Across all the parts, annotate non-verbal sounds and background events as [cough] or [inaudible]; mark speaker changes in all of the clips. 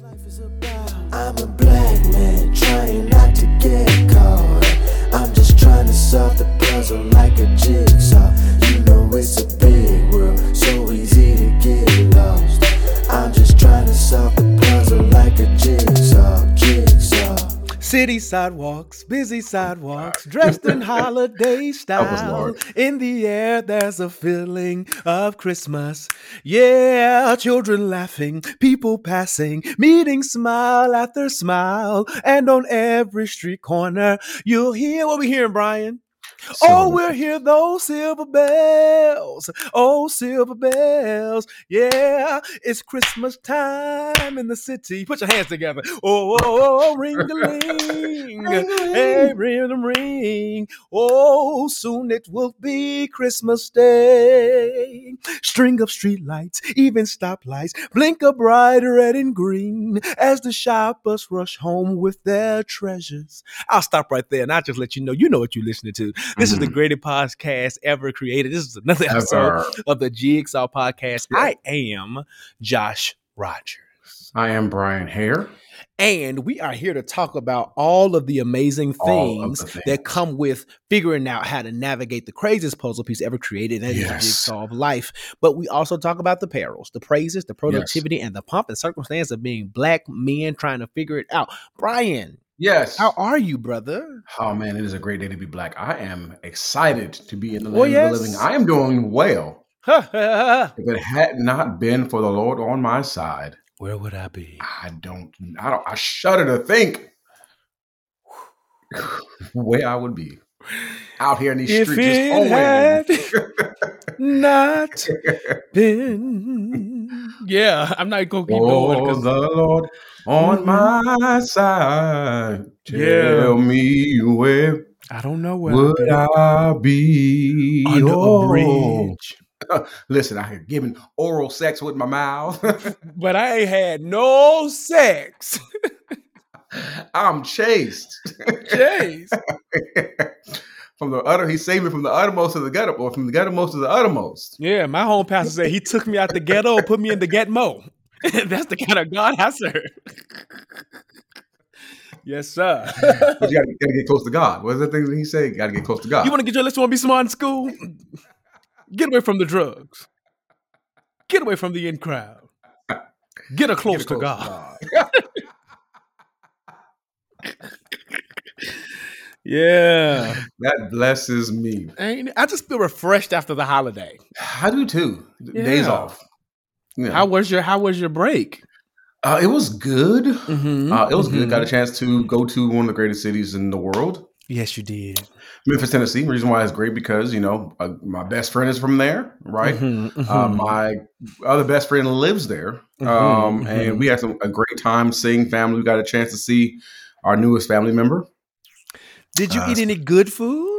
Speaker 1: I'm a black man trying not to get caught. I'm just trying to solve the puzzle like a jigsaw. You know it's a big world, so easy to get lost. I'm just trying to solve
Speaker 2: City sidewalks, busy sidewalks, dressed in [laughs] holiday style. In the air, there's a feeling of Christmas. Yeah, children laughing, people passing, meeting smile after smile. And on every street corner, you'll hear what we're hearing, Bryan. Oh, we'll hear those silver bells. Oh, silver bells. Yeah, it's Christmas time in the city. Put your hands together. Oh, oh, oh, oh, oh ring a ling. [laughs] Hey, ring a ring. Oh, soon it will be Christmas Day. String of street lights, even stoplights, blink a bright red and green as the shoppers rush home with their treasures. I'll stop right there and I'll just let you know you know what you're listening to. This is the mm-hmm. greatest podcast ever created. This is another episode
Speaker 3: Ever.
Speaker 2: of the Jigsaw Podcast. I am Josh Rogers.
Speaker 3: I am Bryan Hare.
Speaker 2: And we are here to talk about all of the amazing things
Speaker 3: the things.
Speaker 2: that come with figuring out how to navigate the craziest puzzle piece ever created, that is the
Speaker 3: Yes.
Speaker 2: jigsaw of life. But we also talk about the perils, the praises, the productivity, and the pomp and circumstance of being black men trying to figure it out. Bryan,
Speaker 3: Yes.
Speaker 2: how are you, brother?
Speaker 3: Oh man, it is a great day to be black. I am excited to be in the
Speaker 2: Oh,
Speaker 3: land
Speaker 2: yes.
Speaker 3: of the living. I am doing well. [laughs] If it had not been for the Lord on my side, where
Speaker 2: would I be?
Speaker 3: I don't I don't I shudder to think where I would be. Out here in these
Speaker 2: If
Speaker 3: streets
Speaker 2: it
Speaker 3: just
Speaker 2: had [laughs] not been. Yeah, I'm not gonna keep going.
Speaker 3: Oh,
Speaker 2: 'cause-
Speaker 3: the Lord on
Speaker 2: Mhm.
Speaker 3: my side. Tell
Speaker 2: Yeah.
Speaker 3: me where
Speaker 2: I don't know where
Speaker 3: would
Speaker 2: I'd
Speaker 3: be?
Speaker 2: under
Speaker 3: Oh.
Speaker 2: a bridge. [laughs]
Speaker 3: Listen, I had given oral sex with my mouth. [laughs]
Speaker 2: But I ain't had no sex. [laughs]
Speaker 3: I'm chased.
Speaker 2: Jeez.
Speaker 3: from the utter, he saved me from the uttermost to the gutter, or from the guttermost to the uttermost.
Speaker 2: Yeah, my home pastor said he took me out the ghetto put me in the ghetto. [laughs] That's the kind of God I serve. yes, sir.
Speaker 3: But you gotta, gotta get close to God. What's the thing that he said? You gotta get close to God.
Speaker 2: You want to get your list? you Want to be smart in school? Get away from the drugs. Get away from the in crowd. Get a close,
Speaker 3: Get
Speaker 2: to God.
Speaker 3: God. [laughs]
Speaker 2: Yeah.
Speaker 3: that blesses me.
Speaker 2: I just feel refreshed after the holiday.
Speaker 3: I do too. Days off. Yeah.
Speaker 2: How was your How was your break?
Speaker 3: Uh, it was good.
Speaker 2: Mm-hmm.
Speaker 3: Uh, it was good. Got a chance to go to one of the greatest cities in the world,
Speaker 2: Yes, you did.
Speaker 3: Memphis, Tennessee. Reason why it's great because you know uh, my best friend is from there, right?
Speaker 2: Mhm, mhm.
Speaker 3: Uh, my other best friend lives there, um,
Speaker 2: Mhm,
Speaker 3: and we had some, a great time seeing family. We got a chance to see our newest family member.
Speaker 2: Did you
Speaker 3: uh,
Speaker 2: eat any good food?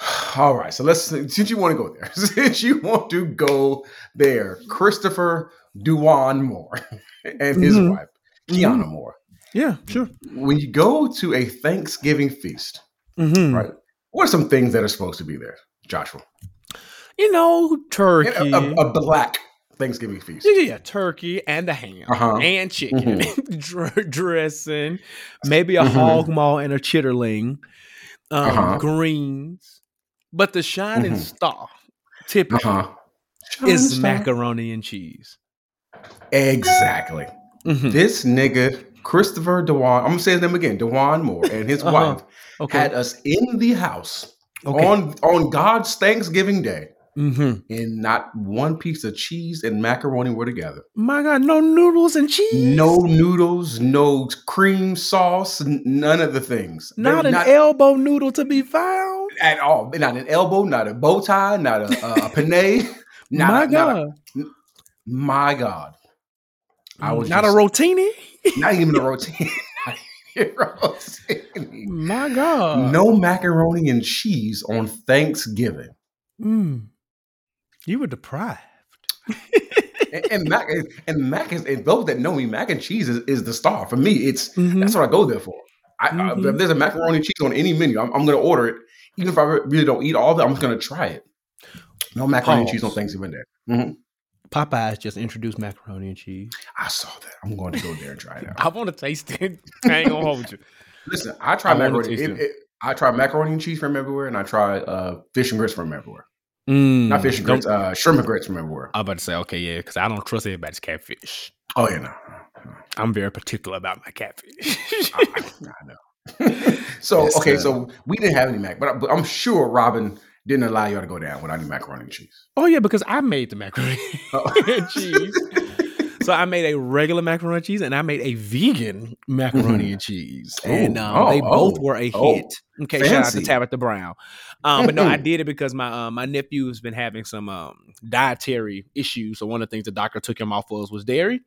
Speaker 2: [sighs]
Speaker 3: All right, so let's since you want to go there, [laughs] since you want to go there, Christopher Duwan Moore [laughs] and his
Speaker 2: Mhm.
Speaker 3: wife Kiana Moore.
Speaker 2: Yeah, sure.
Speaker 3: When you go to a Thanksgiving feast,
Speaker 2: Mm-hmm.
Speaker 3: right? What are some things that are supposed to be there, Joshua?
Speaker 2: You know, turkey.
Speaker 3: A, a- a black Thanksgiving feast.
Speaker 2: yeah, yeah, yeah, turkey and a ham
Speaker 3: Uh-huh.
Speaker 2: and chicken, [laughs] Dr- dressing, maybe a
Speaker 3: Mhm.
Speaker 2: hog maw and a chitterling, um,
Speaker 3: Uh-huh.
Speaker 2: greens. But the shining
Speaker 3: Mhm.
Speaker 2: star typically
Speaker 3: Uh-huh.
Speaker 2: is macaroni and cheese.
Speaker 3: Exactly.
Speaker 2: Mhm.
Speaker 3: This nigga, Christopher Dewan, I'm gonna say his name again, Dewan Moore, and his
Speaker 2: Uh-huh.
Speaker 3: wife
Speaker 2: Okay.
Speaker 3: had us in the house
Speaker 2: okay.
Speaker 3: on on God's Thanksgiving Day,
Speaker 2: Mhm.
Speaker 3: and not one piece of cheese and macaroni were together.
Speaker 2: My God, no noodles and cheese.
Speaker 3: No noodles, no cream sauce, n- none of the things.
Speaker 2: not
Speaker 3: They're
Speaker 2: an elbow noodle to be found.
Speaker 3: At all. Not an elbow, not a bow tie, not a, a, a [laughs] penne. Not,
Speaker 2: My
Speaker 3: a- not a-
Speaker 2: God,
Speaker 3: my God. I was
Speaker 2: not
Speaker 3: just-
Speaker 2: a rotini. [laughs]
Speaker 3: not even a rotini. [laughs] Not even a rotini.
Speaker 2: My God,
Speaker 3: no macaroni and cheese on Thanksgiving.
Speaker 2: Mm. You were deprived.
Speaker 3: And, and mac and mac is and those that know me, mac and cheese is, is the star for me. It's
Speaker 2: Mhm.
Speaker 3: that's what I go there for. I, I-
Speaker 2: Mhm.
Speaker 3: if there's a macaroni and cheese on any menu, I'm, I'm going to order it. Even if I really don't eat all of it, I'm just going to try it. No macaroni and cheese on
Speaker 2: Pause.
Speaker 3: Thanksgiving Day. Mhm.
Speaker 2: Popeyes just introduced macaroni and cheese.
Speaker 3: I saw that. I'm going to go there and try it out. [laughs]
Speaker 2: I want to taste it. I ain't gonna hold you.
Speaker 3: Listen, I try
Speaker 2: I
Speaker 3: macaroni. It,
Speaker 2: it.
Speaker 3: it, I tried macaroni and cheese from everywhere, and I try uh, fish and grits from everywhere.
Speaker 2: Mm,
Speaker 3: Not fish and grits, uh, shrimp and grits from everywhere.
Speaker 2: I'm about to say, okay, yeah, because I don't trust everybody's catfish.
Speaker 3: Oh yeah, no,
Speaker 2: I'm very particular about my catfish.
Speaker 3: I, I know. [laughs] so
Speaker 2: Yes,
Speaker 3: okay, so we didn't have any mac, but, I, but I'm sure Robin didn't allow y'all to go down without any macaroni and cheese.
Speaker 2: oh yeah, because I made the macaroni [laughs]
Speaker 3: Oh.
Speaker 2: and cheese. So I made a regular macaroni and cheese, and I made a vegan macaroni and cheese, [laughs] and um, they
Speaker 3: Oh,
Speaker 2: both
Speaker 3: oh,
Speaker 2: were a
Speaker 3: oh.
Speaker 2: hit. Okay, shout out to Tabitha Brown. Um, but no, I did it because my um, my nephew has been having some um, dietary issues. So one of the things the doctor took him off of was dairy.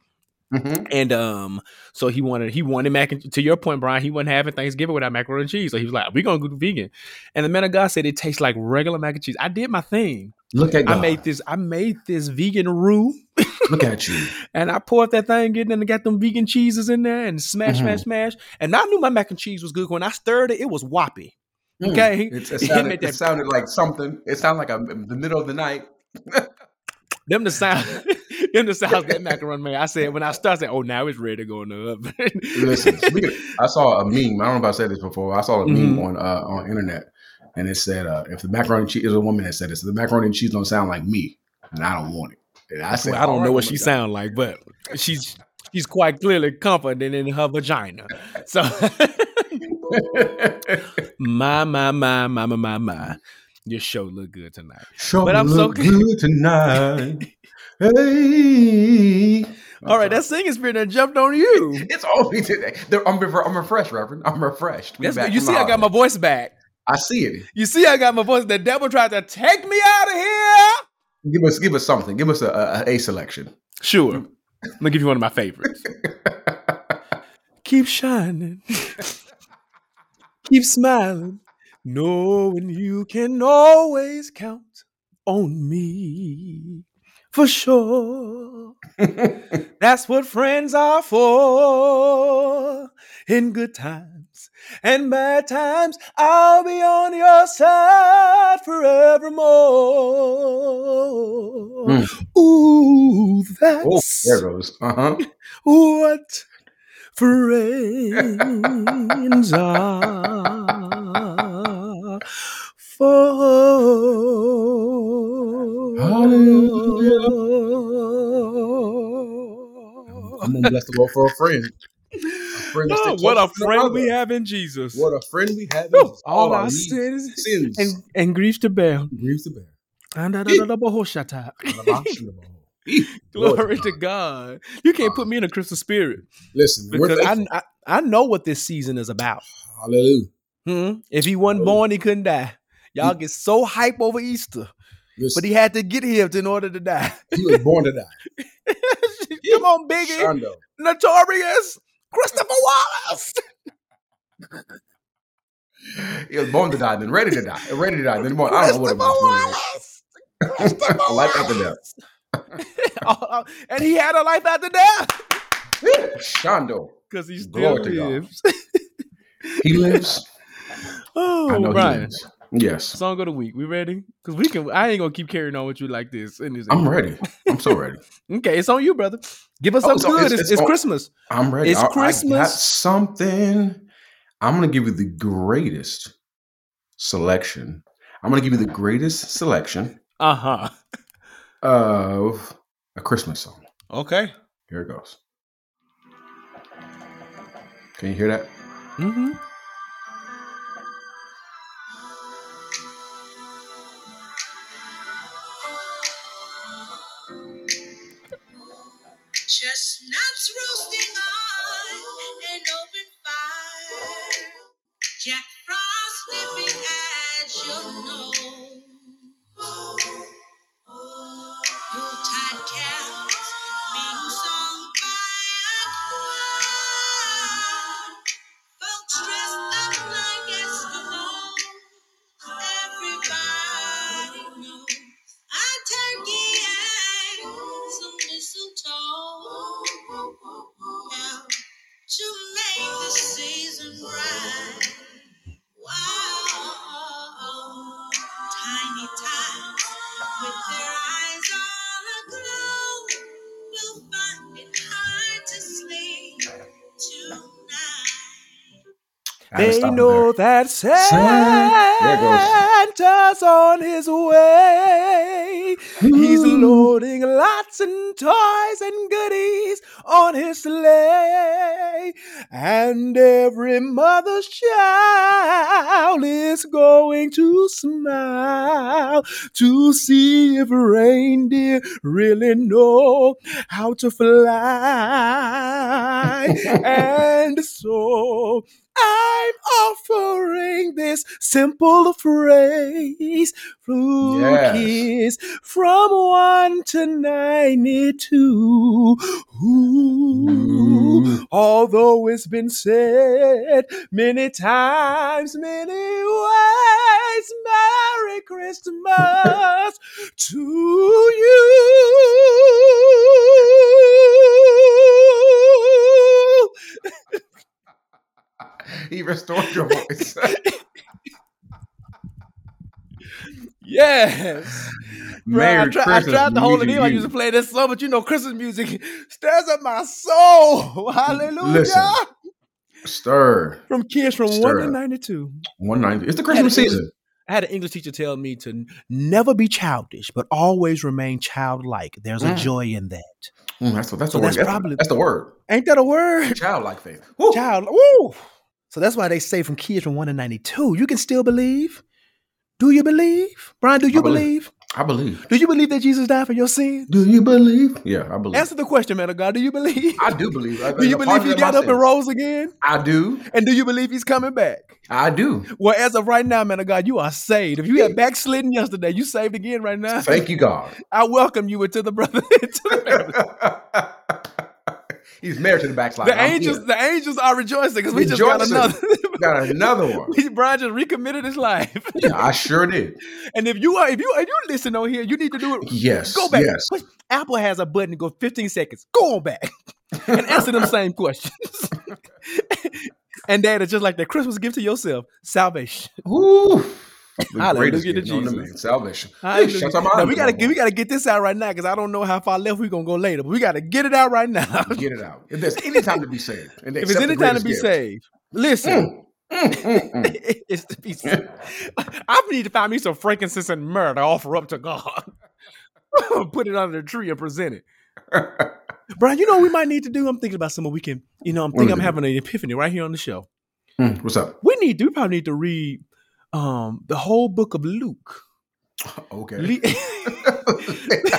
Speaker 3: Mhm.
Speaker 2: And um, so he wanted he wanted mac and to your point, Bryan. He wasn't having Thanksgiving without macaroni and cheese. So he was like, "We're gonna go vegan." And the man of God said it tastes like regular mac and cheese. I did my thing.
Speaker 3: Look at God.
Speaker 2: I made this. I made this vegan roux,
Speaker 3: Look at you. [laughs]
Speaker 2: and I poured that thing in and got them vegan cheeses in there and smash,
Speaker 3: Mhm.
Speaker 2: smash, smash. And I knew my mac and cheese was good. When I stirred it, it was whoppy.
Speaker 3: Mm.
Speaker 2: Okay. [laughs]
Speaker 3: It,
Speaker 2: It
Speaker 3: sounded,
Speaker 2: made
Speaker 3: it
Speaker 2: that-
Speaker 3: sounded like something. It sounded like a, in the middle of the night.
Speaker 2: Them the sound, [laughs] [laughs] them the sounds that macaroni made. I said when I started, I said, "Oh, now it's ready to go in the oven." [laughs]
Speaker 3: Listen, of- I saw a meme. I don't know if I said this before. I saw a meme
Speaker 2: Mhm.
Speaker 3: on uh, on internet, and it said, uh, "If the macaroni and cheese is a woman that said this, the macaroni and cheese don't sound like me, and I don't want it." And I said,
Speaker 2: Well, I don't
Speaker 3: "All
Speaker 2: know what she sound like, but she's she's quite clearly confident in her vagina. So [laughs] my my my my my my my. Your show look good tonight.
Speaker 3: Show
Speaker 2: But I'm so
Speaker 3: look good tonight. Hey.
Speaker 2: All right, that singing spirit that jumped on you.
Speaker 3: It's only today. I'm, I'm refreshed, Reverend. I'm refreshed.
Speaker 2: That's
Speaker 3: back
Speaker 2: good. You see, I got my voice back.
Speaker 3: I see it.
Speaker 2: You see, I got my voice. The devil tried to take me out of here.
Speaker 3: Give us, give us something. Give us a, a, a selection.
Speaker 2: Sure. Mm. I'm gonna give you one of my favorites. [laughs] Keep shining. [laughs] Keep smiling. Knowing you can always count on me. For sure. That's what friends are for. In good times and bad times, I'll be on your side forevermore.
Speaker 3: Mm.
Speaker 2: Ooh,
Speaker 3: oh,
Speaker 2: that's
Speaker 3: there goes. Uh huh. [laughs]
Speaker 2: what friends are for.
Speaker 3: I'm gonna bless the Lord for a friend. A friend
Speaker 2: Oh, what a friend we have in Jesus.
Speaker 3: What a friend we have. in
Speaker 2: Woo,
Speaker 3: Jesus.
Speaker 2: all our
Speaker 3: needs,
Speaker 2: sins
Speaker 3: sins
Speaker 2: and, and griefs to bear.
Speaker 3: grieves to bear.
Speaker 2: And [laughs] Glory to God. You can't put me in a Christmas spirit
Speaker 3: Listen,
Speaker 2: because I. I I know what this season is about.
Speaker 3: Hallelujah.
Speaker 2: Hmm? If he wasn't born, he couldn't die. Y'all get so hype over Easter,
Speaker 3: Listen,
Speaker 2: but he had to get here in order to die.
Speaker 3: he was born to die. [laughs]
Speaker 2: Come on, Biggie,
Speaker 3: Shondo.
Speaker 2: Notorious, Christopher Wallace. [laughs]
Speaker 3: He was born to die, then ready to die. Ready to die, then born. I don't know what it
Speaker 2: Christopher
Speaker 3: was.
Speaker 2: Wallace. [laughs]
Speaker 3: Life after death. [laughs]
Speaker 2: Oh, oh, and he had a life after death
Speaker 3: Shondo.
Speaker 2: because he still
Speaker 3: Glory
Speaker 2: lives.
Speaker 3: He lives.
Speaker 2: Oh,
Speaker 3: know he lives. Yes.
Speaker 2: Song of the week. We ready? Because we can. I ain't gonna keep carrying on with you like this. in this
Speaker 3: I'm ready. I'm so ready. [laughs]
Speaker 2: Okay, it's on you, brother. Give us
Speaker 3: Oh,
Speaker 2: something
Speaker 3: so
Speaker 2: good.
Speaker 3: it's-
Speaker 2: It's,
Speaker 3: it's on-
Speaker 2: Christmas.
Speaker 3: I'm ready.
Speaker 2: It's
Speaker 3: I- I got
Speaker 2: Christmas.
Speaker 3: something. I'm going to give you the greatest selection. I'm going to give you the greatest selection
Speaker 2: Uh huh.
Speaker 3: of a Christmas song.
Speaker 2: Okay.
Speaker 3: Here it goes. Can you hear that?
Speaker 2: Mm-hmm.
Speaker 4: At your
Speaker 2: know that
Speaker 3: There it
Speaker 2: Santa's on his way. He's loading lots and toys and goodies on his sleigh. And every mother's child is going to smile to see if reindeer really know how to fly. [laughs] and so I'm offering this simple phrase for
Speaker 3: Yes.
Speaker 2: from 1 to 92. Ooh.
Speaker 3: Ooh.
Speaker 2: Although it's been said many times, many ways, Merry Christmas to you.
Speaker 3: He restored your voice. [laughs]
Speaker 2: Yes. Bro, I, try, I tried to hold it in. I used to play this song, but you know, Christmas music stirs up my soul. [laughs] Hallelujah.
Speaker 3: Listen. Stir.
Speaker 2: From kids from
Speaker 3: Stir
Speaker 2: 1 to 92.
Speaker 3: 190. It's the Christmas
Speaker 2: English-
Speaker 3: season.
Speaker 2: I had an English teacher tell me to never be childish, but always remain childlike. There's a
Speaker 3: Mm.
Speaker 2: joy in that.
Speaker 3: Mm, that's, what, that's,
Speaker 2: So
Speaker 3: the word.
Speaker 2: that's
Speaker 3: That's,
Speaker 2: probably-
Speaker 3: that's the word.
Speaker 2: Ain't that a word?
Speaker 3: Childlike faith. Woo.
Speaker 2: Child. Woo. So that's why they say from kids from 1 to 92, you can still believe. Do you believe? Bryan, do you
Speaker 3: I believe.
Speaker 2: believe?
Speaker 3: I believe.
Speaker 2: Do you believe that Jesus died for your sins?
Speaker 3: Do you believe? Yeah, I believe.
Speaker 2: Answer the question, man of God. Do you believe?
Speaker 3: I do believe. I- [laughs]
Speaker 2: do you believe he got up and rose again?
Speaker 3: I do.
Speaker 2: And do you believe he's coming back?
Speaker 3: I do.
Speaker 2: Well, as of right now, man of God, you are saved. If you had backslidden yesterday, you saved again right now.
Speaker 3: Thank you, God. [laughs]
Speaker 2: I welcome you into the brother. [laughs] into the family.
Speaker 3: He's married to the backslider.
Speaker 2: The
Speaker 3: I'm
Speaker 2: angels,
Speaker 3: here.
Speaker 2: the angels are rejoicing because we just got another. [laughs]
Speaker 3: got another one. [laughs]
Speaker 2: Bryan just recommitted his life. [laughs]
Speaker 3: Yeah, I sure did.
Speaker 2: And if you are, if you if you listen on here, you need to do it.
Speaker 3: Yes.
Speaker 2: Go back.
Speaker 3: Yes.
Speaker 2: Apple has a button to go 15 seconds. Go on back and answer them same questions. and that is just like the Christmas gift to yourself: salvation.
Speaker 3: Ooh. The greatest
Speaker 2: to
Speaker 3: gift known to
Speaker 2: Jesus.
Speaker 3: man, salvation. Hey, shut up,
Speaker 2: Now, we gotta get we gotta get this out right now because I don't know how far left we're gonna go later, but we gotta get it out right now.
Speaker 3: Get it out. If there's any time to be saved, [laughs]
Speaker 2: if it's
Speaker 3: accept the
Speaker 2: any time to be
Speaker 3: gift.
Speaker 2: saved, listen.
Speaker 3: Mm, mm, mm, [laughs]
Speaker 2: it's to be saved. [laughs] I need to find me some frankincense and myrrh to offer up to God. Put it under the tree and present it.
Speaker 3: mm.
Speaker 2: Bryan, you know what we might need to do? I'm thinking about something we can, you know, I'm thinking I'm having an epiphany right here on the show.
Speaker 3: Mm, What's up?
Speaker 2: We need to, we probably need to read um the whole book of Luke. [laughs]
Speaker 3: Okay.
Speaker 2: Le- [laughs]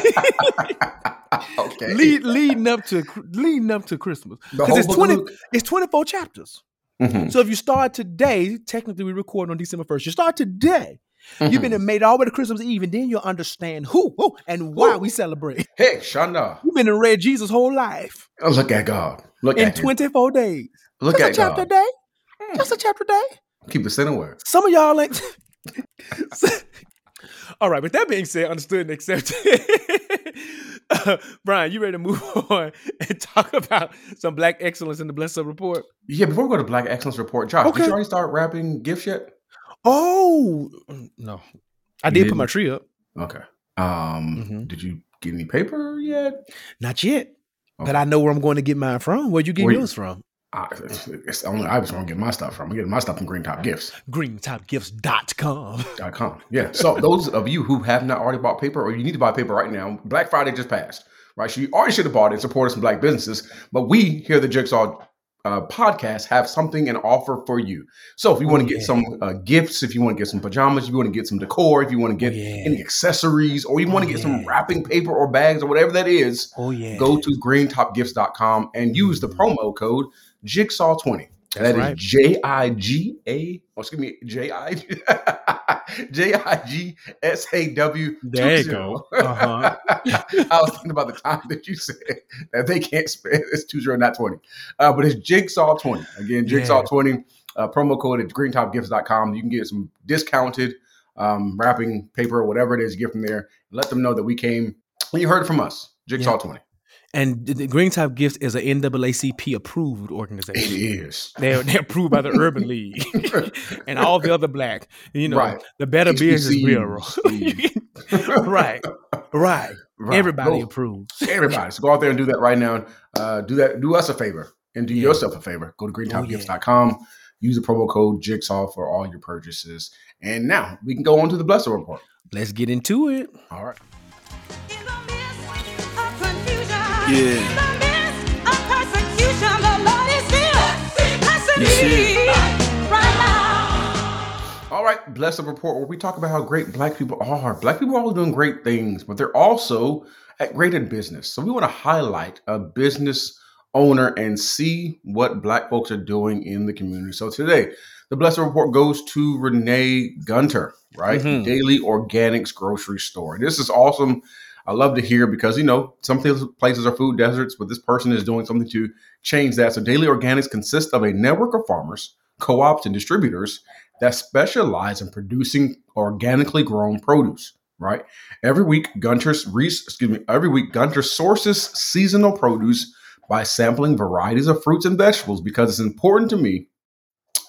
Speaker 3: okay. [laughs]
Speaker 2: lead, leading up to leading up to Christmas. Because it's 20 it's 24 chapters.
Speaker 3: Mhm,
Speaker 2: So if you start today, technically we record on December 1st. You start today.
Speaker 3: mhm.
Speaker 2: You've been made all the way to Christmas Eve, and then you'll understand who, who and why
Speaker 3: Who?
Speaker 2: we celebrate.
Speaker 3: Hey, Shanda.
Speaker 2: You've been and read Jesus' whole life
Speaker 3: Oh, look at God. Look
Speaker 2: in
Speaker 3: at him.
Speaker 2: 24 days.
Speaker 3: Look
Speaker 2: Just a
Speaker 3: at
Speaker 2: chapter a
Speaker 3: God.
Speaker 2: day.
Speaker 3: Hmm.
Speaker 2: Just a chapter day.
Speaker 3: Keep it sending word.
Speaker 2: Some of y'all ain't. [laughs] All right, with that being said, understood and accepted. Uh, [laughs] Bryan, you ready to move [laughs] on and talk about some black excellence in the Bless Up Report?
Speaker 3: Yeah, before we go to Black Excellence Report, Josh,
Speaker 2: Okay.
Speaker 3: did you already start wrapping gifts yet?
Speaker 2: Oh no, I
Speaker 3: You
Speaker 2: did put my tree up.
Speaker 3: Okay. Um,
Speaker 2: Mhm.
Speaker 3: did you get any paper yet?
Speaker 2: Not yet,
Speaker 3: Okay.
Speaker 2: but I know where I'm going to get mine from. Where'd you get
Speaker 3: Where you-
Speaker 2: yours from?
Speaker 3: I, it's, it's only I was going to get my stuff from. I'm getting my stuff from Green Top Gifts.
Speaker 2: GreenTopGifts.com.
Speaker 3: dot com. Yeah. So those of you who have not already bought paper or you need to buy paper right now, Black Friday just passed, right? So you already should have bought it and supported some black businesses. But we here at the Jigsaw uh, podcast have something and offer for you. So if you want to
Speaker 2: Oh,
Speaker 3: get
Speaker 2: yeah.
Speaker 3: some uh, gifts, if you want to get some pajamas, if you want to get some decor, if you want to get
Speaker 2: yeah.
Speaker 3: any accessories, or you want
Speaker 2: Oh,
Speaker 3: to get some wrapping paper or bags or whatever that is,
Speaker 2: Oh yeah.
Speaker 3: go to greentopgifts.com and use the promo code Jigsaw20.
Speaker 2: That's
Speaker 3: That is
Speaker 2: right.
Speaker 3: J I G A. Oh, excuse me, J I [laughs] J I G S A W.
Speaker 2: There you go. Uh-huh. [laughs]
Speaker 3: I was thinking about the time that you said that they can't spell it's two zero, not twenty. Uh, but it's Jigsaw twenty again. Jigsaw
Speaker 2: Yeah.
Speaker 3: twenty. Uh, promo code at greentopgifts.com. You can get some discounted um, wrapping paper or whatever it is get from there. Let them know that we came. You heard it from us. Jigsaw
Speaker 2: Yeah.
Speaker 3: twenty.
Speaker 2: And the- the Green Top Gifts is an NAACP approved organization.
Speaker 3: It is.
Speaker 2: They're, they're approved by the [laughs] Urban League [laughs] and all the other black, you know,
Speaker 3: Right.
Speaker 2: the Better Business
Speaker 3: HBCUs.
Speaker 2: Bureau. [laughs] right, right.
Speaker 3: Right.
Speaker 2: Everybody
Speaker 3: Go-
Speaker 2: approves.
Speaker 3: Everybody. So go out there and do that right now. Uh, do that. Do us a favor and do
Speaker 2: Yeah.
Speaker 3: yourself a favor. Go to greentopgifts.com. Use the promo code Jigsaw for all your purchases. And now we can go on to the Bless Up report.
Speaker 2: Let's get into it.
Speaker 3: All right.
Speaker 4: Blessing
Speaker 2: Yes,
Speaker 4: me right now.
Speaker 3: All right, Bless Up report where we talk about how great black people are. Black people are all doing great things, but they're also at great in business. So we want to highlight a business owner and see what black folks are doing in the community. So today, the Bless Up report goes to Renee Gunter, right?
Speaker 2: Mhm.
Speaker 3: Daily Organics Grocery Store. This is awesome. I love to hear because you know some places- are food deserts, but this person is doing something to change that. So Daily Organics consists of a network of farmers, co-ops, and distributors that specialize in producing organically grown produce. Right. Every week, Gunter's excuse me. Every week, Gunter sources seasonal produce by sampling varieties of fruits and vegetables because it's important to me.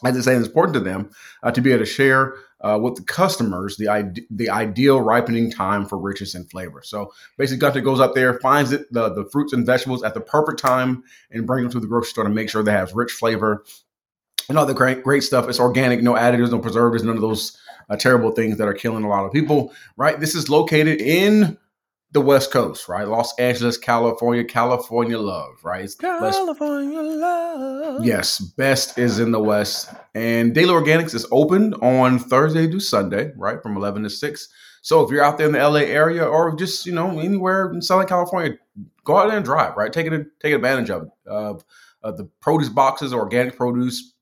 Speaker 3: As I say, it's important to them uh, to be able to share uh, with the customers the ide- the ideal ripening time for richness and flavor. So basically, Gunter goes up there, finds it the the fruits and vegetables at the perfect time, and brings them to the grocery store to make sure they have rich flavor and all the great great stuff. It's organic, no additives, no preservatives, none of those uh, terrible things that are killing a lot of people. Right? This is located in the West Coast, right? Los Angeles, California, California love, right? It's
Speaker 2: California love.
Speaker 3: Yes, best is in the West. And Daily Organics is open on Thursday to Sunday, right? From 11 to 6. So if you're out there in the LA area or just, you know, anywhere in Southern California, go out there and drive, right? Take it take advantage. Of of the produce boxes, organic produce.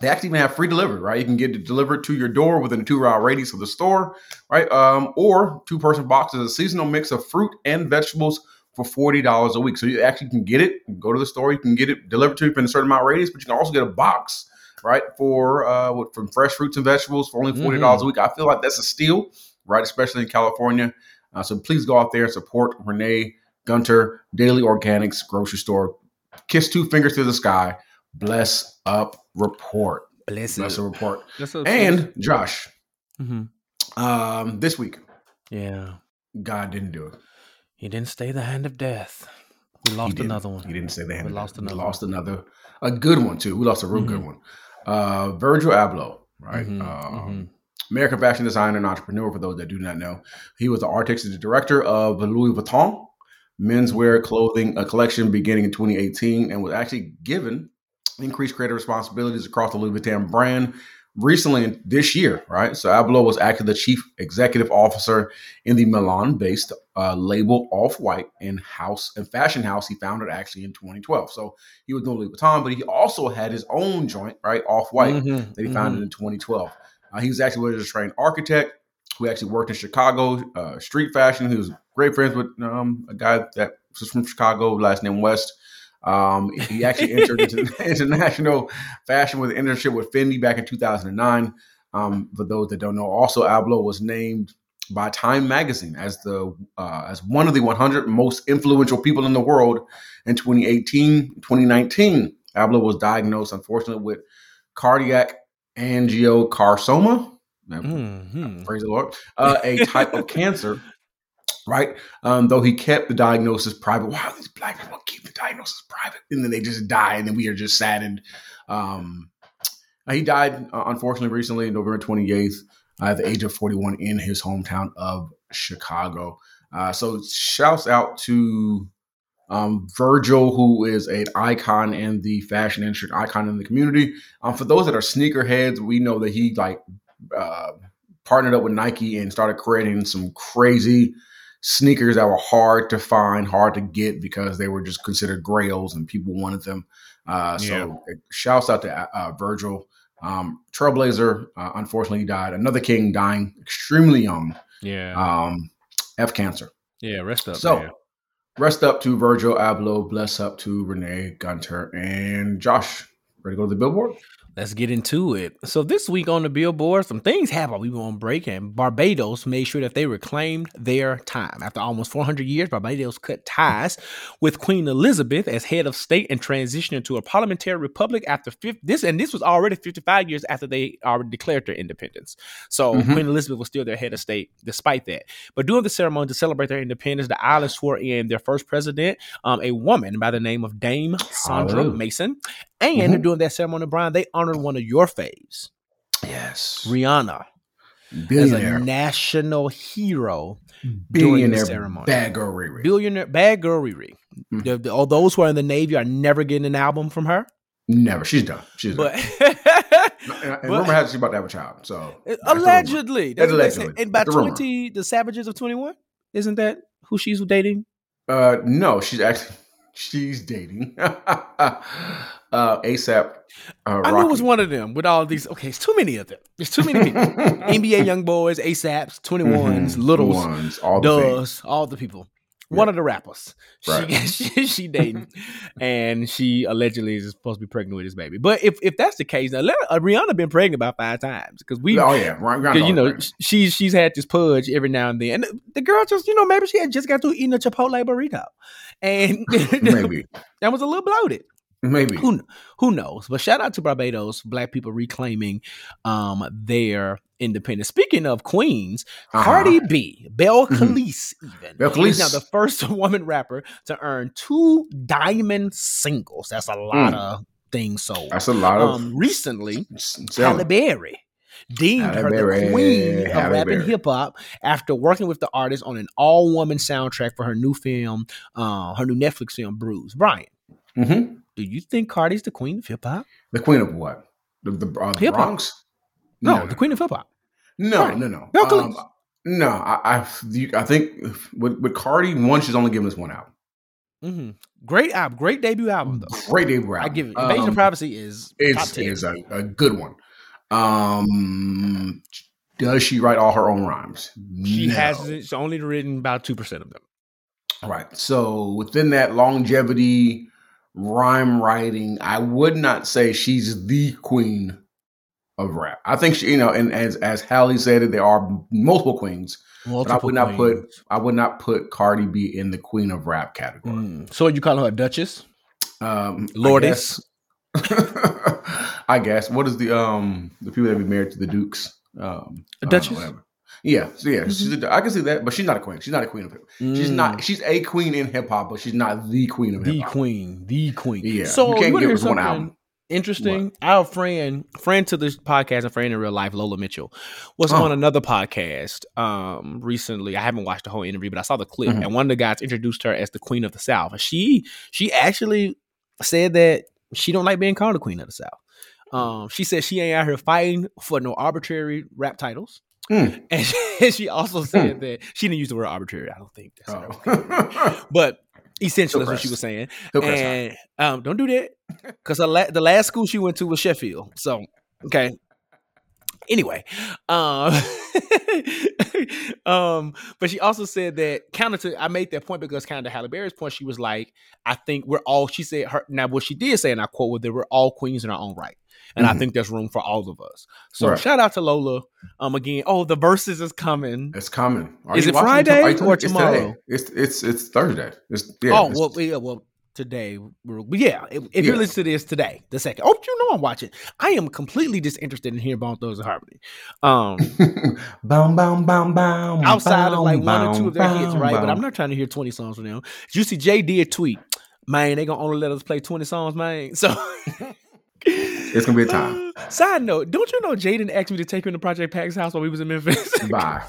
Speaker 3: They actually even have free delivery, right? You can get it delivered to your door within a two hour radius of the store, right? Um, or two person boxes, a seasonal mix of fruit and vegetables for forty dollars a week. So you actually can get it. Go to the store, you can get it delivered to you in a certain amount of radius, but you can also get a box, right? For uh, with, from fresh fruits and vegetables for only forty dollars a week. I feel like that's a steal, right? Especially in California. Uh, so please go out there and support Renee Gunter Daily Organics Grocery Store. Kiss two fingers to the sky. Bless up report.
Speaker 2: Bless
Speaker 3: Bless
Speaker 2: it.
Speaker 3: a report.
Speaker 2: That's a-
Speaker 3: And Josh,
Speaker 2: Mhm.
Speaker 3: um, this week
Speaker 2: yeah,
Speaker 3: God didn't do it.
Speaker 2: he didn't stay the hand of death. We lost another one.
Speaker 3: He didn't say hand.
Speaker 2: We lost another We
Speaker 3: lost another. A good one too. We lost a real good one. Uh, Virgil Abloh, right?
Speaker 2: Mhm,
Speaker 3: um,
Speaker 2: mhm.
Speaker 3: American fashion designer and entrepreneur. For those that do not know, he was the artistic director of Louis Vuitton menswear clothing a collection beginning in 2018, and was actually given increased creative responsibilities across the Louis Vuitton brand recently this year, right? So Abloh was actually the chief executive officer in the Milan-based uh, label Off White and house and fashion house he founded actually in 2012. So he was doing Louis Vuitton, but he also had his own joint, right? Off White
Speaker 2: Mhm,
Speaker 3: that he founded in 2012. Uh, he was actually was a trained architect who actually worked in Chicago uh, street fashion. He was great friends with um, a guy that was from Chicago, last name West. Um, he actually entered into [laughs] international fashion with an internship with Fendi back in 2009. Um, for those that don't know, also Abloh was named by Time Magazine as the uh, as one of the 100 most influential people in the world in 2018, 2019. Abloh was diagnosed, unfortunately, with cardiac angiocarcinoma.
Speaker 2: Mhm.
Speaker 3: Praise the Lord. Uh, a type of cancer, [laughs] right? Um, though he kept the diagnosis private. Wow, these black people keep the diagnosis private, and then they just die, and then we are just saddened. Um, he died, uh, unfortunately, recently, November 28th, uh, at the age of 41, in his hometown of Chicago. Uh, so, shouts out to um, Virgil, who is an icon in the fashion industry, icon in the community. Um, for those that are sneakerheads, we know that he like uh, partnered up with Nike and started creating some crazy sneakers that were hard to find, hard to get because they were just considered grails and people wanted them. Uh, so, shouts out to uh, Virgil. Um, Trailblazer, uh, unfortunately, died. Another king dying extremely young.
Speaker 2: Yeah.
Speaker 3: Um, F cancer.
Speaker 2: yeah. Rest up.
Speaker 3: so,
Speaker 2: man.
Speaker 3: Rest up to Virgil Abloh. Bless up to Renee Gunter and Josh. Ready to go to the billboard?
Speaker 2: Let's get into it. So this week on the billboard, some things happened. We were on break, and Barbados made sure that they reclaimed their time. After almost 400 years, Barbados cut ties with Queen Elizabeth as head of state and transitioned into a parliamentary republic after 50, this. And this was already 55 years after they already declared their independence. So
Speaker 3: Mhm.
Speaker 2: Queen Elizabeth was still their head of state despite that. But during the ceremony to celebrate their independence, the island swore in their first president, um, a woman by the name of Dame Sandra. Mason. And
Speaker 3: Mhm.
Speaker 2: during that ceremony, Bryan, they honored one of your faves,
Speaker 3: Yes.
Speaker 2: Rihanna, as a national hero
Speaker 3: Billionaire
Speaker 2: ceremony.
Speaker 3: bad girl Riri.
Speaker 2: Billionaire, bad girl Riri.
Speaker 3: Mhm.
Speaker 2: The- the- all those who are in the Navy are never getting an album from her.
Speaker 3: Never. She's done. She's
Speaker 2: But
Speaker 3: done. [laughs] And, and
Speaker 2: but-
Speaker 3: rumor has she's about to have a child. So that's
Speaker 2: allegedly, that's what they say.
Speaker 3: Allegedly.
Speaker 2: And by
Speaker 3: That's the rumor.
Speaker 2: twenty, the Savages of Twenty One, isn't that who she's dating?
Speaker 3: Uh, no, she's actually [laughs] she's dating [laughs] uh, ASAP. Uh,
Speaker 2: I knew it was one of them with all these. Okay, it's too many of them. There's too many people. [laughs] NBA young boys, ASAPs, 21s,
Speaker 3: Mhm.
Speaker 2: Littles,
Speaker 3: ones, all the.
Speaker 2: Does, all the people. One of the rappers.
Speaker 3: Right.
Speaker 2: She, [laughs] she she dating, and she allegedly is supposed to be pregnant with his baby. But if if that's the case, now let, uh, Rihanna been pregnant about five times because we.
Speaker 3: Oh yeah,
Speaker 2: you know she's she's had this pudge every now and then, and the, the girl just you know maybe she had just got through eating a Chipotle burrito, and [laughs]
Speaker 3: maybe,
Speaker 2: that was a little bloated
Speaker 3: maybe.
Speaker 2: who who knows? But shout out to Barbados, black people reclaiming um their independence. Speaking of queens,
Speaker 3: Uh-huh.
Speaker 2: Cardi B, Belle
Speaker 3: Mhm.
Speaker 2: Even
Speaker 3: Belle
Speaker 2: is now the first [laughs] woman rapper to earn two diamond singles. That's a lot
Speaker 3: Mm.
Speaker 2: of things sold.
Speaker 3: That's a lot of
Speaker 2: Um, recently,
Speaker 3: s-
Speaker 2: Halle. Berry deemed
Speaker 3: Halle
Speaker 2: her
Speaker 3: Berry,
Speaker 2: the queen of
Speaker 3: Halle
Speaker 2: rap and hip hop after working with the artist on an all woman soundtrack for her new film, uh, her new Netflix film, Bruise. Bryan,
Speaker 3: Mhm.
Speaker 2: Do you think Cardi's the queen of hip hop?
Speaker 3: The queen of what? The, the, uh, the. Bronx?
Speaker 2: No, the queen of hip hop.
Speaker 3: No,
Speaker 2: Cardi.
Speaker 3: no, no.
Speaker 2: Belle
Speaker 3: Um, no, I, I, I think with, with Cardi, one, she's only given us one album.
Speaker 2: hmm Great album, great debut album though.
Speaker 3: Great debut album.
Speaker 2: I give it. Invasion
Speaker 3: Um,
Speaker 2: of Privacy is ten.
Speaker 3: it's a, a good one. Um, does she write all her own rhymes?
Speaker 2: she
Speaker 3: No.
Speaker 2: has she's only written about two percent of them.
Speaker 3: Right. So within that longevity, rhyme writing, I would not say she's the queen of rap. I think she, you know, and as as Halle said it, there are multiple queens. But I would not put I would not put Cardi B in the queen of rap category.
Speaker 2: Mm. So you call her a Duchess,
Speaker 3: Um, I guess- [laughs] I guess. What is the um the people that be married to the Dukes? Um,
Speaker 2: A duchess?
Speaker 3: whatever. Yeah, so yeah, she's a, I can see that, but she's not a queen. She's not a queen of hip. She's
Speaker 2: Mm.
Speaker 3: not. She's a queen in hip hop, but she's not the queen of hip hop.
Speaker 2: The queen, the queen.
Speaker 3: Yeah,
Speaker 2: So
Speaker 3: you can't give
Speaker 2: hear
Speaker 3: one album.
Speaker 2: interesting? Our friend, friend to this podcast, and friend in real life, Lola Mitchell, was
Speaker 3: Oh.
Speaker 2: on another podcast um recently. I haven't watched the whole interview, but I saw the clip,
Speaker 3: Mhm.
Speaker 2: and one of the guys introduced her as the queen of the South. And she she actually said that she don't like being called the queen of the South. Um, she said she ain't out here fighting for no arbitrary rap titles.
Speaker 3: Mm. [laughs]
Speaker 2: And she, she also said that she didn't use the word arbitrary. I don't think that's.
Speaker 3: Oh. [laughs]
Speaker 2: But essentially, that's what she was saying.
Speaker 3: He'll press her.
Speaker 2: And um, don't do that because la- the last school she went to was Sheffield. So okay. Anyway, um, [laughs] um, but she also said that counter to I made that point because kind of Halle Berry's point, she was like, I think we're all. She said her now what she did say, and I quote, that we're all queens in our own right, and I
Speaker 3: Mhm.
Speaker 2: think there's room for all of us. So
Speaker 3: Right.
Speaker 2: shout out to Lola. Um, again, oh the verses is coming.
Speaker 3: It's coming. Are
Speaker 2: Is it Friday or tomorrow?
Speaker 3: today. It's it's it's Thursday. It's yeah.
Speaker 2: oh
Speaker 3: it's-
Speaker 2: well, yeah, well today, we're, yeah. If, if you
Speaker 3: Yeah.
Speaker 2: listen to this today, the second, oh, you know I'm watching. I am completely disinterested in hearing Bone Thugs and Harmony. Um, [laughs]
Speaker 3: boom, boom, boom, boom.
Speaker 2: outside of like
Speaker 3: boom,
Speaker 2: one or two of their
Speaker 3: boom,
Speaker 2: hits, right? But. I'm not trying to hear 20 songs from them. Juicy J did tweet, man, they gonna only let us play 20 songs, man. [laughs] So
Speaker 3: It's gonna be a time. [laughs]
Speaker 2: Side note, don't you know Jaden asked me to take him to Project Pat's house while we was in Memphis? [laughs]
Speaker 3: Bye.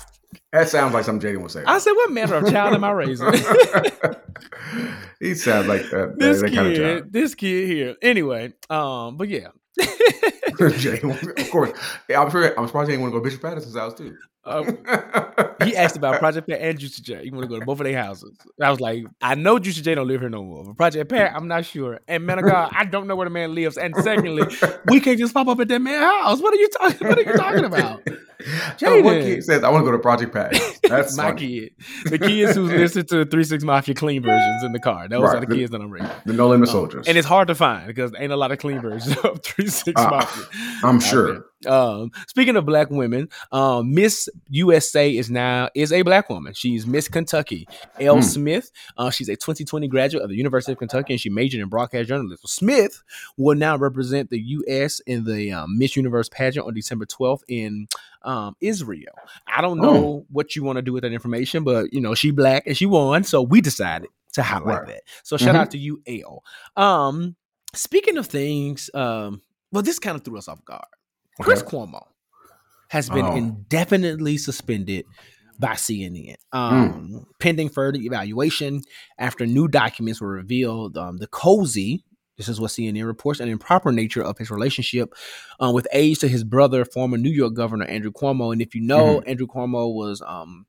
Speaker 3: That sounds like something Jaden would say.
Speaker 2: I said, what manner of child am I raising? [laughs]
Speaker 3: he sounds like that,
Speaker 2: this
Speaker 3: that
Speaker 2: kid,
Speaker 3: kind of child.
Speaker 2: this kid here. Anyway, um, but yeah.
Speaker 3: Jaden, of course. Yeah, I'm sure. I'm surprised he didn't want to go to Bishop Patterson's house too.
Speaker 2: Um, [laughs] he asked about Project Pat and Juicy J. He want to go to both of their houses. I was like, I know Juicy J don't live here no more. But Project Pat, I'm not sure. And man of God, I don't know where the man lives. And secondly, [laughs] we can't just pop up at that man's house. What are you talking? What are you talking about? [laughs]
Speaker 3: One
Speaker 2: Jaden.
Speaker 3: kid says, "I want to go to Project Pat." That's
Speaker 2: My
Speaker 3: funny.
Speaker 2: kid, the kids who listen to Three Six Mafia clean versions in the car. Those
Speaker 3: Right.
Speaker 2: are the kids that I'm raising.
Speaker 3: The No Limit
Speaker 2: Um,
Speaker 3: Soldiers.
Speaker 2: and it's hard to find because ain't a lot of clean versions of Three Six
Speaker 3: Uh,
Speaker 2: Mafia.
Speaker 3: I'm sure.
Speaker 2: Um, speaking of black women, um, Miss USA is now is a black woman. She's Miss Kentucky. Elle.
Speaker 3: Hmm.
Speaker 2: Smith. Uh, she's a 2020 graduate of the University of Kentucky, and she majored in broadcast journalism. Smith will now represent the U.S. in the um, Miss Universe pageant on December 12th in um, Israel. I don't know what you want to do with that information, but you know she black and she won, so we decided to highlight
Speaker 3: Right.
Speaker 2: that. So shout
Speaker 3: Mhm.
Speaker 2: out to you, Elle. Um, speaking of things, um, well, this kind of threw us off guard. Chris
Speaker 3: Okay.
Speaker 2: Cuomo has been
Speaker 3: Oh.
Speaker 2: indefinitely suspended by CNN, um, pending further evaluation after new documents were revealed. Um, the cozy, this is what CNN reports, an improper nature of his relationship um, with aides to his brother, former New York Governor Andrew Cuomo. And if you know, Andrew Cuomo was um,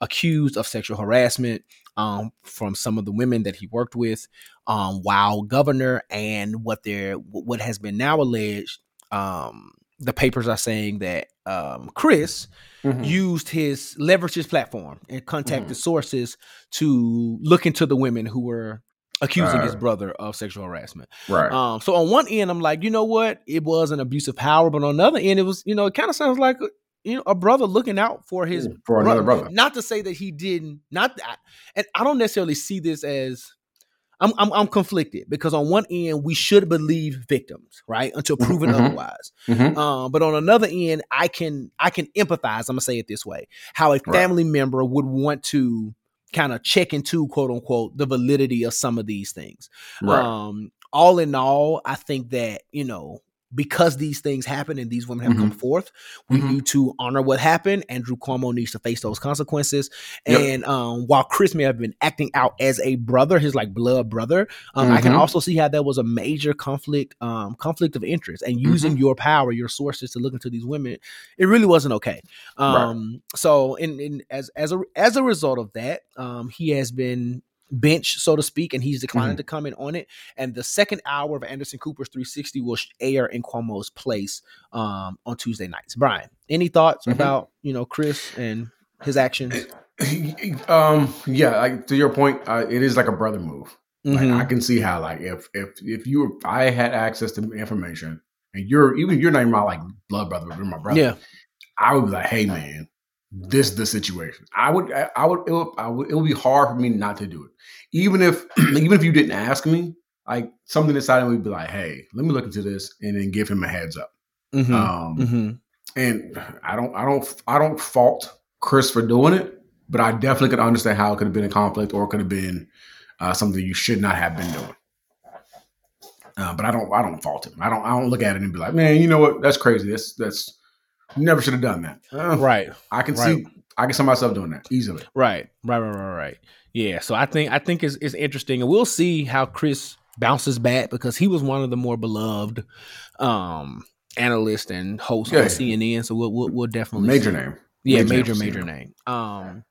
Speaker 2: accused of sexual harassment um, from some of the women that he worked with um, while governor, and what they're what has been now alleged. Um, the papers are saying that um, Chris
Speaker 3: Mhm.
Speaker 2: used his leverage his platform and contacted sources to look into the women who were accusing his
Speaker 3: Uh,
Speaker 2: brother of sexual harassment.
Speaker 3: right.
Speaker 2: Um, so on one end, I'm like, you know what, it was an abuse of power, but on the other end, it was, you know, it kind of sounds like you know a brother looking out for his
Speaker 3: For another brother.
Speaker 2: Not to say that he didn't, not that, and I don't necessarily see this as. I'm, I'm I'm conflicted because on one end we should believe victims, right, until proven
Speaker 3: mhm.
Speaker 2: otherwise.
Speaker 3: Mhm.
Speaker 2: Um, but on another end, I can I can empathize. I'm gonna say it this way: how a family member would want to kind of check into quote unquote the validity of some of these things.
Speaker 3: Right.
Speaker 2: Um, all in all, I think that you know because these things happen and these women have come forth, we
Speaker 3: Mhm.
Speaker 2: need to honor what happened. Andrew Cuomo needs to face those consequences.
Speaker 3: Yep.
Speaker 2: And um, while Chris may have been acting out as a brother, his like blood brother, um, I can
Speaker 3: Mhm.
Speaker 2: also see how there was a major conflict, um, conflict of interest, and using
Speaker 3: Mm-hmm.
Speaker 2: your power, your sources to look into these women, it really wasn't okay.
Speaker 3: Right.
Speaker 2: Um, so in, in as as a as a result of that, um, he has been benched, so to speak, and he's declining
Speaker 3: Mm-hmm.
Speaker 2: to comment on it. And the second hour of Anderson Cooper's 360 will air in Cuomo's place um, on Tuesday nights. Bryan, any thoughts
Speaker 3: Mhm.
Speaker 2: about you know Chris and his actions? [clears throat]
Speaker 3: um. Yeah. Like to your point, uh, it is like a brother move. Like,
Speaker 2: Mhm.
Speaker 3: I can see how, like, if if if you if I had access to information, and you're even you're not even my like blood brother, but you're my brother.
Speaker 2: yeah,
Speaker 3: I would be like, hey man, this the situation. I would, I, I would, it would, I would, it would be hard for me not to do it, even if, [clears throat] even if you didn't ask me. Like something inside of me would be like, hey, let me look into this, and then give him a heads up.
Speaker 2: Mhm.
Speaker 3: Um,
Speaker 2: Mhm.
Speaker 3: and I don't, I don't, I don't fault Chris for doing it, but I definitely could understand how it could have been a conflict or it could have been uh, something you should not have been doing. Uh, but I don't, I don't fault him. I don't, I don't look at it and be like, man, you know what? That's crazy. That's that's never should have done that. Uh,
Speaker 2: right.
Speaker 3: I can
Speaker 2: Right.
Speaker 3: see, I can see myself doing that easily.
Speaker 2: Right, right, right, right, right. Yeah, so I think I think it's, it's interesting, and we'll see how Chris bounces back because he was one of the more beloved um analysts and hosts
Speaker 3: Yeah.
Speaker 2: on CNN. So we'll we'll, we'll definitely
Speaker 3: Major
Speaker 2: see.
Speaker 3: name.
Speaker 2: yeah,
Speaker 3: Major
Speaker 2: major
Speaker 3: name
Speaker 2: major name. Um,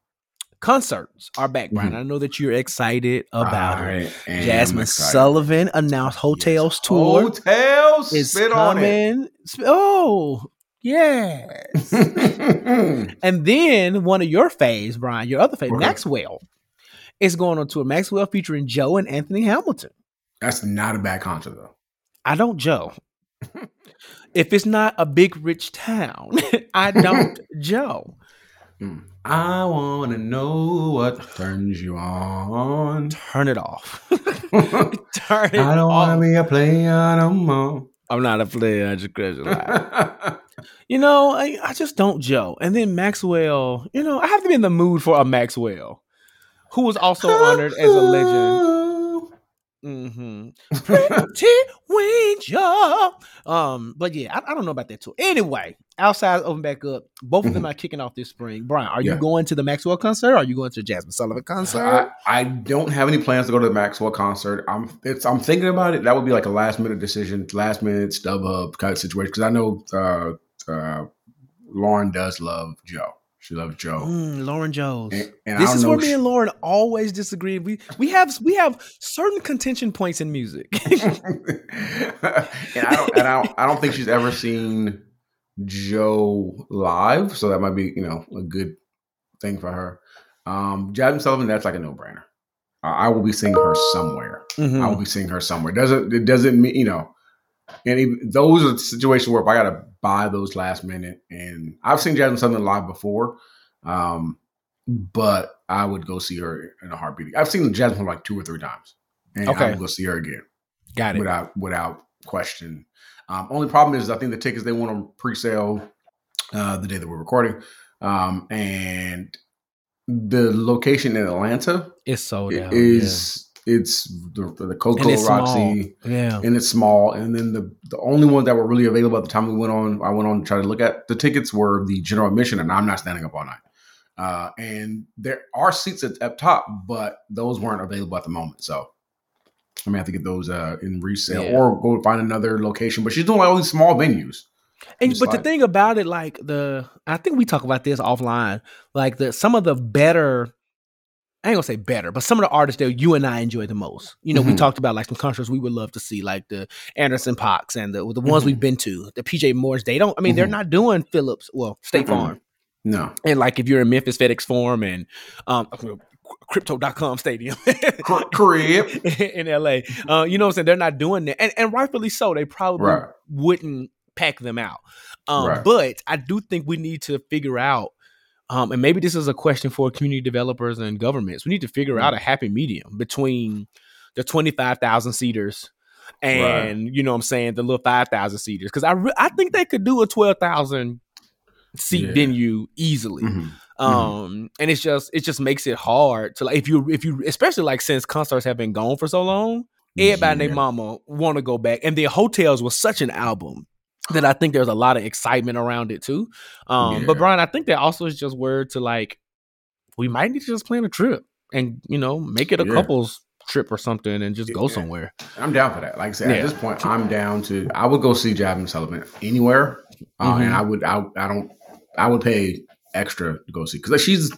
Speaker 2: concerts are back, Bryan.
Speaker 3: Mhm.
Speaker 2: I know that you're excited about it.
Speaker 3: I am
Speaker 2: Jazmine
Speaker 3: excited.
Speaker 2: Sullivan announced Heaux Tales tour
Speaker 3: Hotels
Speaker 2: is
Speaker 3: spit on it.
Speaker 2: coming. Oh, yes. [laughs] And then one of your faves, Bryan, your other fave,
Speaker 3: Okay.
Speaker 2: Maxwell, is going on tour. Maxwell featuring Joe and Anthony Hamilton.
Speaker 3: That's not a bad concert though.
Speaker 2: I don't Joe. [laughs] if it's not a big rich town, [laughs] I don't Joe.
Speaker 3: Mm. I want to know what turns you on.
Speaker 2: Turn it off.
Speaker 3: I
Speaker 2: Turn it
Speaker 3: I
Speaker 2: don't
Speaker 3: want to be a player no more.
Speaker 2: I'm not a player. I just crazy lie. [laughs] You know, I, I just don't Joe. And then Maxwell, you know, I have to be in the mood for a Maxwell, who was also honored as a legend. [laughs] Mm-hmm. Pretty Winter. Um, but yeah, I, I don't know about that too. Anyway, outside open back up. Both of them are kicking off this spring. Bryan, are
Speaker 3: Yeah.
Speaker 2: you going to the Maxwell concert? Or are you going to the Jazmine Sullivan concert?
Speaker 3: I, I don't have any plans to go to the Maxwell concert. I'm it's I'm thinking about it. That would be like a last minute decision, last minute stub up kind of situation. Because I know uh, uh, Lauren does love Joe. She loves Joe.
Speaker 2: Mm, Lauren Jones.
Speaker 3: And, and
Speaker 2: this is where me
Speaker 3: she-
Speaker 2: and Lauren always disagree. We we have we have certain contention points in music. [laughs]
Speaker 3: and I don't, and I don't, I don't think she's ever seen Joe live, so that might be you know a good thing for her. Um, Jazmine Sullivan, that's like a no brainer. Uh, I will be seeing her somewhere.
Speaker 2: Mhm.
Speaker 3: I will be seeing her somewhere. Doesn't it doesn't mean you know? And even, those are situations where if I gotta buy those last minute, and I've seen Jazmine Sullivan live before, um, but I would go see her in a heartbeat. I've seen Jazmine like two or three times, and
Speaker 2: Okay.
Speaker 3: I would go see her again
Speaker 2: Got it.
Speaker 3: without without question. Um, only problem is I think the tickets they want to pre-sale uh, the day that we're recording, um, and the location in Atlanta
Speaker 2: is sold out.
Speaker 3: is it's the the Coca
Speaker 2: And it's small.
Speaker 3: Roxy,
Speaker 2: Yeah.
Speaker 3: and it's small. And then the the only ones that were really available at the time we went on, I went on to try to look at the tickets were the general admission, and I'm not standing up all night. Uh, and there are seats at up top, but those weren't available at the moment. So I may have to get those uh, in resale
Speaker 2: Yeah.
Speaker 3: or go find another location. But she's doing like all these small venues.
Speaker 2: And, but the thing about it, like the, I think we talk about this offline. Like the some of the better, I ain't gonna say better, but some of the artists that you and I enjoy the most. You know, we
Speaker 3: Mhm.
Speaker 2: talked about like some concerts we would love to see, like the Anderson .Paak and the the ones
Speaker 3: Mhm.
Speaker 2: we've been to, the PJ Morton. They don't. I mean, they're
Speaker 3: Mhm.
Speaker 2: not doing Philips. Well, State. Farm.
Speaker 3: No,
Speaker 2: And like if you're in Memphis FedEx Forum and um crypto.com stadium
Speaker 3: crib. [laughs]
Speaker 2: in LA. Uh, you know what I'm saying? They're not doing that. And, and rightfully so. They probably
Speaker 3: Right.
Speaker 2: wouldn't pack them out. Um,
Speaker 3: Right.
Speaker 2: But I do think we need to figure out, um, and maybe this is a question for community developers and governments. We need to figure
Speaker 3: Mm.
Speaker 2: out a happy medium between the 25,000 seaters and, you know what I'm saying, the little 5,000 seaters. Because I, re- I think they could do a 12,000 seat
Speaker 3: Yeah.
Speaker 2: venue easily
Speaker 3: Mhm.
Speaker 2: um and it's just it just makes it hard to like if you if you especially like since concerts have been gone for so long everybody and their
Speaker 3: Yeah.
Speaker 2: mama want to go back and the Heaux Tales was such an album that i think there's a lot of excitement around it too um but Bryan i think that also is just word to like we might need to just plan a trip and you know make it a
Speaker 3: Yeah.
Speaker 2: couples trip or something and just go somewhere
Speaker 3: I'm down for that. Like I said,
Speaker 2: Yeah.
Speaker 3: at this point, I'm down to. I would go see Jazmine Sullivan anywhere, uh,
Speaker 2: Mhm.
Speaker 3: and I would. I, I don't. I would pay extra to go see because she's.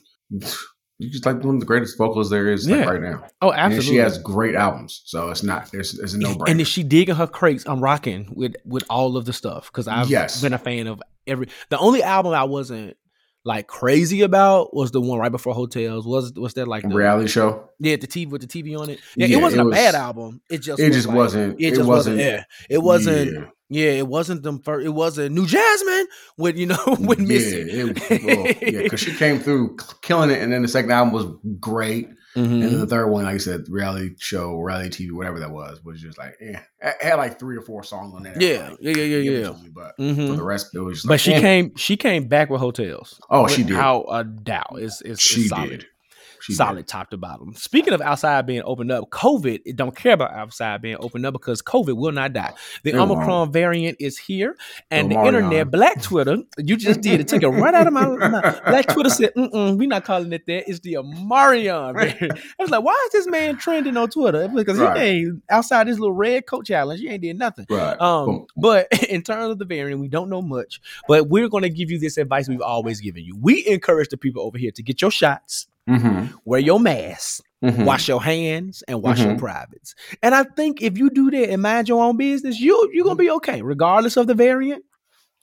Speaker 3: She's like one of the greatest vocalists there is like,
Speaker 2: Yeah.
Speaker 3: right now,
Speaker 2: oh
Speaker 3: and
Speaker 2: absolutely
Speaker 3: she has great albums. So it's not. It's, it's a no brainer.
Speaker 2: And if she digging her crates, I'm rocking with with all of the stuff because I've
Speaker 3: Yes.
Speaker 2: been a fan of every. The only album I wasn't like crazy about was the one right before Heaux Tales. Was was that like the,
Speaker 3: reality show.
Speaker 2: yeah the TV with the TV on it? Yeah,
Speaker 3: Yeah,
Speaker 2: it wasn't
Speaker 3: it
Speaker 2: a
Speaker 3: was-
Speaker 2: bad album. It just
Speaker 3: It just
Speaker 2: like-
Speaker 3: wasn't.
Speaker 2: It just wasn't.
Speaker 3: wasn't.
Speaker 2: Yeah, it wasn't.
Speaker 3: yeah.
Speaker 2: Yeah, it wasn't them first. It wasn't New Jazmine with you know [laughs] with Missy.
Speaker 3: Yeah, it, well, yeah, because she came through killing it, and then the second album was great,
Speaker 2: Mhm.
Speaker 3: and then the third one, like I said, reality show, reality TV, whatever that was, was just like, eh. It had like three or four songs on there.
Speaker 2: Yeah, yeah, yeah, yeah, yeah.
Speaker 3: me, But
Speaker 2: Mhm.
Speaker 3: for the rest, it was just
Speaker 2: But
Speaker 3: like,
Speaker 2: she
Speaker 3: eh.
Speaker 2: came. She came back with Heaux Tales.
Speaker 3: Oh, she did.
Speaker 2: Without a doubt. It's it's,
Speaker 3: She
Speaker 2: solid.
Speaker 3: did. She
Speaker 2: solid
Speaker 3: did.
Speaker 2: top to bottom. Speaking of outside being opened up, COVID it don't care about outside being opened up because COVID will not die. The
Speaker 3: It won't.
Speaker 2: Omicron variant is here, and the internet, Black Twitter, you just did it. Took it right out of my, my [laughs] Black Twitter said, Mm-mm, "We're not calling it that. It's the Omarion." variant." I was like, "Why is this man trending on Twitter? Because
Speaker 3: Right.
Speaker 2: he ain't outside this little red coat challenge. He ain't did nothing."
Speaker 3: Right.
Speaker 2: Um,
Speaker 3: Boom.
Speaker 2: but [laughs] in terms of the variant, we don't know much. But we're going to give you this advice we've always given you. We encourage the people over here to get your shots,
Speaker 3: Mhm.
Speaker 2: wear your mask,
Speaker 3: Mhm.
Speaker 2: wash your hands, and wash your
Speaker 3: Mhm.
Speaker 2: privates. And I think if you do that and mind your own business, you you're gonna be okay, regardless of the variant.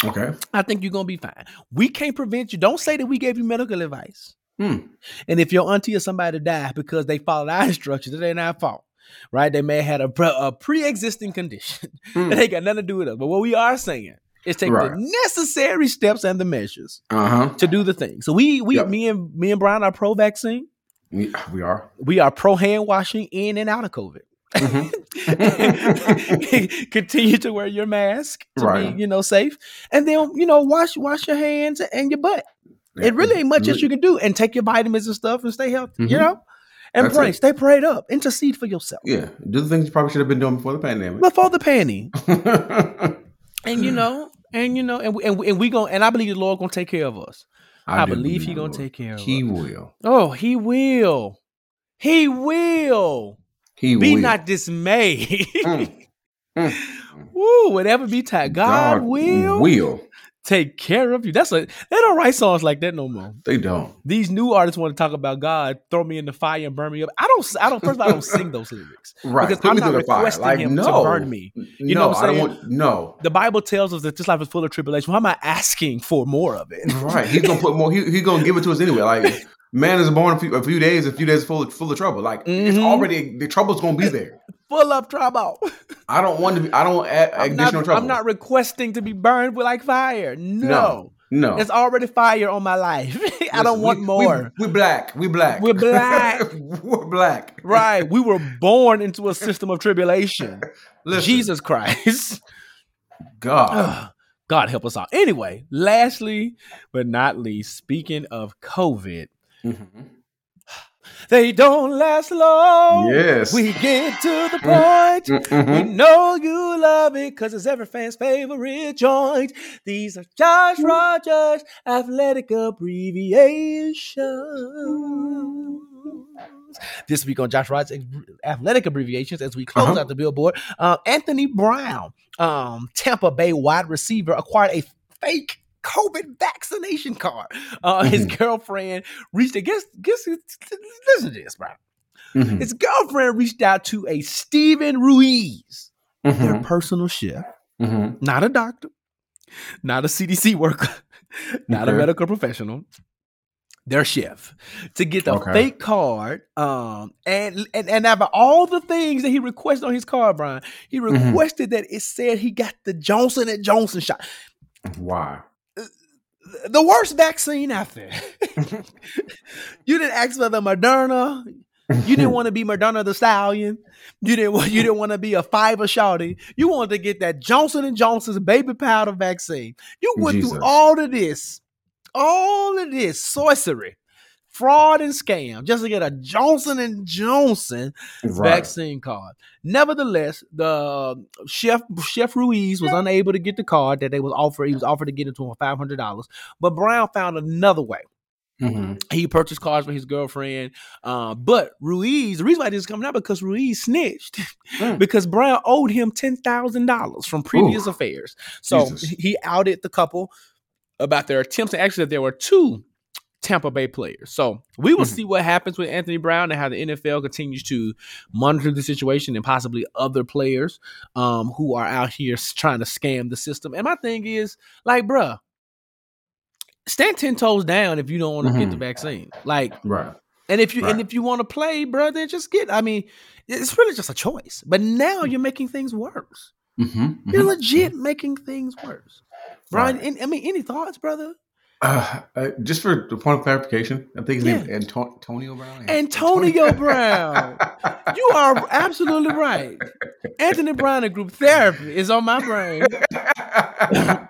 Speaker 3: Okay.
Speaker 2: I think you're gonna be fine. We can't prevent you. Don't say that we gave you medical advice.
Speaker 3: Hmm.
Speaker 2: And if your auntie or somebody died because they followed our [laughs] instructions, it ain't our fault. Right? They may have had a, pre- a pre-existing condition. [laughs] It ain't got nothing to do with us. But what we are saying is take
Speaker 3: Right.
Speaker 2: the necessary steps and the measures
Speaker 3: Uh huh.
Speaker 2: to do the thing. So we we
Speaker 3: Yep.
Speaker 2: me and me and Bryan are pro vaccine.
Speaker 3: We are.
Speaker 2: We are pro hand washing in and out of COVID.
Speaker 3: Mhm. [laughs] [laughs]
Speaker 2: Continue to wear your mask to
Speaker 3: Right.
Speaker 2: be, you know, safe, and then you know wash wash your hands and your butt. It really ain't much else you can do, and take your vitamins and stuff and stay healthy. You
Speaker 3: Mhm.
Speaker 2: know, and
Speaker 3: That's
Speaker 2: pray,
Speaker 3: it.
Speaker 2: stay prayed up, intercede for yourself
Speaker 3: Yeah. Do the things you probably should have been doing before the pandemic.
Speaker 2: before the panty, [laughs] and you know, and you know, and we, and we, and we going and I believe the Lord gonna take care of us. I,
Speaker 3: do
Speaker 2: believe He gonna
Speaker 3: Lord.
Speaker 2: take care of
Speaker 3: He
Speaker 2: us.
Speaker 3: He will.
Speaker 2: Oh, He will. He will.
Speaker 3: He will
Speaker 2: Be
Speaker 3: will.
Speaker 2: not dismayed.
Speaker 3: Mm. [laughs]
Speaker 2: Woo, whatever be tied. God, will
Speaker 3: Will.
Speaker 2: Take care of you. That's a they don't write songs like that no more.
Speaker 3: They don't.
Speaker 2: These new artists want to talk about God, throw me in the fire and burn me up. I don't I don't first of all I don't sing those lyrics. [laughs]
Speaker 3: Right.
Speaker 2: Because
Speaker 3: Put
Speaker 2: I'm not
Speaker 3: through the fire.
Speaker 2: requesting
Speaker 3: Like,
Speaker 2: him to burn me.
Speaker 3: You
Speaker 2: know what I'm
Speaker 3: I don't
Speaker 2: saying?
Speaker 3: want no.
Speaker 2: The Bible tells us that this life is full of tribulation. Why am I asking for more of it?
Speaker 3: Right. He's gonna put more. He, he's gonna give it to us anyway. Like [laughs] man is born a few, a few days, a few days full of, full of trouble. Like it's
Speaker 2: Mhm.
Speaker 3: already the trouble's gonna be there.
Speaker 2: Full of trouble. [laughs]
Speaker 3: I don't want to be. I don't want
Speaker 2: I'm
Speaker 3: additional
Speaker 2: not,
Speaker 3: trouble.
Speaker 2: I'm not requesting to be burned with like fire. No.
Speaker 3: No. No.
Speaker 2: There's already fire on my life. [laughs] I don't
Speaker 3: Listen,
Speaker 2: want
Speaker 3: we-
Speaker 2: more.
Speaker 3: We, we black. We black.
Speaker 2: We're black. [laughs]
Speaker 3: We're black.
Speaker 2: Right. We were born into a system of tribulation.
Speaker 3: Listen,
Speaker 2: Jesus Christ.
Speaker 3: God.
Speaker 2: God help us all. Anyway, lastly but not least, speaking of COVID,
Speaker 3: Mhm.
Speaker 2: They don't last long.
Speaker 3: Yes.
Speaker 2: We get to the point. We
Speaker 3: Mhm.
Speaker 2: know you love it because it's every fan's favorite joint. These are Josh Rogers athletic abbreviations. This week on Josh Rogers athletic abbreviations, as we close
Speaker 3: Uh-huh.
Speaker 2: out the billboard, uh, Anthony Brown, um, Tampa Bay wide receiver, acquired a fake COVID vaccination card. Uh, His girlfriend reached. Guess, guess. Listen to this, bro.
Speaker 3: Mhm.
Speaker 2: His girlfriend reached out to a Steven Ruiz, their
Speaker 3: Mhm.
Speaker 2: personal chef,
Speaker 3: Mhm.
Speaker 2: not a doctor, not a CDC worker, [laughs] not a medical professional. Their chef to get the
Speaker 3: Okay.
Speaker 2: fake card, um, and and and out of all the things that he requested on his card, Bryan, he
Speaker 3: Mhm.
Speaker 2: requested that it said he got the Johnson and Johnson shot,
Speaker 3: Why?
Speaker 2: The worst vaccine out there. [laughs] you didn't ask for the Moderna. You didn't want to be Moderna the Stallion. You didn't want you didn't want to be a fiber shawty. You wanted to get that Johnson and Johnson's baby powder vaccine. You went
Speaker 3: Jesus.
Speaker 2: through all of this, all of this sorcery, fraud and scam just to get a Johnson and Johnson
Speaker 3: Right.
Speaker 2: vaccine card. Nevertheless, the chef Chef Ruiz was unable to get the card that they was offered. He was offered to get it to him for five hundred dollars, but Brown found another way.
Speaker 3: Mhm.
Speaker 2: He purchased cars for his girlfriend. Uh, but Ruiz, the reason why this is coming out because Ruiz snitched
Speaker 3: Mm. [laughs]
Speaker 2: because Brown owed him ten thousand dollars from previous
Speaker 3: Ooh.
Speaker 2: affairs. So
Speaker 3: Jesus.
Speaker 2: he outed the couple about their attempts. And actually, there were two Tampa Bay players. So we will
Speaker 3: Mhm.
Speaker 2: see what happens with Anthony Brown and how the NFL continues to monitor the situation and possibly other players um, who are out here trying to scam the system. And my thing is, like, bruh, stand ten toes down if you don't want to get the
Speaker 3: Mhm.
Speaker 2: vaccine. Like,
Speaker 3: Right.
Speaker 2: and if you and if you want to play, bruh, then just get. I mean, it's really just a choice. But now you're making things worse.
Speaker 3: Mhm.
Speaker 2: You're
Speaker 3: Mhm.
Speaker 2: legit making things worse. Bryan,
Speaker 3: Right.
Speaker 2: any- I mean, any thoughts, brother?
Speaker 3: Uh, uh, just for the point of clarification, I think his name is Anto- Antonio Brown.
Speaker 2: Antonio Brown. [laughs] You are absolutely right. Anthony Brown and group therapy is on my brain. [laughs]
Speaker 3: I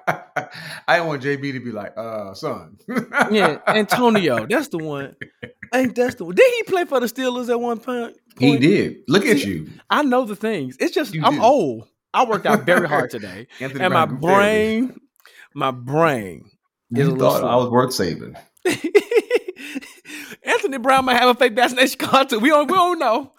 Speaker 3: don't want JB to be like, uh, son.
Speaker 2: Yeah, Antonio. [laughs] That's the one. Ain't that's the one. Did he play for the Steelers at one point?
Speaker 3: He did. Look at
Speaker 2: See,
Speaker 3: you.
Speaker 2: I know the things. It's just
Speaker 3: You
Speaker 2: I'm
Speaker 3: do.
Speaker 2: old. I worked out very hard today.
Speaker 3: Anthony
Speaker 2: and my
Speaker 3: Brown, therapy.
Speaker 2: brain, my brain
Speaker 3: You thought. I was worth saving. [laughs]
Speaker 2: Anthony Brown might have a fake vaccination card too. We don't, we don't know.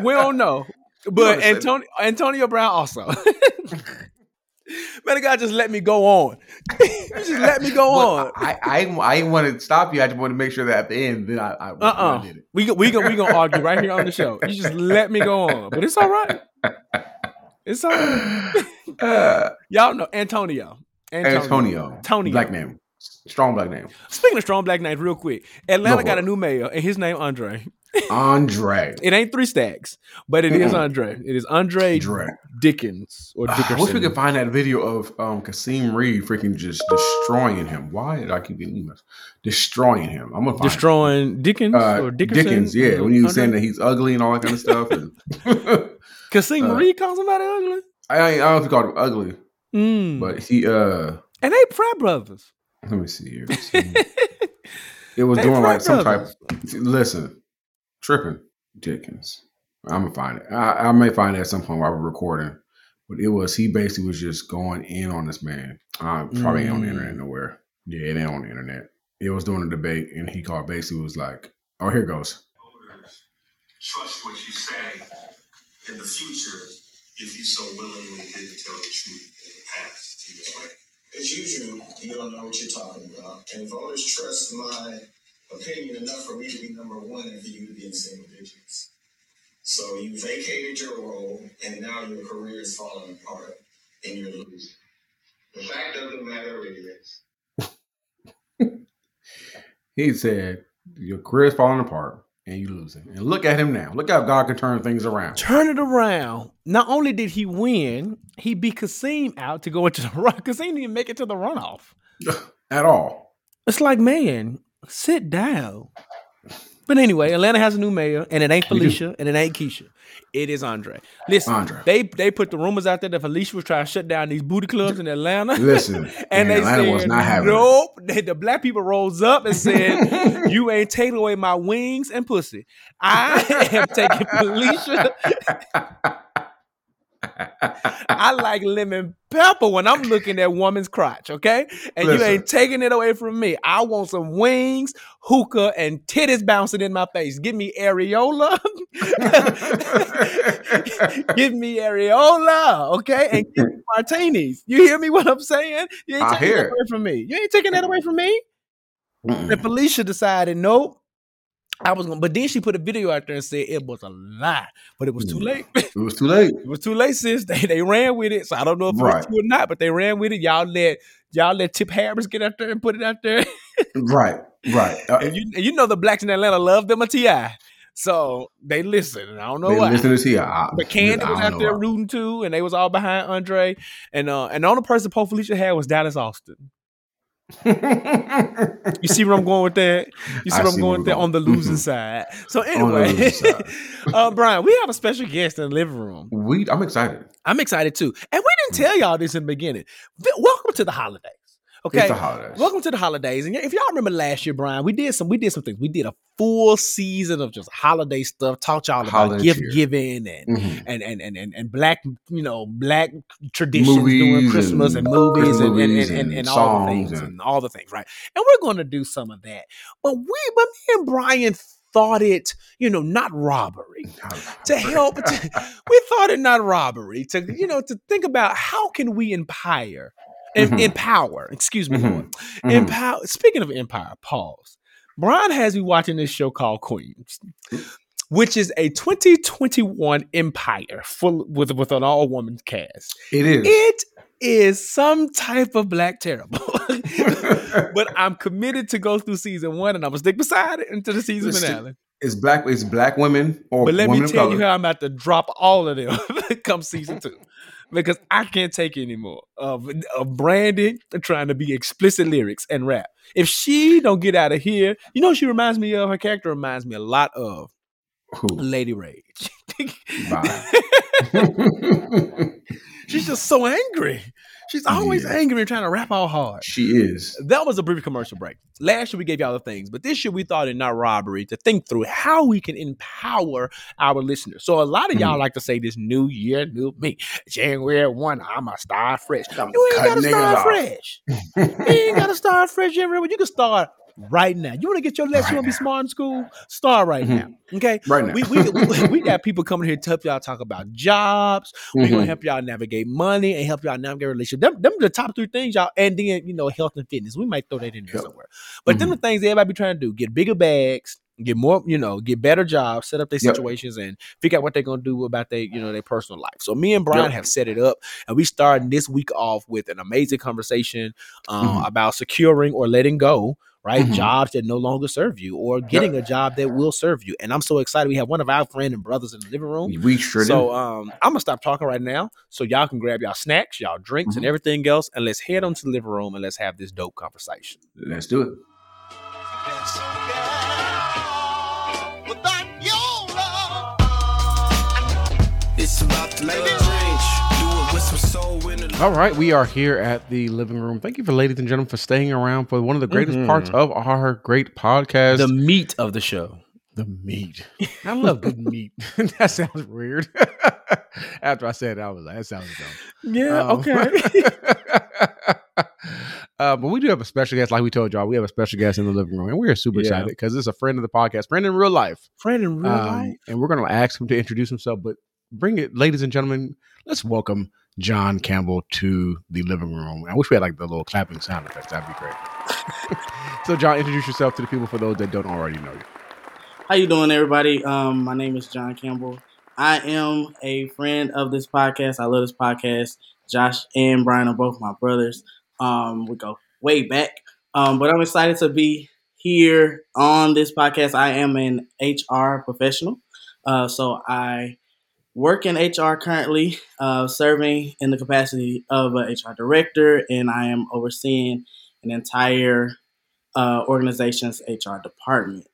Speaker 2: We don't know. [laughs] But. Antonio, Antonio Brown also. [laughs] Man, guy just let me go on. you just let me go
Speaker 3: Well,
Speaker 2: on.
Speaker 3: I, I, I didn't want to stop you. I just wanted to make sure that at the end, then I, I,
Speaker 2: Uh uh
Speaker 3: I did it.
Speaker 2: We we go, we gonna argue right here on the show. You just let me go on, but it's all right. It's all right.
Speaker 3: Uh,
Speaker 2: Y'all know Antonio.
Speaker 3: Antonio.
Speaker 2: Antonio.
Speaker 3: Black name. Strong black name.
Speaker 2: Speaking of strong black names, real quick, Atlanta
Speaker 3: Go
Speaker 2: got a new mayor, and his name Andre.
Speaker 3: Andre. [laughs]
Speaker 2: It ain't three stacks, but it is
Speaker 3: Mm-mm.
Speaker 2: Andre. It is Andre
Speaker 3: Andre.
Speaker 2: Dickens or Dickerson.
Speaker 3: I wish we could find that video of um, Kasim Reed freaking just destroying him. Why did I keep getting emails? Destroying him. I'm gonna
Speaker 2: destroying Dickens
Speaker 3: Uh,
Speaker 2: or Dickerson.
Speaker 3: Dickens, yeah, when you saying that he's ugly and all that kind of stuff. And [laughs] [laughs]
Speaker 2: Kasim
Speaker 3: uh,
Speaker 2: Reed calls somebody ugly.
Speaker 3: I, I don't know if he called him ugly,
Speaker 2: Mm.
Speaker 3: but he uh
Speaker 2: and they frat brothers.
Speaker 3: Let me see here. [laughs] It was
Speaker 2: They
Speaker 3: doing like some type. Listen, tripping Dickens. I'm gonna find it. I, I may find it at some point while we're recording. But it was he basically was just going in on this man. Uh, probably ain't on the
Speaker 2: Mm.
Speaker 3: internet nowhere. Yeah, it ain't on the internet. It was doing a debate, and he called basically was like, "Oh, here goes."
Speaker 5: trust what you say in the future if you so willingly didn't tell the truth in the past. In this way.
Speaker 6: As usual, you don't know what you're talking about. And voters trust my opinion enough for me to be number one and for you to be in single digits. So you vacated your role, and now your career is falling apart, and you're losing. The fact of the matter is, [laughs]
Speaker 3: He said, "Your career is falling apart, and you losing." And look at him now. Look how God can turn things around.
Speaker 2: Turn it around. Not only did he win, he beat Kasim out to go into the [laughs] run. Kasim didn't even make it to the runoff. [laughs]
Speaker 3: At all.
Speaker 2: It's like, man, sit down. But anyway, Atlanta has a new mayor, and it ain't Felicia, and it ain't Keisha. It is Andre. Listen,
Speaker 3: Andre.
Speaker 2: they they put the rumors out there that Felicia was trying to shut down these booty clubs in Atlanta.
Speaker 3: Listen, [laughs]
Speaker 2: and they
Speaker 3: Atlanta
Speaker 2: said,
Speaker 3: was not having it.
Speaker 2: nope. They- the black people rose up and said, [laughs] "You ain't taking away my wings and pussy. I am taking Felicia. [laughs] [laughs] I like lemon pepper when I'm looking at woman's crotch, okay? And you ain't taking it away from me. I want some wings, hookah, and titties bouncing in my face. Give me areola. [laughs] give me areola, okay? And give me martinis. You hear me what I'm saying? You ain't taking that away from me. You ain't taking that away from me.
Speaker 3: Mm-mm.
Speaker 2: And Felicia decided, nope. I was gonna, but then she put a video out there and said it was a lie, but it was too
Speaker 3: Mm.
Speaker 2: late.
Speaker 3: It was too late. [laughs]
Speaker 2: It was too late, sis. They they ran with it. So I don't know if it was true or not, but they ran with it. Y'all let y'all let Tip Harris get out there and put it out there. [laughs]
Speaker 3: Right, right. Uh,
Speaker 2: and you and you know the blacks in Atlanta love them a TI. So they listen. I don't know
Speaker 3: they
Speaker 2: why.
Speaker 3: listen to T.I.
Speaker 2: But
Speaker 3: Kandi
Speaker 2: was out there
Speaker 3: why.
Speaker 2: rooting too, and they was all behind Andre. And uh and the only person Pope Felicia had was Dallas Austin. [laughs] You see where I'm going with that? You see
Speaker 3: I
Speaker 2: where I'm going with that on the losing side. [laughs] So anyway,
Speaker 3: side. [laughs]
Speaker 2: uh, Bryan, we have a special guest in the living room.
Speaker 3: we, I'm excited.
Speaker 2: I'm excited too. And we didn't tell y'all this in the beginning. Welcome to the holidays. Okay.
Speaker 3: It's the holidays.
Speaker 2: Welcome to the holidays. And if y'all remember last year, Bryan, we did some we did some things. We did a full season of just holiday stuff, talked y'all about
Speaker 3: Holiday
Speaker 2: gift
Speaker 3: cheer.
Speaker 2: giving and,
Speaker 3: Mhm.
Speaker 2: and, and and and and black, you know, black traditions during Christmas and,
Speaker 3: and
Speaker 2: movies and, and,
Speaker 3: movies
Speaker 2: and, and, all the things
Speaker 3: and-
Speaker 2: all the things, right? And we're gonna do some of that. But we but me and Bryan thought it, you know, not robbery [laughs] to help to, [laughs] we thought it not robbery to you know to think about how can we empower em-
Speaker 3: Mhm.
Speaker 2: empower excuse me
Speaker 3: Mhm.
Speaker 2: Lord.
Speaker 3: Mhm.
Speaker 2: empower speaking of empire pause Bryan has me watching this show called queens which is a 2021 empire full with with an all-woman cast
Speaker 3: It is.
Speaker 2: it is some type of black terrible [laughs] but i'm committed to go through season one and i'm gonna stick beside it until the season
Speaker 3: Listen,
Speaker 2: finale
Speaker 3: it's black. It's black women or
Speaker 2: but let me tell you how I'm about to drop all of them [laughs] come season two. Because I can't take anymore of, of Brandy trying to be explicit lyrics and rap. If she don't get out of here, you know she reminds me of? Her character reminds me a lot of
Speaker 3: Who?
Speaker 2: Lady Rage. [laughs] [laughs] She's just so angry. She's always
Speaker 3: Yeah.
Speaker 2: angry and trying to rap all hard.
Speaker 3: she is.
Speaker 2: That was a brief commercial break. Last year we gave y'all the things, but this year we thought it not robbery to think through how we can empower our listeners. So a lot of y'all
Speaker 3: Mhm.
Speaker 2: like to say this new year, new me. January one, I'm a star fresh.
Speaker 3: I'm
Speaker 2: You ain't gotta start
Speaker 3: off.
Speaker 2: fresh. You ain't gotta start fresh January. You can start right now. You want to get your lessons?
Speaker 3: Right
Speaker 2: you want to be smart in school? Start right
Speaker 3: Mhm.
Speaker 2: now. Okay.
Speaker 3: Right now.
Speaker 2: We, we, we, [laughs] we got people coming here to help y'all talk about jobs. We're gonna help y'all navigate money and help y'all navigate relationships. Them, them the top three things, y'all. And then you know, health and fitness. We might throw that in there
Speaker 3: Yep.
Speaker 2: somewhere. But them
Speaker 3: Mhm.
Speaker 2: the things everybody be trying to do: get bigger bags, get more, you know, get better jobs, set up their
Speaker 3: Yep.
Speaker 2: situations, and figure out what they're gonna do about their, you know, their personal life. So me and Bryan
Speaker 3: Yep.
Speaker 2: have set it up, and we started this week off with an amazing conversation uh,
Speaker 3: Mhm.
Speaker 2: about securing or letting go. Right,
Speaker 3: Mhm.
Speaker 2: jobs that no longer serve you, or getting a job that will serve you, and I'm so excited. We have one of our friend and brothers in the living room
Speaker 3: We sure
Speaker 2: so
Speaker 3: do.
Speaker 2: um, I'm gonna stop talking right now, so y'all can grab y'all snacks, y'all drinks, and
Speaker 3: Mhm.
Speaker 2: everything else, and let's head on to the living room and let's have this dope conversation.
Speaker 3: Let's do it.
Speaker 7: It's about to
Speaker 3: All right, we are here at the living room. Thank you for, ladies and gentlemen, for staying around for one of the greatest
Speaker 2: Mhm.
Speaker 3: parts of our great podcast.
Speaker 2: The meat of the show.
Speaker 3: The meat. I love good [laughs] meat. that sounds weird. [laughs] After I said it, I was like, that sounds dumb.
Speaker 2: Yeah.
Speaker 3: Um,
Speaker 2: okay. [laughs]
Speaker 3: uh, but we do have a special guest, like we told y'all. We have a special guest in the living room, and we are super
Speaker 2: Yeah.
Speaker 3: excited because it's a friend of the podcast, friend in real life.
Speaker 2: Friend in real
Speaker 3: Um,
Speaker 2: life.
Speaker 3: and we're going to ask him to introduce himself. But bring it, ladies and gentlemen. Let's welcome John Campbell to the living room. I wish we had like the little clapping sound effects. That'd be great. [laughs] so, John, introduce yourself to the people for those that don't already know you.
Speaker 8: How you doing, everybody? Um, my name is John Campbell. I am a friend of this podcast. I love this podcast. Josh and Bryan are both my brothers. Um, we go way back. Um, but I'm excited to be here on this podcast. I am an HR professional. Uh, so I work in HR currently, uh, serving in the capacity of a HR director, and I am overseeing an entire uh, organization's HR department.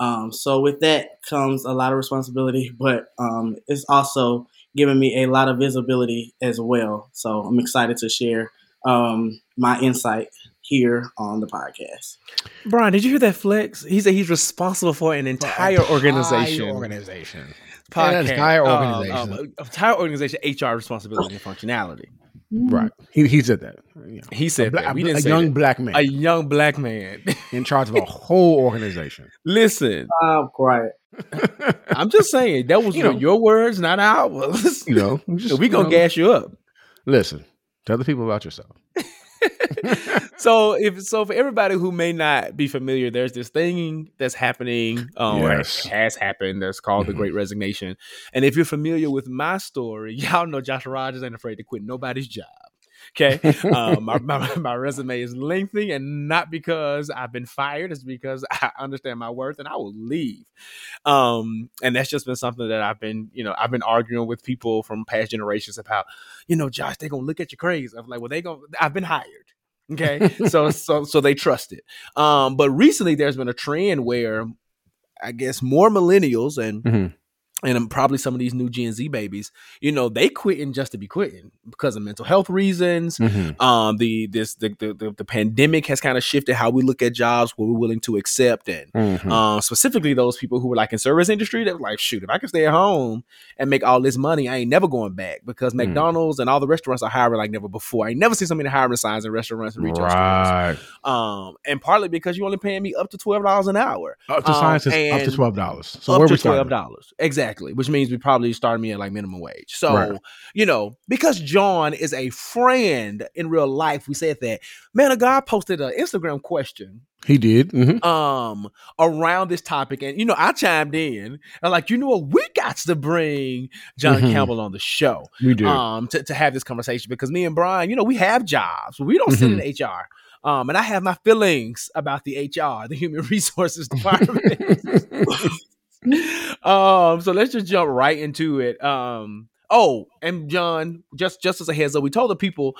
Speaker 8: Um, so with that comes a lot of responsibility, but um, it's also given me a lot of visibility as well. So I'm excited to share um, my insight here on the podcast.
Speaker 2: Bryan, did you hear that flex? He said he's responsible for an entire organization.
Speaker 9: organization.
Speaker 2: Podcast,
Speaker 9: An entire
Speaker 2: um,
Speaker 9: organization.
Speaker 2: um, entire organization HR responsibility and functionality.
Speaker 9: Right. He he said that. You know,
Speaker 2: He said
Speaker 9: a, bla-
Speaker 2: that. We
Speaker 9: a
Speaker 2: didn't say
Speaker 9: young
Speaker 2: that.
Speaker 9: black man
Speaker 2: a young black man. [laughs]
Speaker 9: in charge of a [laughs] whole organization.
Speaker 2: Listen,
Speaker 8: I'm quiet. [laughs]
Speaker 2: I'm just saying that was
Speaker 9: You know.
Speaker 2: your words, not ours.
Speaker 9: You know, just,
Speaker 2: we
Speaker 9: you
Speaker 2: gonna
Speaker 9: know,
Speaker 2: gas you up.
Speaker 9: Listen, tell the people about yourself. [laughs]
Speaker 2: so if so for everybody who may not be familiar there's this thing that's happening um
Speaker 9: Yes.
Speaker 2: has happened that's called the
Speaker 9: Mhm.
Speaker 2: great resignation. And if you're familiar with my story [laughs] y'all know josh rogers ain't afraid to quit nobody's job okay? Um, my, my, [laughs] my resume is lengthy and not because i've been fired it's because i understand my worth and i will leave. Um and that's just been something that i've been you know i've been arguing with people from past generations about you know josh they're gonna look at you crazy. I'm like well they gonna i've been hired okay so [laughs] so so they trust it um but recently there's been a trend where i guess more millennials and
Speaker 9: Mhm.
Speaker 2: And um, probably some of these new gen z babies you know they quitting just to be quitting because of mental health reasons
Speaker 9: Mhm.
Speaker 2: um the this the the, the, the pandemic has kind of shifted how we look at jobs what we're willing to accept and
Speaker 9: Mhm.
Speaker 2: uh, specifically those people who were like in service industry that were like shoot if i can stay at home and make all this money i ain't never going back because
Speaker 9: Mm.
Speaker 2: mcdonald's and all the restaurants are hiring like never before i ain't never seen so many hiring signs in restaurants and retail stores
Speaker 9: Right.
Speaker 2: um and partly because you're only paying me up to $12 an hour
Speaker 9: Up to
Speaker 2: Um,
Speaker 9: science is up to twelve dollars. So
Speaker 2: up
Speaker 9: where
Speaker 2: to twelve dollars exactly, which means we probably start me at like minimum wage. So
Speaker 9: Right.
Speaker 2: you know, because John is a friend in real life, we said that. Man of God posted an Instagram question
Speaker 9: He did. Mhm.
Speaker 2: um around this topic, and you know, I chimed in and like, you know what, we got to bring John
Speaker 9: Mhm.
Speaker 2: Campbell on the show
Speaker 9: We did.
Speaker 2: um to, to have this conversation because me and Brian, you know, we have jobs, we don't sit in HR. Um, and I have my feelings about the HR, the Human [laughs] Resources [laughs] Department. [laughs] [laughs] um, so let's just jump right into it. Um, oh, and John, just just as a heads up, we told the people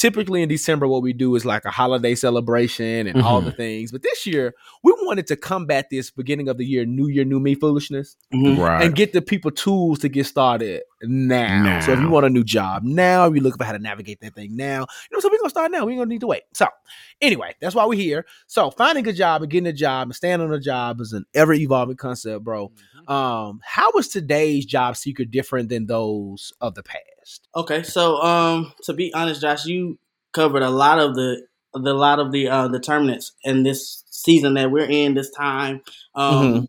Speaker 2: typically in December what we do is like a holiday celebration and all
Speaker 9: Mhm.
Speaker 2: the things. But this year, we wanted to combat this beginning of the year, new year, new me foolishness
Speaker 8: Mhm.
Speaker 9: right.
Speaker 2: and get the people tools to get started now. So if you want a new job now, if you're looking for how to navigate that thing now, you know, so we're gonna start now. We ain't gonna need to wait. So anyway, that's why we're here. So finding a job and getting a job and staying on a job is an ever evolving concept, bro. Um, how is today's job seeker different than those of the past?
Speaker 8: Okay, so um, to be honest, Josh, you covered a lot of the the lot of the uh, determinants in this season that we're in this time. Um,
Speaker 2: Mhm.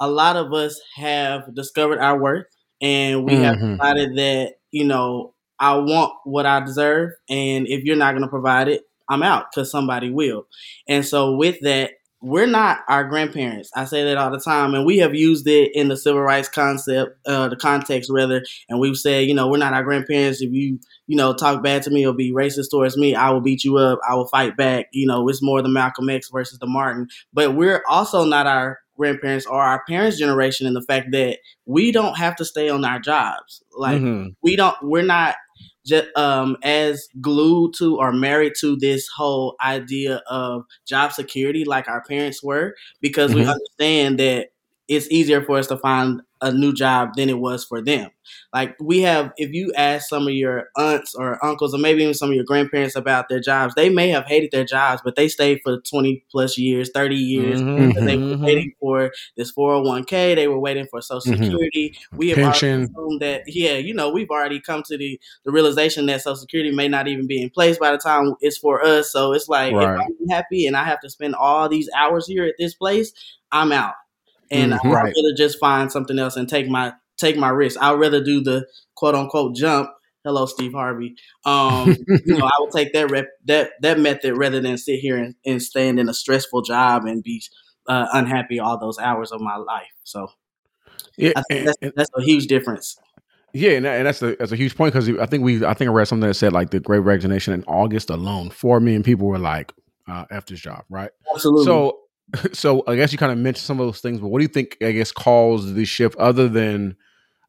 Speaker 8: A lot of us have discovered our worth, and we have
Speaker 9: Mhm.
Speaker 8: decided that you know I want what I deserve, and if you're not going to provide it, I'm out because somebody will. And so with that. We're not our grandparents. I say that all the time, and we have used it in the civil rights concept, uh, the context rather, and we've said, you know, we're not our grandparents. If you you know, talk bad to me or be racist towards me, I will beat you up. I will fight back. You know, it's more the Malcolm X versus the Martin. But we're also not our grandparents or our parents' generation in the fact that we don't have to stay on our jobs. Like
Speaker 2: Mhm.
Speaker 8: we don't, we're not just um, as glued to or married to this whole idea of job security like our parents were because we
Speaker 9: Mhm.
Speaker 8: understand that it's easier for us to find a new job than it was for them. Like we have, if you ask some of your aunts or uncles, or maybe even some of your grandparents about their jobs, they may have hated their jobs, but they stayed for twenty plus years, thirty years.
Speaker 2: Mhm.
Speaker 8: They were
Speaker 2: Mhm.
Speaker 8: waiting for this 401k. They were waiting for Social
Speaker 9: Mhm.
Speaker 8: Security. We have
Speaker 9: Pension.
Speaker 8: already assumed that, yeah, you know, we've already come to the, the realization that Social Security may not even be in place by the time it's for us. So it's like,
Speaker 9: Right.
Speaker 8: if I'm happy and I have to spend all these hours here at this place, I'm out. And
Speaker 9: Mhm.
Speaker 8: I'd
Speaker 2: Right.
Speaker 8: rather just find something else and take my take my risk. I'd rather do the quote unquote jump. Hello, Steve Harvey. Um, you know, [laughs] I would take that rep, that that method rather than sit here and, and stand in a stressful job and be uh, unhappy all those hours of my life. So
Speaker 9: Yeah,
Speaker 8: I think
Speaker 9: and-
Speaker 8: that's, that's a huge difference.
Speaker 9: Yeah, and, and that's a that's a huge point because I think we I think I read something that said like the Great Resignation in August alone, four million people were like, uh, "F this job," right?
Speaker 8: Absolutely.
Speaker 9: So, [laughs] so I guess you kind of mentioned some of those things, but what do you think? I guess caused the shift other than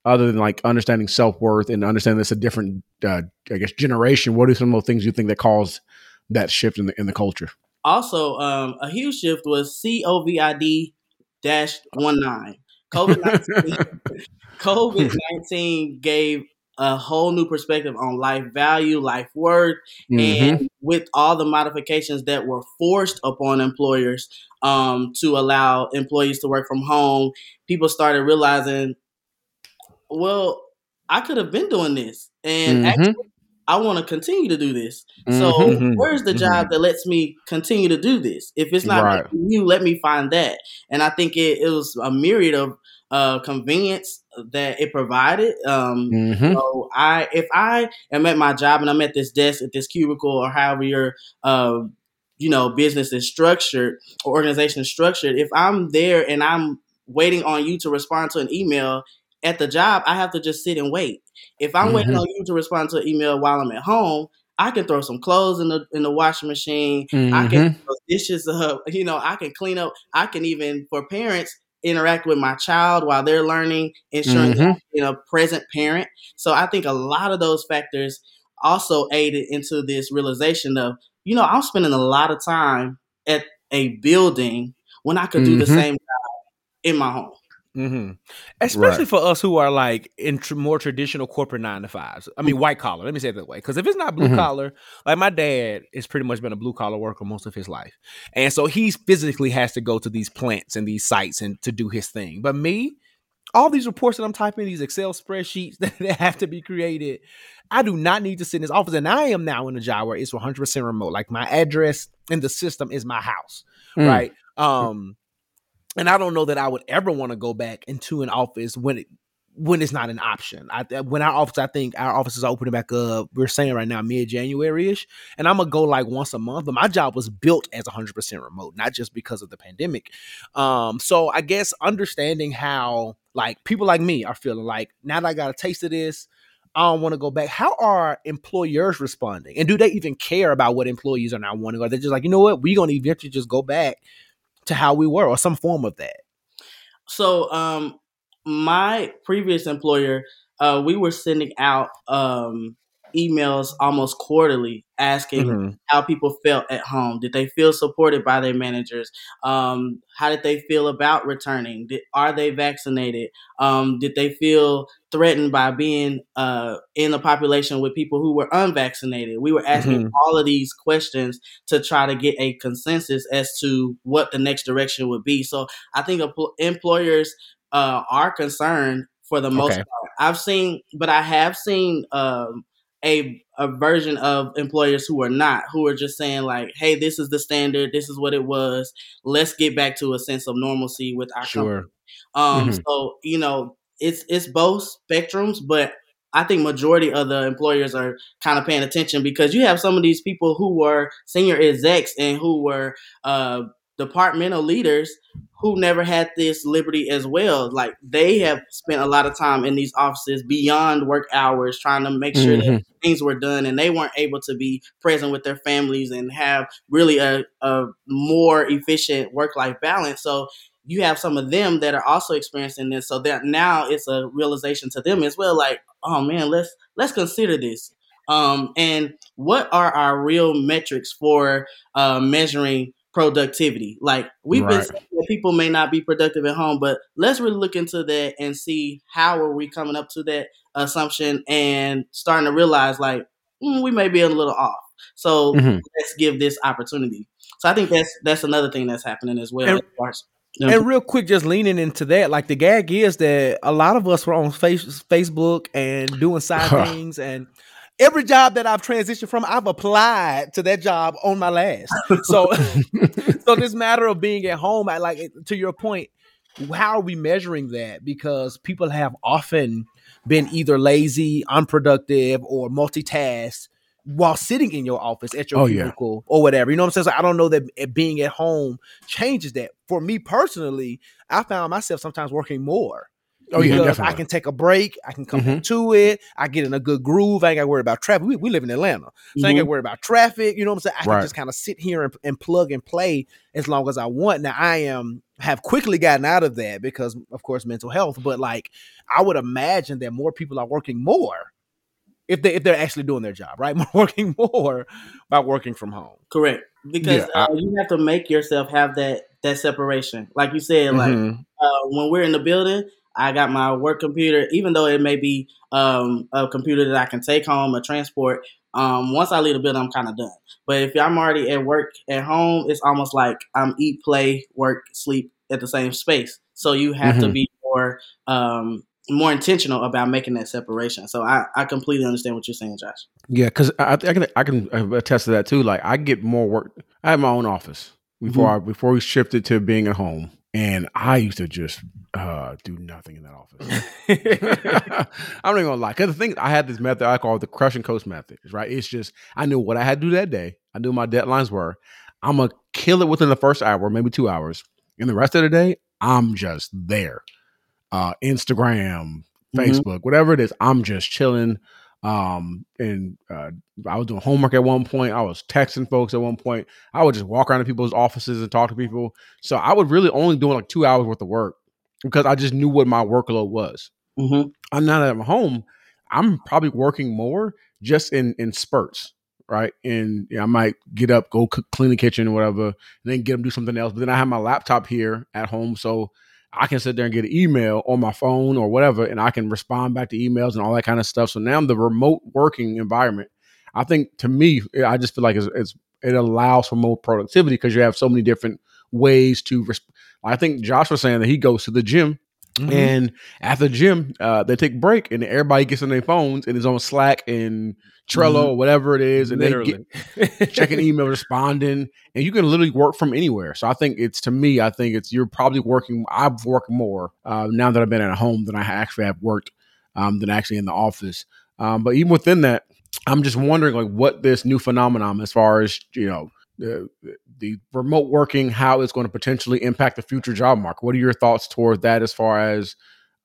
Speaker 9: other than like understanding self worth and understanding it's a different, uh, I guess, generation. What are some of those things you think that caused that shift in the in the culture?
Speaker 8: also, um, a huge shift was COVID dash one nine. COVID nineteen [laughs] COVID nineteen gave a whole new perspective on life value, life worth,
Speaker 9: Mhm.
Speaker 8: and with all the modifications that were forced upon employers um, to allow employees to work from home, people started realizing, well, I could have been doing this, and
Speaker 9: Mhm.
Speaker 8: actually, I want to continue to do this. So,
Speaker 9: Mhm.
Speaker 8: where's the
Speaker 9: Mhm.
Speaker 8: job that lets me continue to do this? If it's not
Speaker 9: Right.
Speaker 8: you, let me find that. And I think it, it was a myriad of uh, convenience that it provided. Um,
Speaker 9: Mhm.
Speaker 8: so I, if I am at my job and I'm at this desk at this cubicle or however your, uh, you know, business is structured or organization is structured, if I'm there and I'm waiting on you to respond to an email at the job, I have to just sit and wait. If I'm waiting
Speaker 9: Mhm.
Speaker 8: on you to respond to an email while I'm at home, I can throw some clothes in the in the washing machine. I can
Speaker 9: Mhm.
Speaker 8: throw dishes up. [laughs] You know, I can clean up. I can even for parents interact with my child while they're learning, ensuring that
Speaker 9: Mhm.
Speaker 8: I'm being a present parent. So I think a lot of those factors also aided into this realization of, you know, I'm spending a lot of time at a building when I could do the
Speaker 9: Mhm.
Speaker 8: same job in my home.
Speaker 2: Hmm Especially
Speaker 9: Right.
Speaker 2: for us who are like in tr- more traditional corporate nine to fives. I mean, white collar. Let me say it that way. Because if it's not blue
Speaker 9: Mhm.
Speaker 2: collar, like my dad has pretty much been a blue collar worker most of his life, and so he physically has to go to these plants and these sites and to do his thing. But me, all these reports that I'm typing, these Excel spreadsheets [laughs] that, that have to be created, I do not need to sit in this office. And I am now in a job where it's 100 percent remote. Like my address in the system is my house,
Speaker 9: Mm.
Speaker 2: right? Um, and I don't know that I would ever want to go back into an office when it when it's not an option. I when our office, I think our offices are opening back up. We're saying right now mid January ish, and I'm gonna go like once a month. But my job was built as 100 percent remote, not just because of the pandemic. Um, so I guess understanding how like people like me are feeling like now that I got a taste of this. I don't want to go back. How are employers responding? And do they even care about what employees are now wanting? Or they're just like, you know what, we're gonna eventually just go back to how we were or some form of that.
Speaker 8: So, um, my previous employer, uh, we were sending out um, emails almost quarterly asking
Speaker 2: Mhm.
Speaker 8: how people felt at home. Did they feel supported by their managers? Um, how did they feel about returning? Did, are they vaccinated? Um, did they feel threatened by being uh, in a population with people who were unvaccinated? We were asking
Speaker 2: Mhm.
Speaker 8: all of these questions to try to get a consensus as to what the next direction would be. So I think empl- employers uh, are concerned for the most
Speaker 2: Okay.
Speaker 8: part. I've seen, but I have seen um, a a version of employers who are not, who are just saying like, "Hey, this is the standard. This is what it was. Let's get back to a sense of normalcy with our company."
Speaker 2: Sure.
Speaker 8: Um,
Speaker 9: Mhm.
Speaker 8: so you know, it's it's both spectrums, but I think majority of the employers are kind of paying attention because you have some of these people who were senior execs and who were uh, departmental leaders who never had this liberty as well. Like they have spent a lot of time in these offices beyond work hours, trying to make sure that
Speaker 9: Mhm.
Speaker 8: things were done, and they weren't able to be present with their families and have really a, a more efficient work life balance. So you have some of them that are also experiencing this. So that now it's a realization to them as well. Like, oh man, let's let's consider this. Um, and what are our real metrics for uh, measuring productivity? Like we've been saying that people may not be productive at home, but let's really look into that and see how are we coming up to that assumption and starting to realize like mm, we may be a little off. So
Speaker 9: Mhm.
Speaker 8: let's give this opportunity. So I think that's that's another thing that's happening as well.
Speaker 2: And-
Speaker 8: as as-
Speaker 2: And real quick, just leaning into that, like the gag is that a lot of us were on face, Facebook and doing side [laughs] things, and every job that I've transitioned from, I've applied to that job on my last. So, [laughs] so this matter of being at home, I like to your point. How are we measuring that? Because people have often been either lazy, unproductive, or multitask while sitting in your office at your
Speaker 9: Oh, yeah.
Speaker 2: cubicle or whatever. You know what I'm saying? So I don't know that eh, being at home changes that. For me personally, I found myself sometimes working more.
Speaker 9: Oh yeah, definitely.
Speaker 2: I can take a break. I can come
Speaker 9: Mm-hmm.
Speaker 2: to it. I get in a good groove. I ain't got to worry about traffic. We, we live in Atlanta, so I ain't got to worry about traffic. You know what I'm saying? I
Speaker 9: Mm-hmm. Right.
Speaker 2: can just kind of sit here and, and plug and play as long as I want. Now I am have quickly gotten out of that because, of course, mental health. But like, I would imagine that more people are working more if they if they're actually doing their job, right? [laughs] working more by working from home.
Speaker 8: Correct. Because
Speaker 3: Yeah,
Speaker 8: uh, you have to make yourself have that that separation. Like you said, like
Speaker 2: Mhm.
Speaker 8: uh, when we're in the building, I got my work computer, even though it may be um, a computer that I can take home or transport. Um, once I leave the building, I'm kind of done. But if I'm already at work at home, it's almost like I'm eat, play, work, sleep at the same space. So you have to
Speaker 3: Mhm.
Speaker 8: be more um, more intentional about making that separation. So I, I completely understand what you're saying, Josh.
Speaker 3: Yeah, because I, I can I can attest to that too. Like I get more work. I have my own office before
Speaker 8: Mm-hmm.
Speaker 3: I before we shifted to being at home, and I used to just uh, do nothing in that office. [laughs] I'm not gonna lie. Because the thing I had this method I call the crush and coast method. Right? It's just I knew what I had to do that day. I knew my deadlines were. I'm gonna kill it within the first hour, maybe two hours, and the rest of the day I'm just there. Uh, Instagram,
Speaker 8: Mhm.
Speaker 3: Facebook, whatever it is, I'm just chilling. Um, and uh, I was doing homework at one point. I was texting folks at one point. I would just walk around to people's offices and talk to people. So I would really only doing like two hours worth of work because I just knew what my workload was.
Speaker 8: Mm-hmm.
Speaker 3: I'm now that I'm home, I'm probably working more just in in spurts, right? And you know, I might get up, go cook, clean the kitchen or whatever, and then get them do something else. But then I have my laptop here at home, so I can sit there and get an email on my phone or whatever, and I can respond back to emails and all that kind of stuff. So now the remote working environment, I think to me, I just feel like it's, it's it allows for more productivity because you have so many different ways to. Resp- I think Josh was saying that he goes to the gym
Speaker 2: Mhm.
Speaker 3: and at the gym, uh, they take a break and everybody gets on their phones and is on Slack and Trello or whatever it is, and
Speaker 2: Literally.
Speaker 3: they get checking [laughs] email, responding, and you can literally work from anywhere. So I think it's to me, I think it's you're probably working. I've worked more uh, now that I've been at home than I actually have worked um, than actually in the office. Um, but even within that, I'm just wondering like what this new phenomenon as far as you know the the remote working, how it's going to potentially impact the future job market. What are your thoughts towards that as far as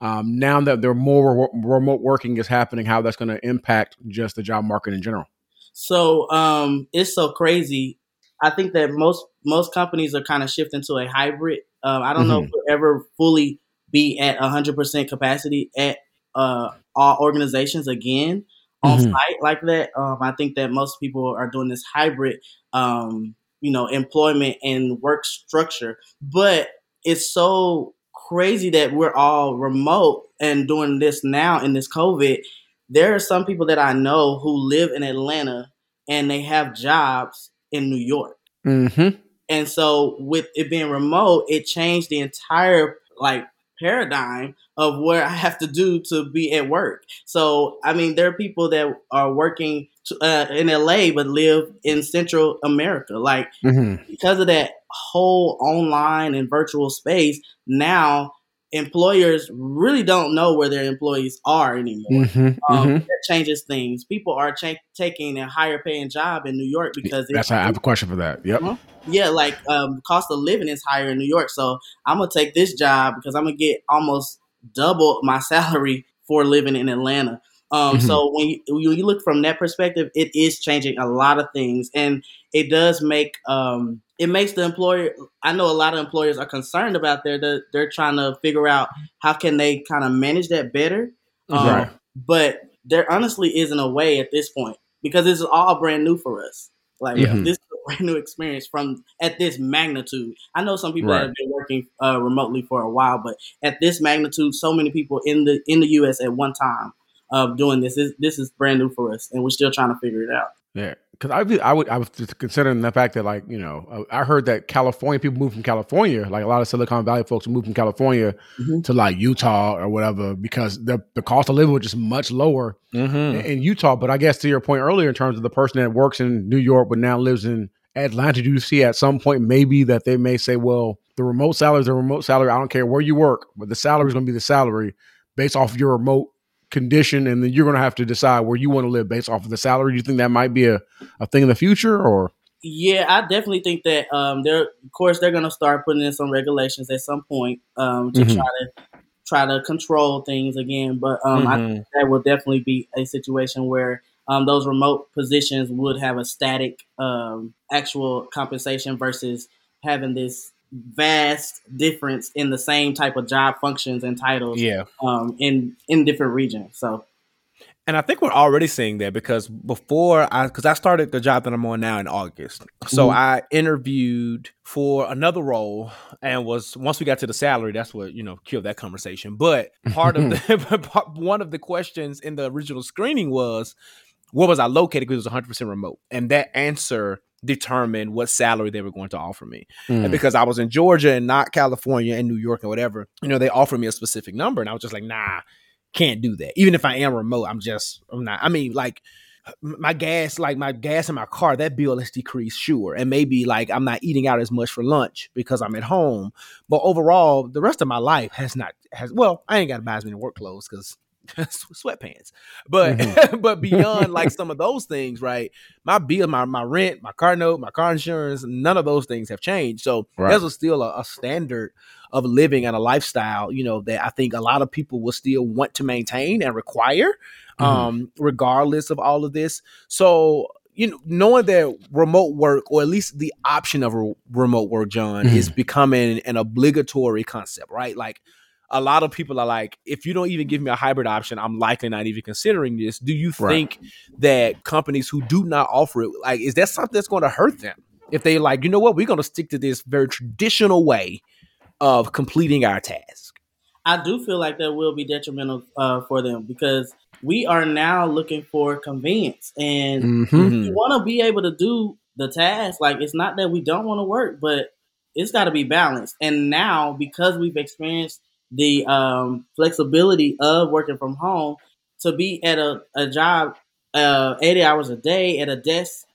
Speaker 3: um, now that there more re- remote working is happening, how that's going to impact just the job market in general?
Speaker 8: So um, it's so crazy. I think that most most companies are kind of shifting to a hybrid. Um, I don't know if we'll ever fully be at 100% capacity at uh, all organizations again on
Speaker 3: Mhm.
Speaker 8: site like that. Um, I think that most people are doing this hybrid, um, you know, employment and work structure. But it's so crazy that we're all remote and doing this now in this COVID. There are some people that I know who live in Atlanta and they have jobs in New York.
Speaker 3: Mm-hmm.
Speaker 8: And so with it being remote, it changed the entire like paradigm of what I have to do to be at work. So I mean, there are people that are working to, uh, in LA but live in Central America. Like
Speaker 3: Mm-hmm.
Speaker 8: because of that whole online and virtual space, now employers really don't know where their employees are anymore.
Speaker 3: Mm-hmm.
Speaker 8: Um,
Speaker 3: mm-hmm.
Speaker 8: That changes things. People are cha- taking a higher paying job in New York because
Speaker 3: That's I have a question for that. Yep.
Speaker 8: Yeah, like um, cost of living is higher in New York. So I'm gonna take this job because I'm gonna get almost double my [laughs] salary for living in Atlanta. Um,
Speaker 3: Mhm.
Speaker 8: So when you, when you look from that perspective, it is changing a lot of things, and it does make um, it makes the employer. I know a lot of employers are concerned about their they're, they're trying to figure out how can they kind of manage that better. Um,
Speaker 3: Right.
Speaker 8: But there honestly isn't a way at this point because this is all brand new for us. Like
Speaker 3: Yeah.
Speaker 8: this brand new experience from at this magnitude. I know some people
Speaker 3: Right.
Speaker 8: that have been working uh, remotely for a while, but at this magnitude, so many people in the in the U.S. at one time of doing this. This this is brand new for us, and we're still trying to figure it out.
Speaker 3: Yeah, because I I would, I was just considering the fact that, like, you know, I heard that California people move from California, like a lot of Silicon Valley folks move from California
Speaker 8: Mhm.
Speaker 3: to like Utah or whatever because the the cost of living was just much lower
Speaker 2: Mm-hmm.
Speaker 3: in, in Utah. But I guess to your point earlier, in terms of the person that works in New York but now lives in Atlanta, do you see at some point maybe that they may say, well, the remote salary is a remote salary. I don't care where you work, but the salary is going to be the salary based off your remote condition, and then you're going to have to decide where you want to live based off of the salary. Do you think that might be a, a thing in the future, or
Speaker 8: Yeah, I definitely think that um, they're of course they're going to start putting in some regulations at some point um, to
Speaker 3: Mhm.
Speaker 8: try to try to control things again. But um, I think that will definitely be a situation where um, those remote positions would have a static um, actual compensation versus having this vast difference in the same type of job functions and titles
Speaker 2: Yeah.
Speaker 8: um, in in different regions. So
Speaker 2: And I think we're already seeing that because before I, because I started the job that I'm on now in August, so
Speaker 9: Mhm.
Speaker 2: I interviewed for another role and was once we got to the salary, that's what you know killed that conversation. But part of [laughs] the [laughs] one of the questions in the original screening was, where was I located? Because it was 100 percent remote, and that answer determined what salary they were going to offer me.
Speaker 9: Mm.
Speaker 2: And because I was in Georgia and not California and New York or whatever, you know, they offered me a specific number, and I was just like, nah, can't do that. Even if I am remote, I'm just, I'm not. I mean, like my gas, like my gas in my car, that bill has decreased, sure, and maybe like I'm not eating out as much for lunch because I'm at home. But overall, the rest of my life has not has. Well, I ain't got to buy as many work clothes because. [laughs] sweatpants. But [laughs] but beyond like some of those things right my bill my, my rent my car note my car insurance none of those things have changed. So
Speaker 9: Right.
Speaker 2: there's a, still a, a standard of living and a lifestyle you know that i think a lot of people will still want to maintain and require
Speaker 9: Mhm.
Speaker 2: um regardless of all of this. So you know knowing that remote work or at least the option of re- remote work john is becoming an obligatory concept right? Like a lot of people are like, if you don't even give me a hybrid option, I'm likely not even considering this. Do you
Speaker 9: Right.
Speaker 2: think that companies who do not offer it, like, is that something that's going to hurt them? If they like, you know what, we're going to stick to this very traditional way of completing our task.
Speaker 8: I do feel like that will be detrimental uh, for them because we are now looking for convenience and
Speaker 9: Mhm.
Speaker 8: we want to be able to do the task. Like it's not that we don't want to work, but it's got to be balanced. And now because we've experienced the um, flexibility of working from home, to be at a, a job uh, 80 hours a day at a desk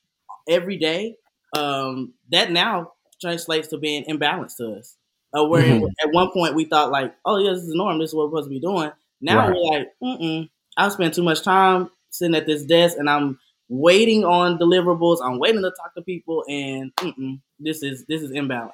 Speaker 8: every day, um, that now translates to being imbalanced to us. Uh, where
Speaker 9: Mhm.
Speaker 8: at one point we thought like, oh yeah, this is the norm. This is what we're supposed to be doing. Now
Speaker 9: Right.
Speaker 8: we're like, mm-mm. I spend too much time sitting at this desk and I'm waiting on deliverables. I'm waiting to talk to people, and mm-mm, this is this is imbalance.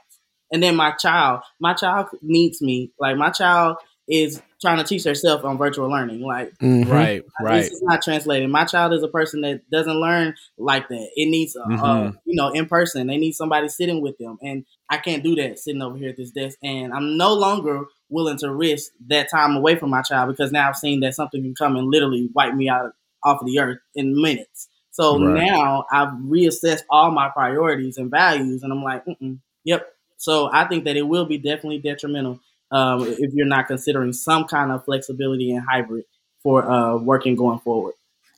Speaker 8: And then my child, my child needs me. Like my child is trying to teach herself on virtual learning. Like
Speaker 9: Mhm.
Speaker 2: Right, right.
Speaker 8: this is not translating. My child is a person that doesn't learn like that. It needs, uh, uh,
Speaker 2: Mhm.
Speaker 8: you know, in person. They need somebody sitting with them, and I can't do that sitting over here at this desk. And I'm no longer willing to risk that time away from my child because now I've seen that something can come and literally wipe me out off of the earth in minutes. So
Speaker 9: Right.
Speaker 8: now I've reassessed all my priorities and values, and I'm like, Mm-mm, yep. So I think that it will be definitely detrimental um, if you're not considering some kind of flexibility and hybrid for uh, working going forward.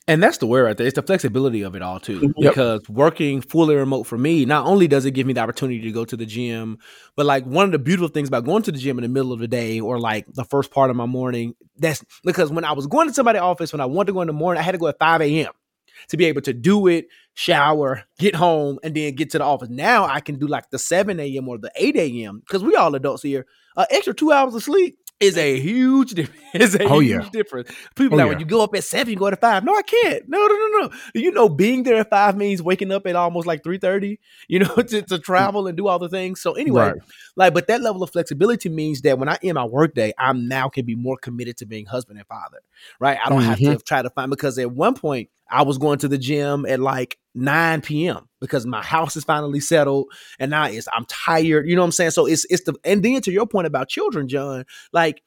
Speaker 2: And that's the word right there. It's the flexibility of it all too.
Speaker 8: Mhm.
Speaker 9: Yep.
Speaker 2: Because working fully remote for me, not only does it give me the opportunity to go to the gym, but like one of the beautiful things about going to the gym in the middle of the day or like the first part of my morning, that's because when I was going to somebody's office, when I wanted to go in the morning, I had to go at 5 a.m. to be able to do it, shower, get home, and then get to the office. Now I can do like the 7 a.m. or the 8 a.m. because we all adults here. An extra two hours of sleep is a huge difference. [laughs] Is a
Speaker 9: Oh,
Speaker 2: huge
Speaker 9: yeah.
Speaker 2: difference. People
Speaker 9: Oh,
Speaker 2: like when you go up at seven, you go to five. No, I can't. No, no, no, no. You know, being there at five means waking up at almost like three thirty. [laughs] You know, to, to travel and do all the things. So anyway,
Speaker 9: Right.
Speaker 2: like, but that level of flexibility means that when I end my workday, I'm now can be more committed to being husband and father. Right? I don't have to mm-hmm. try to find because at one point I was going to the gym at like 9 p.m. because my house is finally settled and now it's I'm tired. You know what I'm saying? So it's it's the and then to your point about children, John, like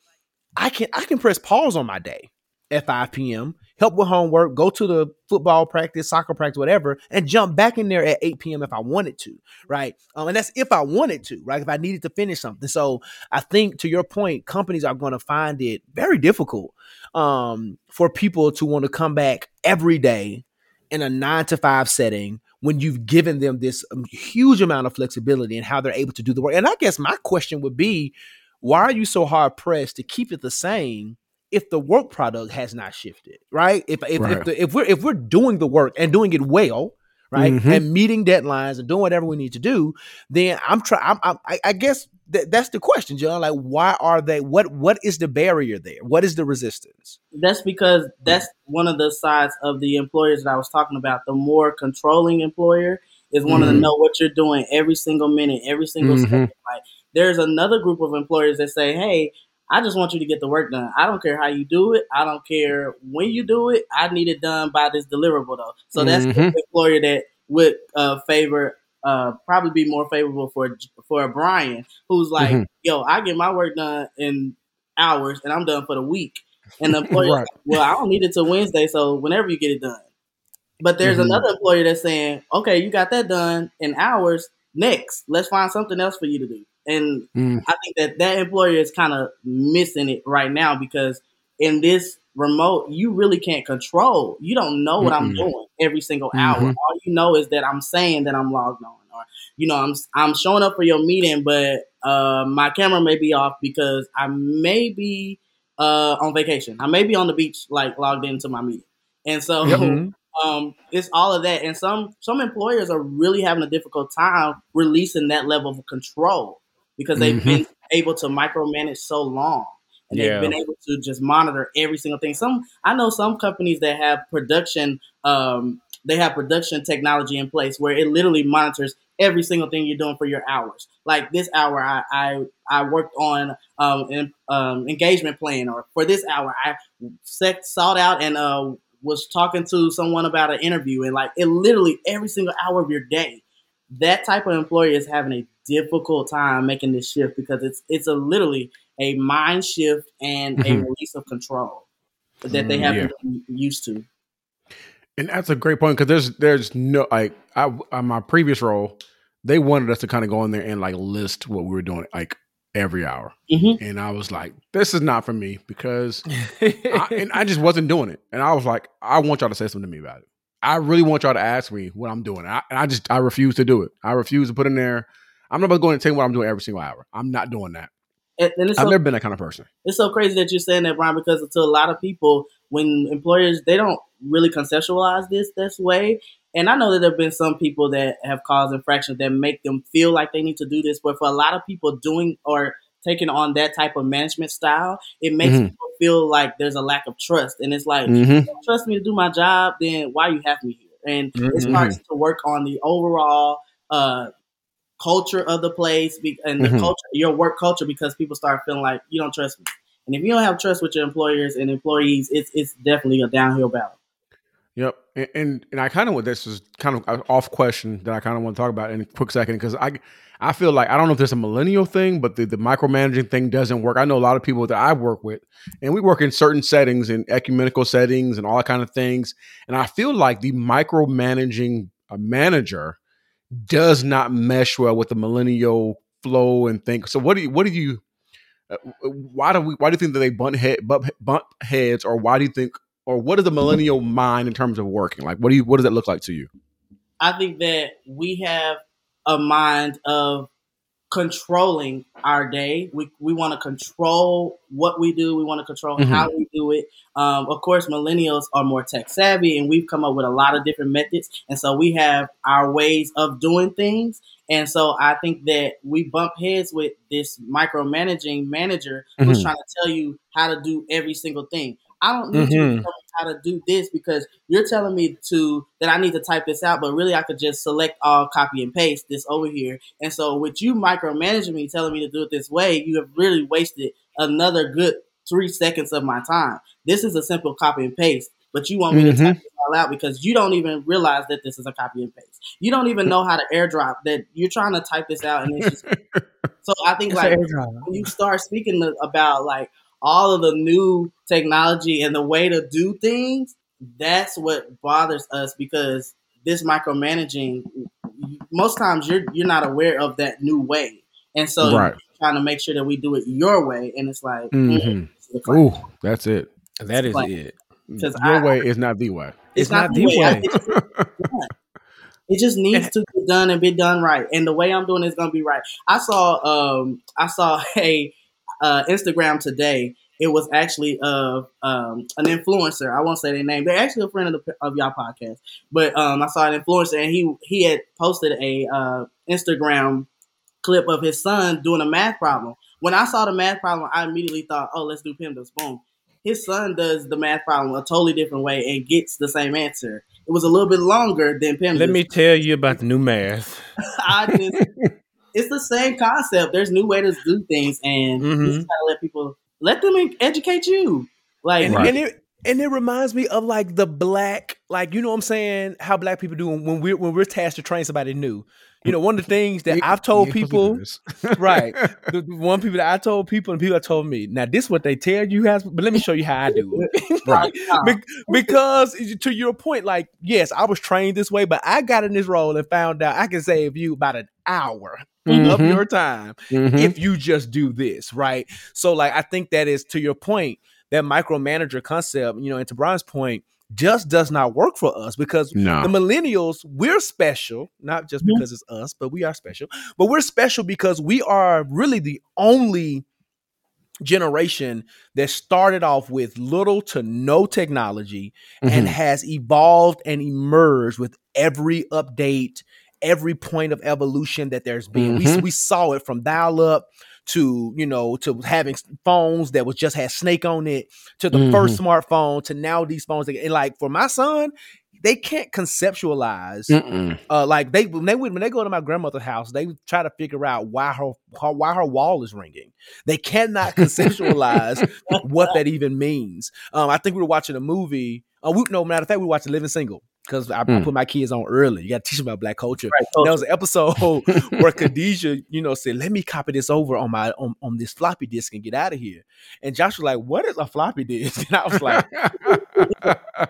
Speaker 2: I can I can press pause on my day at 5 p.m., help with homework, go to the football practice, soccer practice, whatever, and jump back in there at 8 p.m. if I wanted to, right? Um, and that's if I wanted to, right? If I needed to finish something. So I think to your point, companies are going to find it very difficult um, for people to want to come back every day in a nine to five setting when you've given them this um, huge amount of flexibility and how they're able to do the work. And I guess my question would be, why are you so hard pressed to keep it the same if the work product has not shifted, right? If if,
Speaker 9: Right.
Speaker 2: if, the, if we're if we're doing the work and doing it well, right,
Speaker 9: Mhm.
Speaker 2: and meeting deadlines and doing whatever we need to do, then I'm trying. I'm, I'm, I, I guess that that's the question, John. Like, why are they? What what is the barrier there? What is the resistance?
Speaker 8: That's because that's one of the sides of the employers that I was talking about. The more controlling employer is wanting
Speaker 9: Mhm.
Speaker 8: to know what you're doing every single minute, every single
Speaker 9: Mhm.
Speaker 8: second. Like there's another group of employers that say, "Hey, I just want you to get the work done. I don't care how you do it. I don't care when you do it. I need it done by this deliverable though." So that's the
Speaker 9: Mhm.
Speaker 8: employer that would uh, favor, uh, probably be more favorable for for Bryan, who's like,
Speaker 9: Mhm.
Speaker 8: "Yo, I get my work done in hours, and I'm done for the week." And the [laughs] employer,
Speaker 3: Right.
Speaker 8: well, I don't need it till Wednesday, so whenever you get it done. But there's
Speaker 3: Mhm.
Speaker 8: another employer that's saying, okay, you got that done in hours. Next, let's find something else for you to do. And
Speaker 3: Mm.
Speaker 8: I think that that employer is kind of missing it right now because in this remote, you really can't control. You don't know what I'm doing every single hour.
Speaker 3: Mhm.
Speaker 8: All you know is that I'm saying that I'm logged on, or you know, I'm I'm showing up for your meeting, but uh, my camera may be off because I may be uh, on vacation. I may be on the beach, like logged into my meeting, and so
Speaker 2: Mhm.
Speaker 8: um, it's all of that. And some some employers are really having a difficult time releasing that level of control because they've
Speaker 3: Mhm.
Speaker 8: been able to micromanage so long. And
Speaker 2: Yeah.
Speaker 8: they've been able to just monitor every single thing. Some I know some companies that have production, um, they have production technology in place where it literally monitors every single thing you're doing for your hours. Like this hour, I I, I worked on um, an um, engagement plan, or for this hour, I set, sought out and uh, was talking to someone about an interview, and like it literally every single hour of your day. That type of employer is having a difficult time making this shift because it's it's a literally a mind shift and a
Speaker 3: Mhm.
Speaker 8: release of control that they haven't
Speaker 3: Yeah.
Speaker 8: been used to.
Speaker 3: And that's a great point because there's there's no like I on my previous role, they wanted us to kind of go in there and like list what we were doing like every hour,
Speaker 8: Mhm.
Speaker 3: and I was like, this is not for me because [laughs] I, and I just wasn't doing it, and I was like, I want y'all to say something to me about it. I really want y'all to ask me what I'm doing, I, and I just I refuse to do it. I refuse to put in there. I'm not about to go and tell you what I'm doing every single hour. I'm not doing that.
Speaker 8: And, and it's
Speaker 3: I've
Speaker 8: so-
Speaker 3: never been that kind of person.
Speaker 8: it's so crazy that you're saying that, Bryan, because to a lot of people, when employers they don't really conceptualize this this way. And I know that there have been some people that have caused infractions that make them feel like they need to do this, but for a lot of people doing or taking on that type of management style, it makes
Speaker 3: Mhm.
Speaker 8: people feel like there's a lack of trust. And it's like,
Speaker 3: Mhm.
Speaker 8: if you don't trust me to do my job, then why you have me here? And it
Speaker 2: Mhm.
Speaker 8: starts to work on the overall uh, culture of the place be- and the
Speaker 3: Mhm.
Speaker 8: culture, your work culture, because people start feeling like you don't trust me. And if you don't have trust with your employers and employees, it's it's definitely a downhill battle.
Speaker 3: Yep, and and, and I kind of want this is kind of an off question that I kind of want to talk about in a quick second because I I feel like I don't know if there's a millennial thing, but the, the micromanaging thing doesn't work. I know a lot of people that I work with, and we work in certain settings, in ecumenical settings, and all that kind of things. And I feel like the micromanaging uh, manager does not mesh well with the millennial flow and think. So what do you what do you uh, why do we why do you think that they bunt head bump, bump heads or why do you think or what is the millennial mind in terms of working like what do you what does that look like to you
Speaker 8: I think that we have a mind of controlling our day. We we want to control what we do. We want to control
Speaker 3: Mhm.
Speaker 8: how we do it. Um, of course, millennials are more tech savvy, and we've come up with a lot of different methods. And so we have our ways of doing things. And so I think that we bump heads with this micromanaging manager who's
Speaker 3: Mhm.
Speaker 8: trying to tell you how to do every single thing. I don't need you to tell me how to do this because you're telling me to that I need to type this out, but really I could just select all, copy and paste this over here. And so with you micromanaging me, telling me to do it this way, you have really wasted another good three seconds of my time. This is a simple copy and paste, but you want me to
Speaker 3: Mhm.
Speaker 8: type this all out because you don't even realize that this is a copy and paste. You don't even know how to airdrop that you're trying to type this out and it's just [laughs] so I think
Speaker 2: It's
Speaker 8: like when you start speaking about like all of the new technology and the way to do things, that's what bothers us because this micromanaging, most times you're you're not aware of that new way, and so
Speaker 3: Right.
Speaker 8: you're trying to make sure that we do it your way, and it's like, mm, this is a.
Speaker 3: Ooh, that's it
Speaker 2: That is
Speaker 8: Like-
Speaker 2: it.
Speaker 8: 'Cause
Speaker 3: your
Speaker 8: I-
Speaker 3: way is not the way
Speaker 2: It's not the
Speaker 8: I-
Speaker 2: way.
Speaker 8: It just, yeah. [laughs] It just needs to be done and be done right, and the way I'm doing it is gonna be right. I saw um I saw [laughs] a uh, Instagram today. It was actually of um, an influencer. I won't say their name. They're actually a friend of the of y'all podcast. But um, I saw an influencer, and he he had posted a uh, Instagram clip of his son doing a math problem. When I saw the math problem, I immediately thought, "Oh, let's do PEMDAS." Boom. His son does the math problem a totally different way and gets the same answer. It was a little bit longer than PEMDAS.
Speaker 2: Let me tell you about the new math. [laughs]
Speaker 8: I just, it's the same concept. There's new ways to do things, and you
Speaker 2: Mhm.
Speaker 8: just gotta let people let them educate you. Like,
Speaker 2: And,
Speaker 3: Right.
Speaker 2: and it, and it reminds me of like the black, like you know what I'm saying, how black people do when we're when we're tasked to train somebody new. You know, one of the things that I've told
Speaker 9: You ain't supposed
Speaker 2: people,
Speaker 9: to do this. [laughs]
Speaker 2: right? The, the one people that I told people and people that told me. Now, this is what they tell you guys, but let me show you how I do it. [laughs] [laughs]
Speaker 9: Right.
Speaker 2: Be- because to your point, like, yes, I was trained this way, but I got in this role and found out I can save you about an hour of
Speaker 9: Mhm.
Speaker 2: your time
Speaker 9: Mhm.
Speaker 2: if you just do this, right? So, like, I think that is to your point, that micromanager concept, you know, and to Bryan's point, just does not work for us because
Speaker 9: No.
Speaker 2: the millennials, we're special, not just
Speaker 8: Mhm.
Speaker 2: because it's us, but we are special. But we're special because we are really the only generation that started off with little to no technology and
Speaker 9: Mhm.
Speaker 2: has evolved and emerged with every update, every point of evolution that there's been. We,
Speaker 9: Mhm.
Speaker 2: we saw it from dial up to you know to having phones that was just had snake on it to the first smartphone to now these phones and like for my son they can't conceptualize uh, like they when they when they go to my grandmother's house, they try to figure out why her, her why her wall is ringing. They cannot conceptualize what that even means. Um, I think we were watching a movie. Uh, we, no matter of fact, we watched Living Single because I, I
Speaker 9: Hmm.
Speaker 2: put my kids on early. You got to teach them about black culture.
Speaker 8: Right,
Speaker 2: There was an episode [laughs] where Khadijah, you know, said, "Let me copy this over on my on, on this floppy disk and get out of here." And Josh was like, "What is a floppy disk?" [laughs] And I was like, [laughs]
Speaker 8: I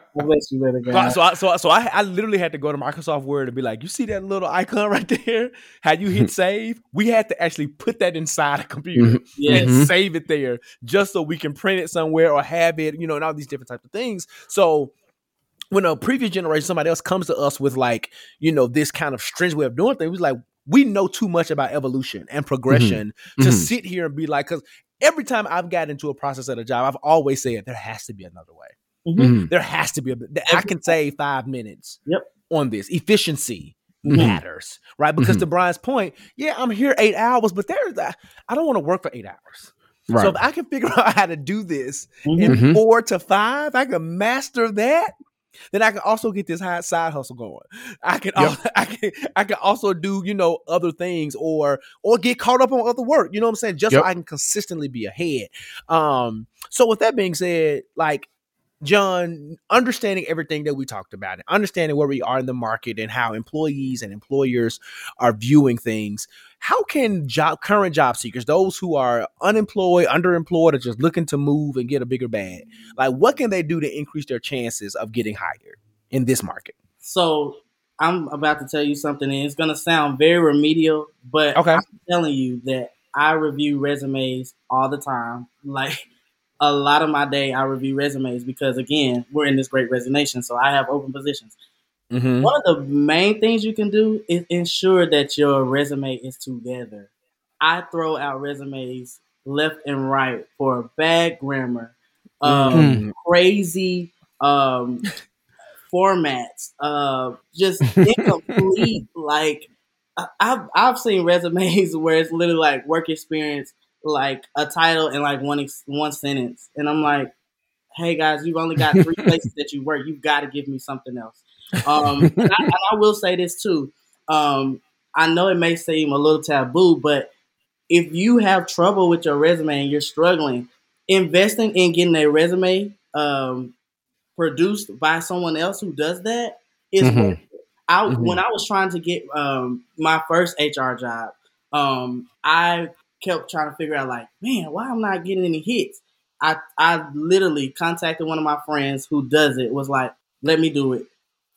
Speaker 8: you better
Speaker 2: so, I- so, I, so, so I, I literally had to go to Microsoft Word and be like, you see that little icon right there? How you hit save? We had to actually put that inside a computer
Speaker 8: Yes.
Speaker 2: and save it there just so we can print it somewhere or have it, you know, and all these different types of things. So when a previous generation, somebody else comes to us with like, you know, this kind of strange way of doing things, it's like we know too much about evolution and progression to
Speaker 9: Mhm.
Speaker 2: sit here and be like, because every time I've got into a process at a job, I've always said there has to be another way
Speaker 9: Mhm.
Speaker 2: there has to be a I can save five minutes
Speaker 8: Yep.
Speaker 2: on this. Efficiency
Speaker 9: Mhm.
Speaker 2: matters, right? Because
Speaker 9: Mhm.
Speaker 2: to Bryan's point, yeah, I'm here eight hours, but there's I I don't want to work for eight hours.
Speaker 9: Right.
Speaker 2: So if I can figure [laughs] out how to do this
Speaker 8: Mhm.
Speaker 2: in four to five, I can master that. Then I can also get this high side hustle going. I can,
Speaker 9: Yep.
Speaker 2: al- [laughs] I can, I can also do you know other things or or get caught up on other work. You know what I'm saying? Just
Speaker 9: Yep.
Speaker 2: so I can consistently be ahead. Um. So with that being said, like John, understanding everything that we talked about and understanding where we are in the market and how employees and employers are viewing things, how can job current job seekers, those who are unemployed, underemployed, or just looking to move and get a bigger bag, like what can they do to increase their chances of getting hired in this market?
Speaker 8: So I'm about to tell you something, and it's gonna sound very remedial, but
Speaker 2: Okay.
Speaker 8: I'm telling you that I review resumes all the time. [laughs] Like a lot of my day, I review resumes because again, we're in this great resignation, so I have open positions.
Speaker 2: Mm-hmm.
Speaker 8: One of the main things you can do is ensure that your resume is together. I throw out resumes left and right for bad grammar, um,
Speaker 2: Mm-hmm.
Speaker 8: crazy um, formats, uh, just incomplete. [laughs] like I- I've I've seen resumes [laughs] where it's literally like work experience, like a title and like one ex- one sentence, and I'm like, hey guys, you've only got three [laughs] places that you work. You've got to give me something else. Um, and, I, and I will say this too. Um, I know it may seem a little taboo, but if you have trouble with your resume and you're struggling, investing in getting a resume um, produced by someone else who does that is
Speaker 9: Mhm.
Speaker 8: it. I,
Speaker 9: Mhm.
Speaker 8: When I was trying to get um, my first HR job, um, I kept trying to figure out like, man, why I'm not getting any hits. I I literally contacted one of my friends who does it. Was like, let me do it.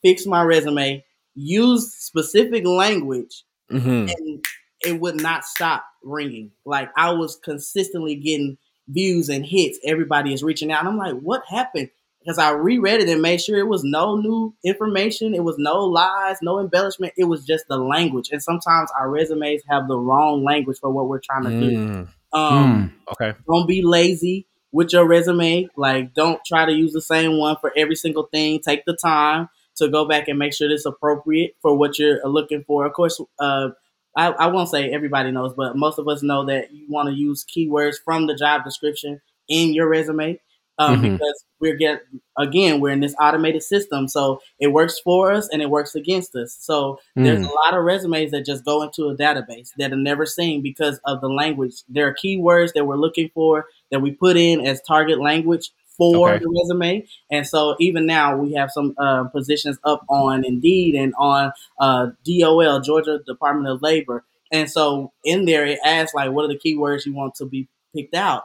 Speaker 8: Fix my resume. Use specific language
Speaker 2: Mm-hmm.
Speaker 8: and it would not stop ringing. Like I was consistently getting views and hits. Everybody is reaching out. And I'm like, what happened? Because I reread it and made sure it was no new information. It was no lies, no embellishment. It was just the language. And sometimes our resumes have the wrong language for what we're trying to do.
Speaker 2: Mm.
Speaker 8: Um,
Speaker 2: Okay.
Speaker 8: don't be lazy with your resume. Like, don't try to use the same one for every single thing. Take the time to go back and make sure it's appropriate for what you're looking for. Of course, uh, I, I won't say everybody knows, but most of us know that you want to use keywords from the job description in your resume um,
Speaker 9: Mhm.
Speaker 8: because we're get again we're in this automated system, so it works for us and it works against us. So there's
Speaker 9: Mm.
Speaker 8: a lot of resumes that just go into a database that are never seen because of the language. There are keywords that we're looking for that we put in as target language for
Speaker 9: Okay.
Speaker 8: the resume. And so even now we have some uh, positions up on Indeed and on uh, DOL, Georgia Department of Labor. And so in there it asks like, what are the keywords you want to be picked out?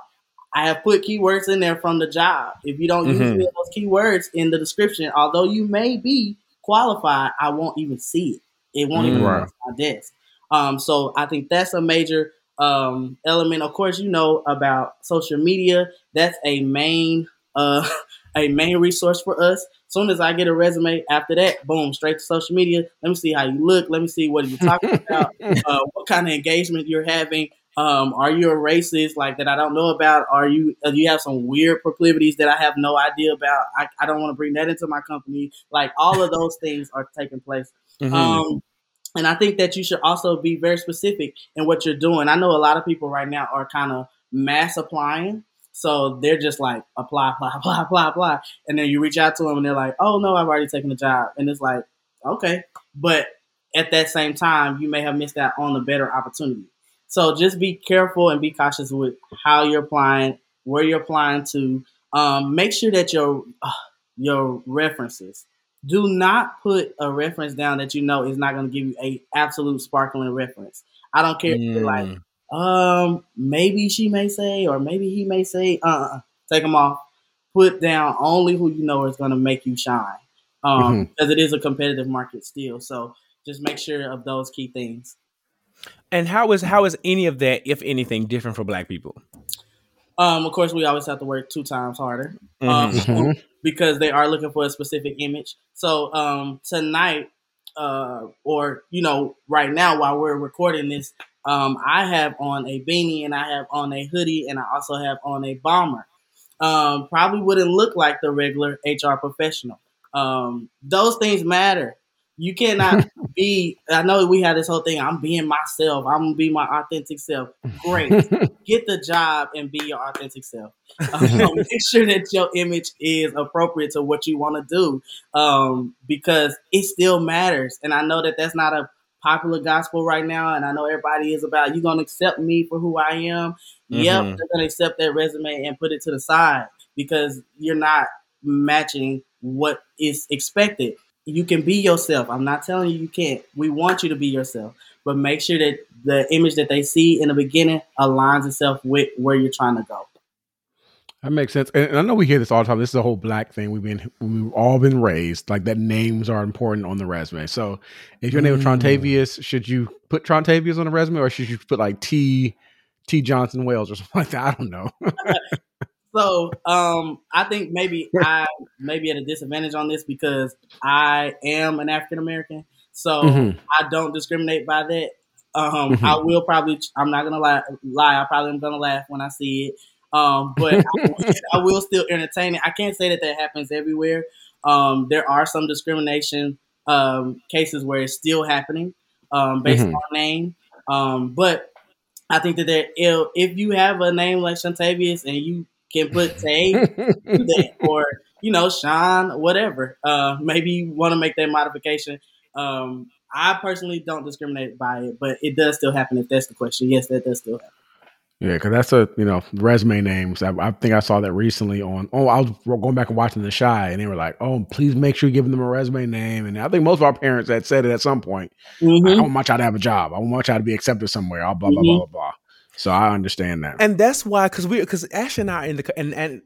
Speaker 8: I have put keywords in there from the job. If you don't use
Speaker 9: Mhm.
Speaker 8: any of those keywords in the description, although you may be qualified, I won't even see it. It won't even
Speaker 9: Mm.
Speaker 8: cross my desk. Um, so I think that's a major um, element. Of course, you know about social media. That's a main uh, [laughs] a main resource for us. soon as I get a resume, after that, boom, straight to social media. Let me see how you look. Let me see what you're talking about. [laughs] Uh, what kind of engagement you're having. Um, are you a racist like that I don't know about? Are you uh, do you have some weird proclivities that I have no idea about? I, I don't want to bring that into my company. Like all of those things are taking place.
Speaker 9: Mhm.
Speaker 8: Um, and I think that you should also be very specific in what you're doing. I know a lot of people right now are kind of mass applying. So they're just like apply, apply, [laughs] apply, apply, apply. And then you reach out to them and they're like, oh no, I've already taken the job. And it's like, okay. But at that same time, you may have missed out on a better opportunity. So just be careful and be cautious with how you're applying, where you're applying to. Um, make sure that your uh, your references do not put a reference down that you know is not going to give you a absolute sparkling reference. I don't care if you're like,
Speaker 9: Mm.
Speaker 8: um, maybe she may say, or maybe he may say, uh, uh take them off. Put down only who you know is going to make you shine, um, because it is a competitive market still. So just make sure of those key things.
Speaker 2: And how is how is any of that, if anything, different for Black people?
Speaker 8: Um, of course, we always have to work two times harder um,
Speaker 9: Mhm. [laughs]
Speaker 8: because they are looking for a specific image. So um, tonight, uh, or you know, right now while we're recording this, um, I have on a beanie and I have on a hoodie and I also have on a bomber. Um, probably wouldn't look like the regular HR professional. Um, those things matter. You cannot [laughs] be. I know we have this whole thing. I'm being myself. I'm gonna be my authentic self. Great. [laughs] Get the job and be your authentic self. [laughs] Um, make sure that your image is appropriate to what you want to do, um, because it still matters. And I know that that's not a popular gospel right now, and I know everybody is about you gonna accept me for who I am. Yep,
Speaker 2: Mhm.
Speaker 8: they're gonna accept that resume and put it to the side because you're not matching what is expected. You can be yourself. I'm not telling you you can't. We want you to be yourself, but make sure that the image that they see in the beginning aligns itself with where you're trying to go.
Speaker 9: That makes sense. And and I know we hear this all the time. This is a whole black thing. We've been we've all been raised like that names are important on the resume. So if your name is
Speaker 2: Mm.
Speaker 9: Trontavious, should you put Trontavious on the resume or should you put like T T Johnson Wales or something like that? I don't know. [laughs]
Speaker 8: So um, I think maybe I may be at a disadvantage on this because I am an African American. So
Speaker 9: Mhm.
Speaker 8: I don't discriminate by that. Um,
Speaker 9: Mhm.
Speaker 8: I will probably. I'm not gonna lie. Lie. I probably am gonna laugh when I see it. Um, but I, will- [laughs] [laughs] I will still entertain it. I can't say that that happens everywhere. Um, there are some discrimination um, cases where it's still happening um, based
Speaker 9: Mhm.
Speaker 8: on name. Um, but I think that there, if, if you have a name like Shantavius and you can put Tay [laughs] or you know Sean, whatever. Uh, maybe you want to make that modification. Um, I personally don't discriminate by it, but it does still happen. If that's the question, yes, that does still happen.
Speaker 9: Yeah, because that's a you know resume names. I, I think I saw that recently on. Oh, I was going back and watching The Chi, and they were like, "Oh, please make sure you give them a resume name." And I think most of our parents had said it at some point. I, I
Speaker 8: Mhm.
Speaker 9: want my child to have a job. I want my child to be accepted somewhere. Blah blah blah
Speaker 8: Mhm.
Speaker 9: blah blah. So I understand that.
Speaker 2: And that's why, because we, because Ash and I are in the and and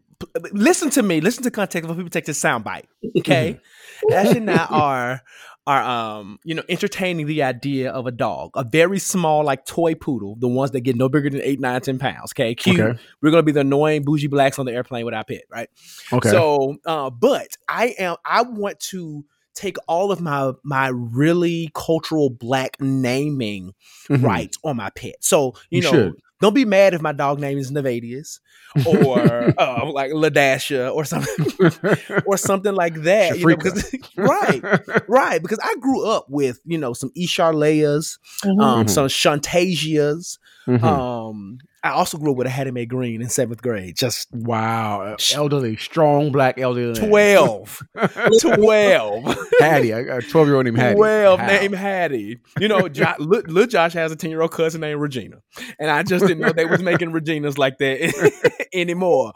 Speaker 2: listen to me, listen to context when people take this soundbite. Okay, [laughs] Ash and I are are um you know entertaining the idea of a dog, a very small like toy poodle, the ones that get no bigger than eight, nine, ten pounds. Okay, cute.
Speaker 9: Okay.
Speaker 2: We're gonna be the annoying bougie blacks on the airplane with our pet, right?
Speaker 9: Okay.
Speaker 2: So, uh, but I am. I want to take all of my my really cultural black naming
Speaker 9: Mhm.
Speaker 2: right on my pet. So you,
Speaker 9: You
Speaker 2: know,
Speaker 9: should.
Speaker 2: don't be mad if my dog name is Nevadius or uh, [laughs] like Ladasha or something [laughs] or something like that. You know, because, [laughs] right, right. Because I grew up with you know some Isharleas, um,
Speaker 9: Mhm.
Speaker 2: some Shantasias.
Speaker 9: Mhm.
Speaker 2: Um, I also grew up with a Hattie Mae Green in seventh grade. Just
Speaker 9: wow, elderly, strong black elderly.
Speaker 2: 12. [laughs] 12.
Speaker 9: Hattie, a twelve year old named Hattie.
Speaker 2: 12
Speaker 9: How?
Speaker 2: named Hattie. You know, jo- [laughs] little, Josh has a 10 year old cousin named Regina. And I just didn't know they was making Reginas like that [laughs] anymore.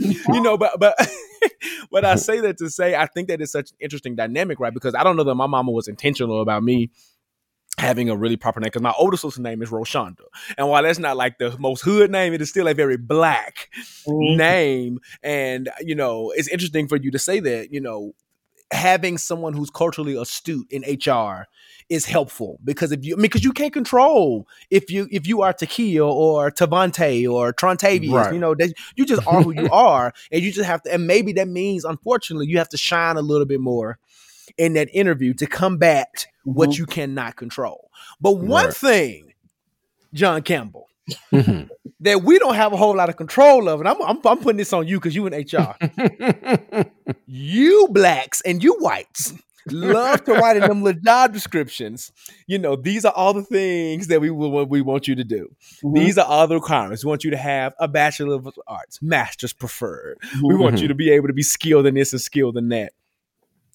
Speaker 2: you know, but but but I say that to say I think that it's such an interesting dynamic, right? Because I don't know that my mama was intentional about me having a really proper name because my older sister's name is Roshonda. And while that's not like the most hood name, it is still a very black
Speaker 8: Mhm.
Speaker 2: name. And, you know, it's interesting for you to say that, you know, having someone who's culturally astute in HR is helpful because if you I mean because you can't control if you if you are Takia or Tavante or Trontavious,
Speaker 9: Right.
Speaker 2: you know, that you just are who you [laughs] are and you just have to and maybe that means unfortunately you have to shine a little bit more in that interview to combat what
Speaker 8: Mhm.
Speaker 2: you cannot control. But one
Speaker 9: Right.
Speaker 2: thing, John Campbell,
Speaker 9: Mhm.
Speaker 2: that we don't have a whole lot of control of, and I'm I'm, I'm putting this on you because you in HR. [laughs] you blacks and you whites love to write in them little job descriptions. You know, these are all the things that we will we want you to do.
Speaker 8: Mhm.
Speaker 2: These are all the requirements. We want you to have a bachelor of arts, master's preferred. We want you to be able to be skilled in this and skilled in that.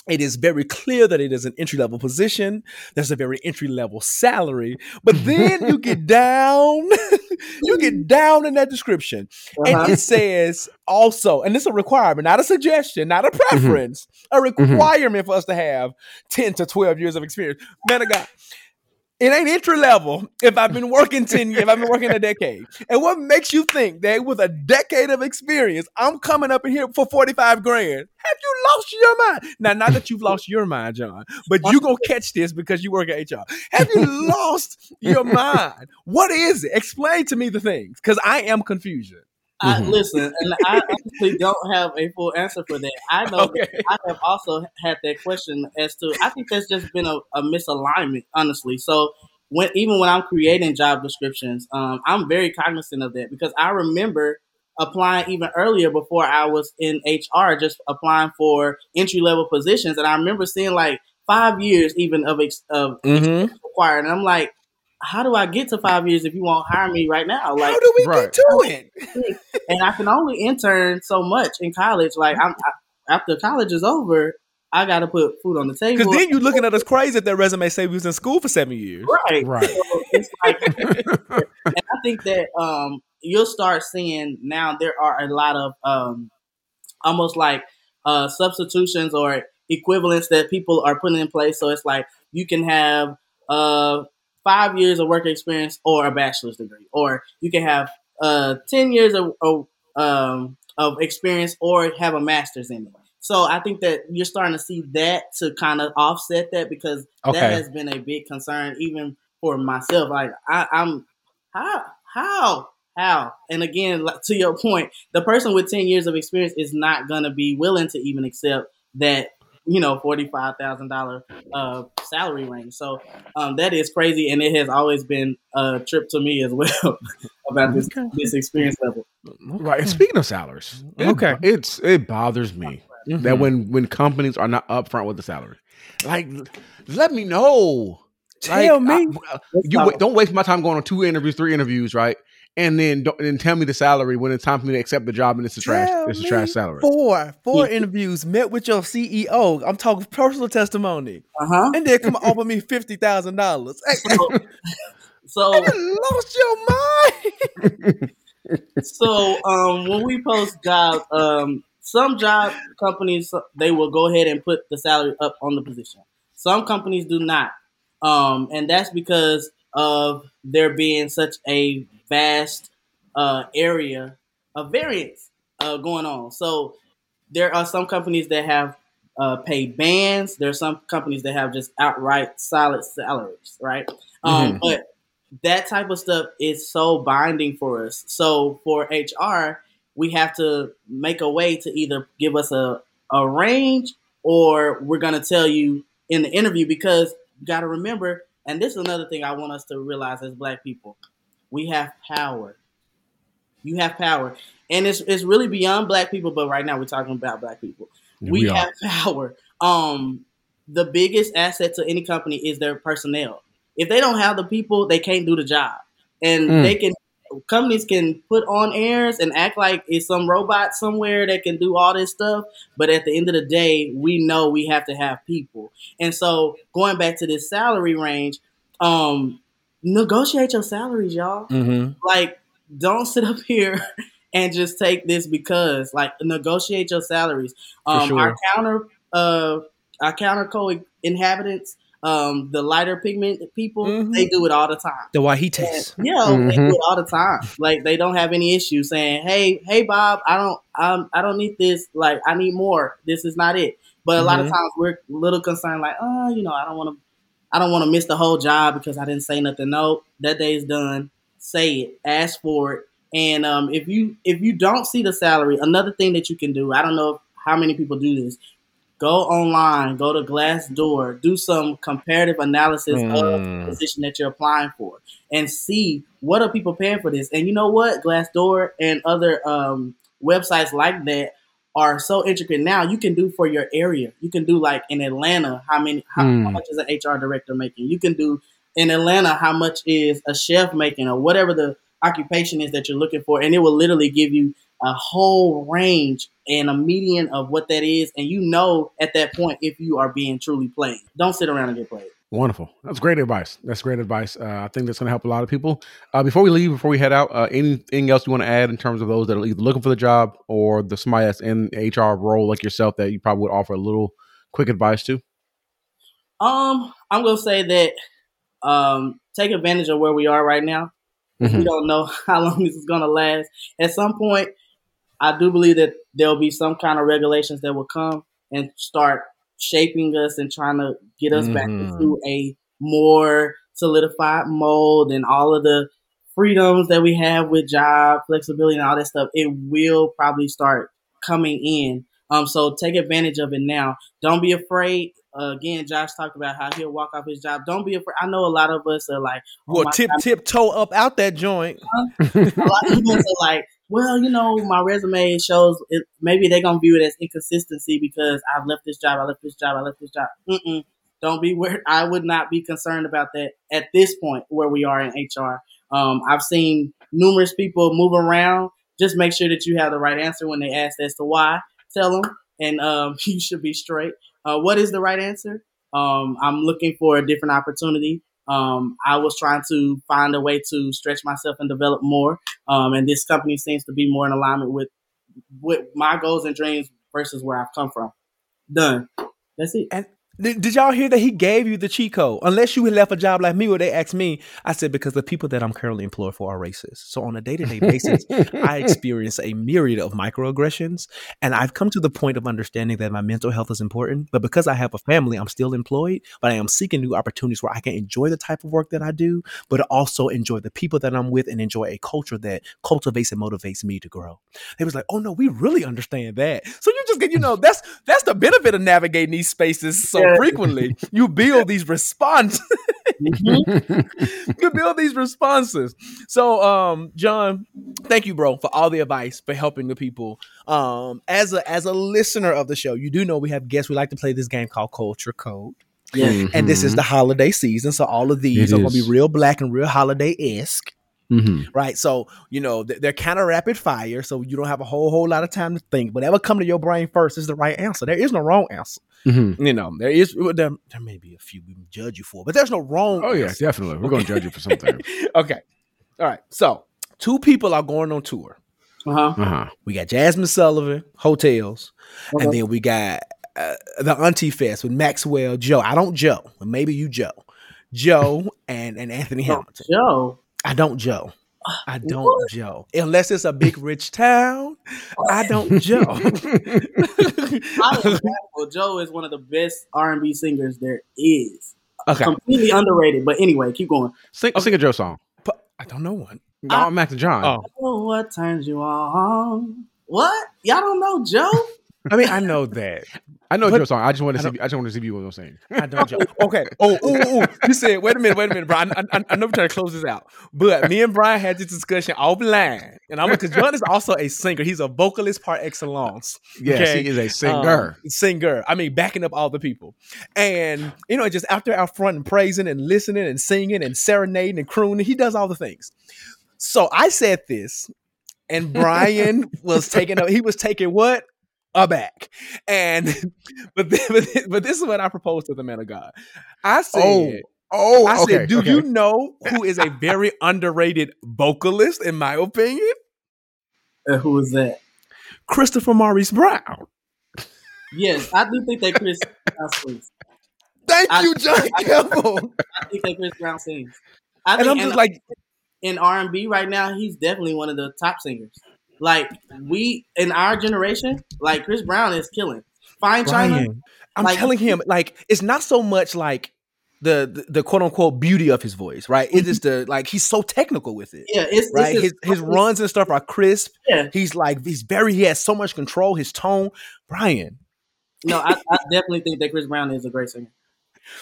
Speaker 2: It is very clear that it is an entry level position. There's a very entry level salary, but then you get [laughs] down, [laughs] you get down in that description,
Speaker 8: Uh-huh.
Speaker 2: and it says also, and it's a requirement, not a suggestion, not a preference, a requirement for us to have 10 to 12 years of experience. Man of God, it ain't entry level if I've been working 10 years, if I've been working a decade. And what makes you think that with a decade of experience, I'm coming up in here for 45 grand? Have you lost your mind? Now, not that you've lost your mind, John, but you gonna catch this because you work at HR. Have you lost your [laughs] mind? What is it? Explain to me the things, because I am confusion.
Speaker 8: I,
Speaker 9: Mhm.
Speaker 8: listen, and I actually don't have a full answer for that. I know
Speaker 2: Okay.
Speaker 8: that I have also had that question as to. I think that's just been a, a misalignment, honestly. So when even when I'm creating job descriptions, um, I'm very cognizant of that because I remember applying even earlier before I was in HR, just applying for entry level positions, and I remember seeing like five years even of ex, of
Speaker 2: Mm-hmm.
Speaker 8: required, and I'm like. How do I get to five years if you won't hire me right now? Like,
Speaker 2: How do we
Speaker 9: Right.
Speaker 2: get to it? [laughs]
Speaker 8: and I can only intern so much in college. Like I'm I, after college is over, I got to put food on the table.
Speaker 2: Because then you're looking at us crazy if that resume say we was in school for seven years.
Speaker 8: right,
Speaker 9: Right.
Speaker 8: So it's like, [laughs] and I think that um, you'll start seeing now there are a lot of um, almost like uh, substitutions or equivalents that people are putting in place. So it's like you can have uh, five years of work experience or a bachelor's degree, or you can have uh, ten years of, of um, of experience or have a master's in it. So I think that you're starting to see that to kind of offset that because
Speaker 9: Okay.
Speaker 8: that has been a big concern even for myself. Like I, I'm how how how and again like, to your point, the person with ten years of experience is not gonna be willing to even accept that you know forty five thousand dollar uh salary range. So um, that is crazy, and it has always been a trip to me as [laughs] well about this this experience level.
Speaker 9: Right. And speaking of salaries, it-
Speaker 2: Okay.
Speaker 9: it's it bothers me
Speaker 2: Mm-hmm.
Speaker 9: that when when companies are not upfront with the salary, like let me know.
Speaker 2: Tell
Speaker 9: Like,
Speaker 2: me.
Speaker 9: I- you wa- don't waste my time going on two interviews, three interviews, right? And then don't, and tell me the salary when it's time for me to accept the job and it's a trash,
Speaker 2: Tell
Speaker 9: it's a trash salary.
Speaker 2: Four, four interviews, met with your CEO. I'm talking personal testimony.
Speaker 8: Uh huh.
Speaker 2: And then come offer me fifty thousand dollars. [laughs]
Speaker 8: So
Speaker 2: lost your mind. [laughs]
Speaker 8: so um, when we post jobs, um, some job companies they will go ahead and put the salary up on the position. Some companies do not, um, and that's because of there being such a vast uh, area of variance uh, going on. So there are some companies that have uh, paid bands. There are some companies that have just outright solid salaries, right? Um, But that type of stuff is so binding for us. So for HR, we have to make a way to either give us a, a range or we're going to tell you in the interview because you got to remember, and this is another thing I want us to realize as black people we have power. You have power. And it's, it's really beyond black people, but right now we're talking about black people. We,
Speaker 9: We
Speaker 8: have power. Um, the biggest asset to any company is their personnel. If they don't have the people, they can't do the job. And
Speaker 9: Mm.
Speaker 8: they can companies can put on airs and act like it's some robot somewhere that can do all this stuff. But at the end of the day, we know we have to have people. And so going back to this salary range, um, negotiate your salaries, y'all
Speaker 2: Mm-hmm.
Speaker 8: like don't sit up [laughs] here and just take this because like negotiate your salaries. Um,
Speaker 9: sure.
Speaker 8: Our counter, uh, our counter code inhabitants, um, the lighter pigment people,
Speaker 2: Mhm.
Speaker 8: they do it all the time.
Speaker 2: The Wahites.
Speaker 8: Yeah, they
Speaker 9: Mhm.
Speaker 8: do it all the time. Like they don't have any issue saying, "Hey, hey, Bob, I don't, um, I don't need this. Like, I need more. This is not it." But a lot of
Speaker 2: Mhm.
Speaker 8: times we're a little concerned, like, "Oh, you know, I don't want to, I don't want to miss the whole job because I didn't say nothing." No, that day's done. Say it. Ask for it. And um, if you if you don't see the salary, another thing that you can do, I don't know how many people do this. Go online, go to Glassdoor, do some comparative analysis of
Speaker 2: Mm.
Speaker 8: the position that you're applying for, and see what are people paying for this. And you know what, Glassdoor and other um, websites like that are so intricate now. You can do for your area. You can do like in Atlanta, how many, how, how
Speaker 9: Mm.
Speaker 8: much is an HR director making? You can do in Atlanta, how much is a chef making, or whatever the occupation is that you're looking for, and it will literally give you a whole range and a median of what that is, and you know at that point if you are being truly played. Don't sit around and get played.
Speaker 9: Wonderful. That's great advice. That's great advice. Uh, I think that's going to help a lot of people. Uh, before we leave, before we head out, uh, anything else you want to add in terms of those that are either looking for the job or the somebody that's in HR role like yourself that you probably would offer a little quick advice to?
Speaker 8: Um, I'm gonna say that um, take advantage of where we are right now. We
Speaker 9: Mhm.
Speaker 8: don't know [laughs] how long this is gonna last. At some point, I do believe that there'll be some kind of regulations that will come and start shaping us and trying to get us back
Speaker 2: Mhm.
Speaker 8: into a more solidified mold and all of the freedoms that we have with job flexibility and all that stuff. It will probably start coming in. Um, so take advantage of it now. Don't be afraid. Uh, again, Josh talked about how he'll walk off his job. Don't be afraid. I know a lot of us are like, oh
Speaker 2: Well, tip
Speaker 8: God,
Speaker 2: tip toe up out that joint.
Speaker 8: a lot of people are like, well, you know, my resume shows it, maybe they're gonna view it as inconsistency because I've left this job, I left this job, I left this job. Mm-mm. Don't be where I would not be concerned about that at this point where we are in HR. Um, I've seen numerous people move around. Just make sure that you have the right answer when they ask as to why. Tell them, and um, [laughs] you should be straight. Uh, what is the right answer? Um, I'm looking for a different opportunity. Um, I was trying to find a way to stretch myself and develop more. Um, and this company seems to be more in alignment with with my goals and dreams versus where I've come from. Done. That's it.
Speaker 2: And did, did y'all hear that he gave you the cheat code? Unless you had left a job like me where they asked me, I said, because the people that I'm currently employed for are racist. So on a day to day basis, I experience a myriad of microaggressions. And I've come to the point of understanding that my mental health is important. But because I have a family, I'm still employed, but I am seeking new opportunities where I can enjoy the type of work that I do, but also enjoy the people that I'm with and enjoy a culture that cultivates and motivates me to grow. They was like, oh no, we really understand that. So you just get, you know, that's that's the benefit of navigating these spaces so Frequently. You build these responses. [laughs] you build these responses. So, um, John, thank you, bro, for all the advice for helping the people. Um, as a as a listener of the show, you do know we have guests. We like to play this game called Culture Code,
Speaker 8: Yeah.
Speaker 2: and this is the holiday season, so all of these
Speaker 9: Mm-hmm. It
Speaker 2: are going to be real black and real holiday esque.
Speaker 9: Mhm.
Speaker 2: Right, so you know th- they're kind of rapid fire, so you don't have a whole whole lot of time to think. Whatever come to your brain first is the right answer. There is no wrong answer.
Speaker 9: Mhm.
Speaker 2: You know, there is there, there may be a few we can judge you for, but there's no wrong.
Speaker 9: Oh yeah, definitely. We're going to judge you for something. [laughs]
Speaker 2: okay. All right. So two people are going on tour.
Speaker 8: Uh huh.
Speaker 9: Uh huh.
Speaker 2: We got Jazmine Sullivan, Heaux Tales,
Speaker 8: Uh-huh.
Speaker 2: and then we got uh, the Auntie Fest with Maxwell Joe. I don't Joe, but maybe you Joe. Joe [laughs] and, and Anthony Hamilton.
Speaker 8: Joe.
Speaker 2: I don't Joe. Ah, I don't
Speaker 8: What?
Speaker 2: Joe. Unless it's a big rich town, I don't Joe. [laughs] [laughs]
Speaker 8: I well, Joe is one of the best R and B singers there is.
Speaker 2: okay.
Speaker 8: Completely underrated. But anyway, keep going.
Speaker 9: Sing, sing a Joe song.
Speaker 2: But I don't know one.
Speaker 9: No, I'm Max and John.
Speaker 2: Oh.
Speaker 8: Oh, what turns you on? What? Y'all don't know Joe?
Speaker 2: I mean, I know that.
Speaker 9: I know a
Speaker 2: But-
Speaker 9: Joe song. I just want
Speaker 2: I
Speaker 9: to see. I just want to see you what I'm saying.
Speaker 2: I don't joke. [laughs] Okay. [laughs] Oh, ooh, ooh. You said, wait a minute, wait a minute, bro. I, I, I know we're trying to close this out. But me and Bryan had this discussion offline. And I'm because John is also a singer. He's a vocalist par excellence.
Speaker 9: Yes,
Speaker 2: Okay.
Speaker 9: he is a singer.
Speaker 2: Um, singer. I mean, backing up all the people. And, you know, just after out front and praising and listening and singing and serenading and crooning, he does all the things. So I said this, and Bryan [laughs] was taking, up. he was taking what? Aback. And, [laughs] but, then, [laughs] but, then- but this is what I proposed to the man of God. I said,
Speaker 9: oh, Oh,
Speaker 2: I
Speaker 9: okay.
Speaker 2: said, do
Speaker 9: okay.
Speaker 2: you know [laughs] who is a very underrated vocalist, in my opinion?
Speaker 8: Uh, who is that?
Speaker 2: Christopher Maurice Brown.
Speaker 8: Yes, I do think that Chris Brown sings.
Speaker 2: Thank
Speaker 8: I-
Speaker 2: you, John
Speaker 8: I-
Speaker 2: Campbell.
Speaker 8: I think that Chris Brown sings. I
Speaker 2: and I'm just like,
Speaker 8: in R and B right now, he's definitely one of the top singers. Like we in our generation, like Chris Brown is killing. Fine China,
Speaker 2: Bryan, I'm
Speaker 8: like-
Speaker 2: telling him, like, it's not so much like the, the the quote unquote beauty of his voice, right? It's mm-hmm. the like he's so technical with it.
Speaker 8: yeah, it's,
Speaker 2: Right,
Speaker 8: it's
Speaker 2: his his runs and stuff are crisp.
Speaker 8: Yeah.
Speaker 2: He's like he's very he has so much control. His tone, Bryan.
Speaker 8: No, I, I definitely think that Chris Brown is a great singer.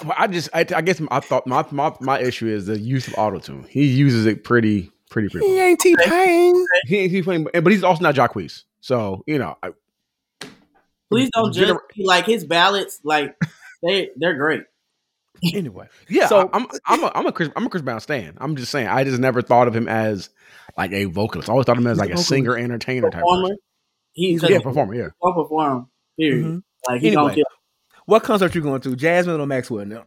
Speaker 9: Well, I just, I, I guess I thought my, my my issue is the use of auto tune. He uses it pretty, pretty, pretty.
Speaker 2: He
Speaker 9: well.
Speaker 2: ain't T Pain.
Speaker 9: He, he's playing, but he's also not Jacquees. So you know, I,
Speaker 8: Please don't judge.
Speaker 9: Gener-
Speaker 8: Like his ballads, like they they're great.
Speaker 2: Anyway,
Speaker 9: yeah.
Speaker 2: So-
Speaker 9: So I'm, I'm a, I'm a Chris, I'm a Chris Brown stan. I'm just saying, I just never thought of him as like a vocalist. I always thought of him as
Speaker 2: He's a
Speaker 9: like a singer, entertainer type.
Speaker 8: Performer,
Speaker 9: Person.
Speaker 8: he's
Speaker 9: Yeah, performer. Yeah.
Speaker 8: Don't perform. Period.
Speaker 2: Mhm.
Speaker 8: Like he
Speaker 2: Anyway.
Speaker 8: don't kill.
Speaker 2: what concert you going to? Jazmine or Maxwell? Now,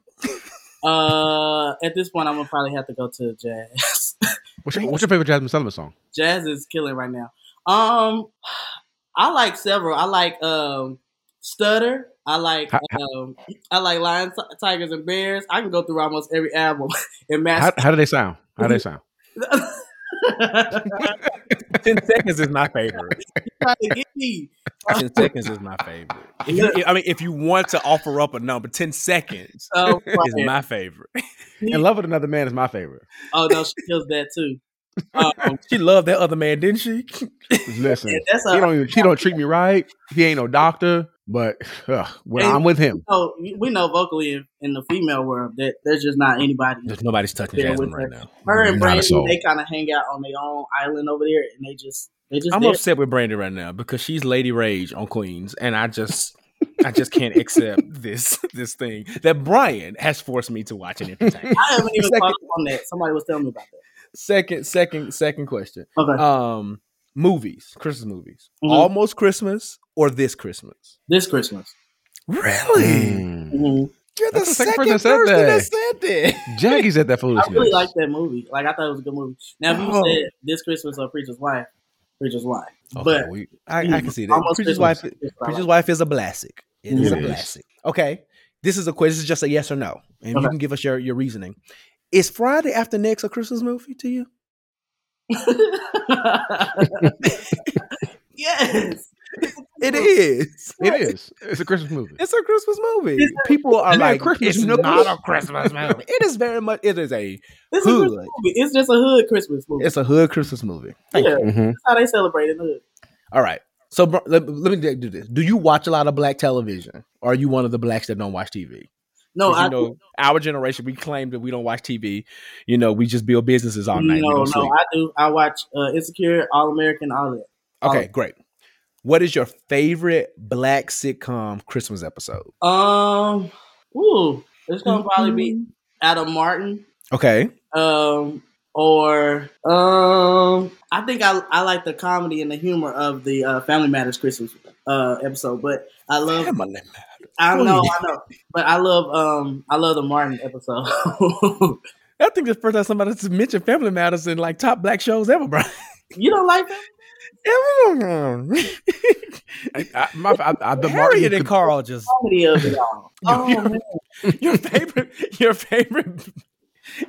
Speaker 8: Uh, at this point, I'm gonna probably have to go to jazz. [laughs]
Speaker 9: What's your, what's your favorite Jazmine Sullivan song?
Speaker 8: jazz is killing right now. Um, I like several. I like um Stutter. I like
Speaker 9: How-
Speaker 8: um I like Lions, Tigers, and Bears. I can go through almost every album [laughs] and
Speaker 9: How, how do they sound? How do they sound? [laughs] [laughs]
Speaker 2: ten seconds is my favorite.
Speaker 8: trying to get me.
Speaker 2: Ten seconds is my favorite. If you, I mean, if you want to offer up a number, ten seconds
Speaker 8: Oh, [laughs]
Speaker 2: is
Speaker 8: man.
Speaker 2: my favorite.
Speaker 9: And Love with Another Man is my favorite.
Speaker 8: oh no, she kills that too. Um, [laughs]
Speaker 2: She loved that other man, didn't she?
Speaker 9: Listen,
Speaker 8: yeah, that's
Speaker 9: he
Speaker 8: a
Speaker 9: don't even, he don't treat me right. He ain't no doctor, but [sighs] ugh, when
Speaker 8: And-
Speaker 9: I'm with him,
Speaker 8: oh, we know vocally in, in the female world that there's just not anybody.
Speaker 2: There's nobody's touching
Speaker 8: Jazmine
Speaker 2: right
Speaker 8: her.
Speaker 2: now.
Speaker 8: Her and
Speaker 9: Not
Speaker 8: Brandy, they kind of hang out on their own island over there, and they just they just
Speaker 2: I'm
Speaker 8: there.
Speaker 2: upset with Brandy right now because she's Lady Rage on Queens, and I just, I just can't accept [laughs] this this thing that Bryan has forced me to watch and entertain.
Speaker 8: I haven't even [laughs]
Speaker 2: Second-
Speaker 8: caught up on that. Somebody was telling me about that.
Speaker 2: second, second, second question.
Speaker 8: Okay,
Speaker 2: Um, movies, Christmas movies,
Speaker 8: Mhm.
Speaker 2: almost Christmas or this Christmas?
Speaker 8: this Christmas.
Speaker 2: Really?
Speaker 9: Mm.
Speaker 8: hmm
Speaker 2: You're the,
Speaker 9: That's the
Speaker 2: second,
Speaker 9: second person
Speaker 2: person
Speaker 9: that
Speaker 2: that
Speaker 9: said
Speaker 2: said that.
Speaker 9: Jackie said that
Speaker 8: I
Speaker 9: foolishness.
Speaker 8: really like that movie. Like I thought it was a good movie. Now, if you
Speaker 2: Oh.
Speaker 8: said this Christmas or Preacher's Wife, Preacher's Wife,
Speaker 2: Okay,
Speaker 8: but
Speaker 2: we, I, I can see that. Preacher's
Speaker 8: Christmas.
Speaker 2: wife,
Speaker 8: That's
Speaker 2: Preacher's wife is a classic. It is
Speaker 9: It
Speaker 2: a classic. Okay, this is a question. This is just a yes or no, and you can give us your your reasoning. Is Friday After Next a Christmas movie to you? [laughs]
Speaker 8: yes.
Speaker 2: It is. [laughs]
Speaker 9: It is. It's a Christmas movie.
Speaker 2: It's a Christmas movie.
Speaker 8: It's
Speaker 2: People are
Speaker 9: It is a
Speaker 2: like,
Speaker 9: Christmas
Speaker 2: it's
Speaker 9: movie.
Speaker 2: not a Christmas movie. [laughs] It is very much. It is a.
Speaker 8: It's a
Speaker 2: Hood.
Speaker 8: Christmas movie. It's just a hood Christmas movie.
Speaker 2: It's a hood Christmas movie. Thank
Speaker 8: yeah,
Speaker 2: you.
Speaker 9: Mhm.
Speaker 8: that's how they celebrate in the hood.
Speaker 2: All right. So let, let me do this. Do you watch a lot of black television? Or are you one of the blacks that don't watch TV?
Speaker 8: No, I
Speaker 2: you know, our generation, we claim that we don't watch TV. You know, we just build businesses all night.
Speaker 8: no, no,
Speaker 2: sleep.
Speaker 8: I do. I watch uh, Insecure, All American, all that.
Speaker 2: Okay, great. What is your favorite black sitcom Christmas episode?
Speaker 8: Um, ooh, it's gonna probably be
Speaker 2: Mm-hmm.
Speaker 8: Adam Martin.
Speaker 2: Okay.
Speaker 8: Um, or um, I think I I like the comedy and the humor of the uh, Family Matters Christmas uh episode, but I love.
Speaker 2: Family
Speaker 8: I know. I know, but I love um I love the Martin episode.
Speaker 2: I think it's the first time somebody's mentioned Family Matters in like top black shows ever, bro.
Speaker 8: you don't like that?
Speaker 9: I, I, my, I, I, the
Speaker 2: Harriet
Speaker 9: Martin
Speaker 2: and
Speaker 9: could-
Speaker 2: Carl just
Speaker 8: Comedy of it all. [laughs] Oh man.
Speaker 2: your favorite your favorite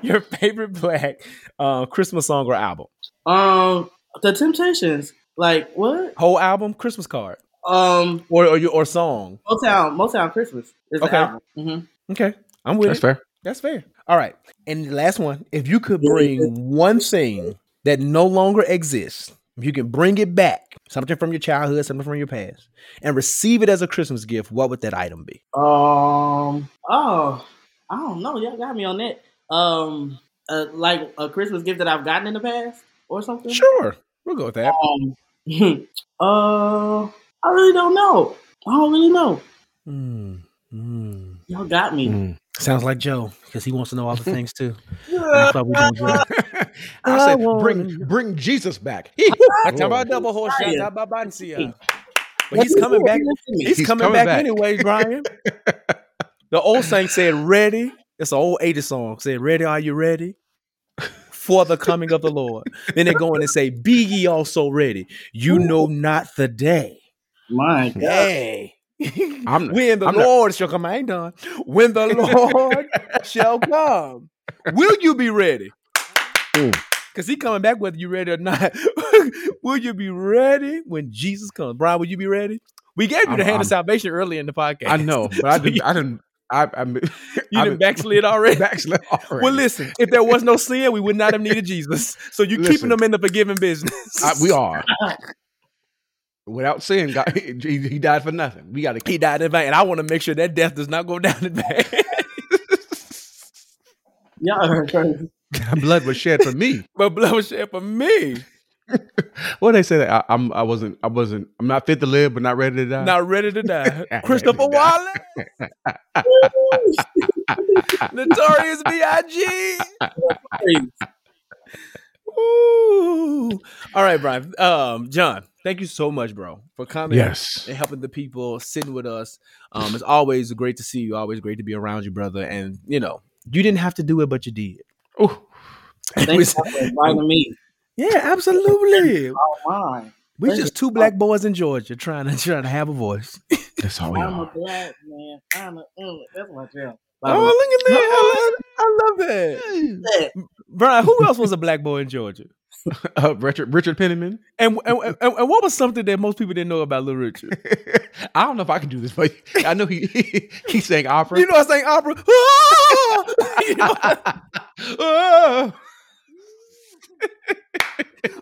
Speaker 2: your favorite black uh, Christmas song or album.
Speaker 8: Um, the Temptations. Like what?
Speaker 2: Whole album, Christmas card.
Speaker 8: Um,
Speaker 2: Or or, your, or song.
Speaker 8: Motown, Motown Christmas is
Speaker 2: Okay.
Speaker 8: album. hmm
Speaker 2: Okay. I'm with
Speaker 9: That's
Speaker 2: it.
Speaker 9: fair.
Speaker 2: That's fair. All right. And the last one, if you could bring one thing that no longer exists, if you can bring it back, something from your childhood, something from your past, and receive it as a Christmas gift, what would that item be?
Speaker 8: Um. Oh, I don't know. Y'all got me on that. Um, uh, like a Christmas gift that I've gotten in the past or something.
Speaker 2: Sure. We'll go with that.
Speaker 8: Um. [laughs] uh, I really don't know. I don't really know.
Speaker 2: Mm, mm.
Speaker 8: Y'all got me.
Speaker 9: Mm.
Speaker 2: Sounds like Joe, because he wants to know all the things too. [laughs] That's why we don't Joe.
Speaker 9: I said, bring bring Jesus back. [laughs]
Speaker 2: I'm talking [laughs] about double horse
Speaker 8: Bryan.
Speaker 2: shots out by But he's coming back. He's,
Speaker 9: He's
Speaker 2: coming,
Speaker 9: coming
Speaker 2: back,
Speaker 9: back.
Speaker 2: anyway, Bryan. the old saint said, "Ready." It's an old 80 song. Said, "Ready? Are you ready?" for the coming of the Lord. Then they go in and say, Be ye also ready. You know not the day.
Speaker 8: My [laughs] God.
Speaker 2: Hey.
Speaker 3: I'm- [laughs]
Speaker 2: when the
Speaker 3: I'm not-
Speaker 2: Lord shall come, I ain't done. When the Lord shall come, will you be ready? Because he coming back whether you ready or not. [laughs] will you be ready when Jesus comes? Bryan, will you be ready? We gave you
Speaker 3: I'm-
Speaker 2: the hand
Speaker 3: I'm-
Speaker 2: of salvation early in the podcast.
Speaker 3: I know, but I didn't.
Speaker 2: you,
Speaker 3: I didn't. I, I,
Speaker 2: you didn't backslid already.
Speaker 3: backslid already.
Speaker 2: Well, listen, if there was no sin, we would not have needed Jesus. So you're
Speaker 3: Listen.
Speaker 2: keeping them in the forgiving business.
Speaker 3: I- we are. Without sin, God, [laughs] he, he died for nothing. We got to
Speaker 2: He died in vain. And I want to make sure that death does not go down in vain. [laughs]
Speaker 8: Y'all. [laughs]
Speaker 3: Blood was shed for me.
Speaker 2: but blood was shed for me.
Speaker 3: What they say that I, I'm. I wasn't. I wasn't. I'm not fit to live, but not ready to die.
Speaker 2: Not ready to die.
Speaker 3: Ready to
Speaker 2: Christopher
Speaker 3: die.
Speaker 2: Wallace. Notorious B.I.G. Ooh. All right, Bryan. Um, John, thank you so much, bro, for coming
Speaker 3: Yes.
Speaker 2: and helping the people, sitting with us. Um, it's always great to see you. Always great to be around you, brother. And you know, you didn't have to do it, but you did.
Speaker 3: Ooh.
Speaker 8: Thanks for inviting me.
Speaker 2: Yeah, absolutely. [laughs]
Speaker 8: Oh, my.
Speaker 2: We just two black boys in Georgia trying to trying to have a voice. [laughs]
Speaker 3: That's all we
Speaker 8: I'm a black man. I'm a, that's my jam.
Speaker 2: Oh, look at that! I love, I love that. Bryan, who else was a black boy in Georgia? [laughs]
Speaker 3: Uh, Richard Richard Penniman.
Speaker 2: And, and, and, and what was something that most people didn't know about Little Richard? [laughs]
Speaker 3: I don't know if I can do this, but I know he he, he sang opera.
Speaker 2: You know, I sang opera. Ah! [laughs] You know,
Speaker 3: Oh.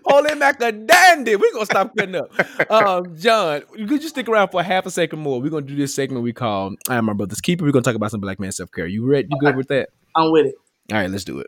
Speaker 2: Holy macadamdy. We're gonna stop cutting up. Um, John, could you stick around for half a second more? We're gonna do this segment we call I am my brother's keeper. We're gonna talk about some black man self-care. You ready? You good with that?
Speaker 8: I'm with it.
Speaker 2: All right, let's do it.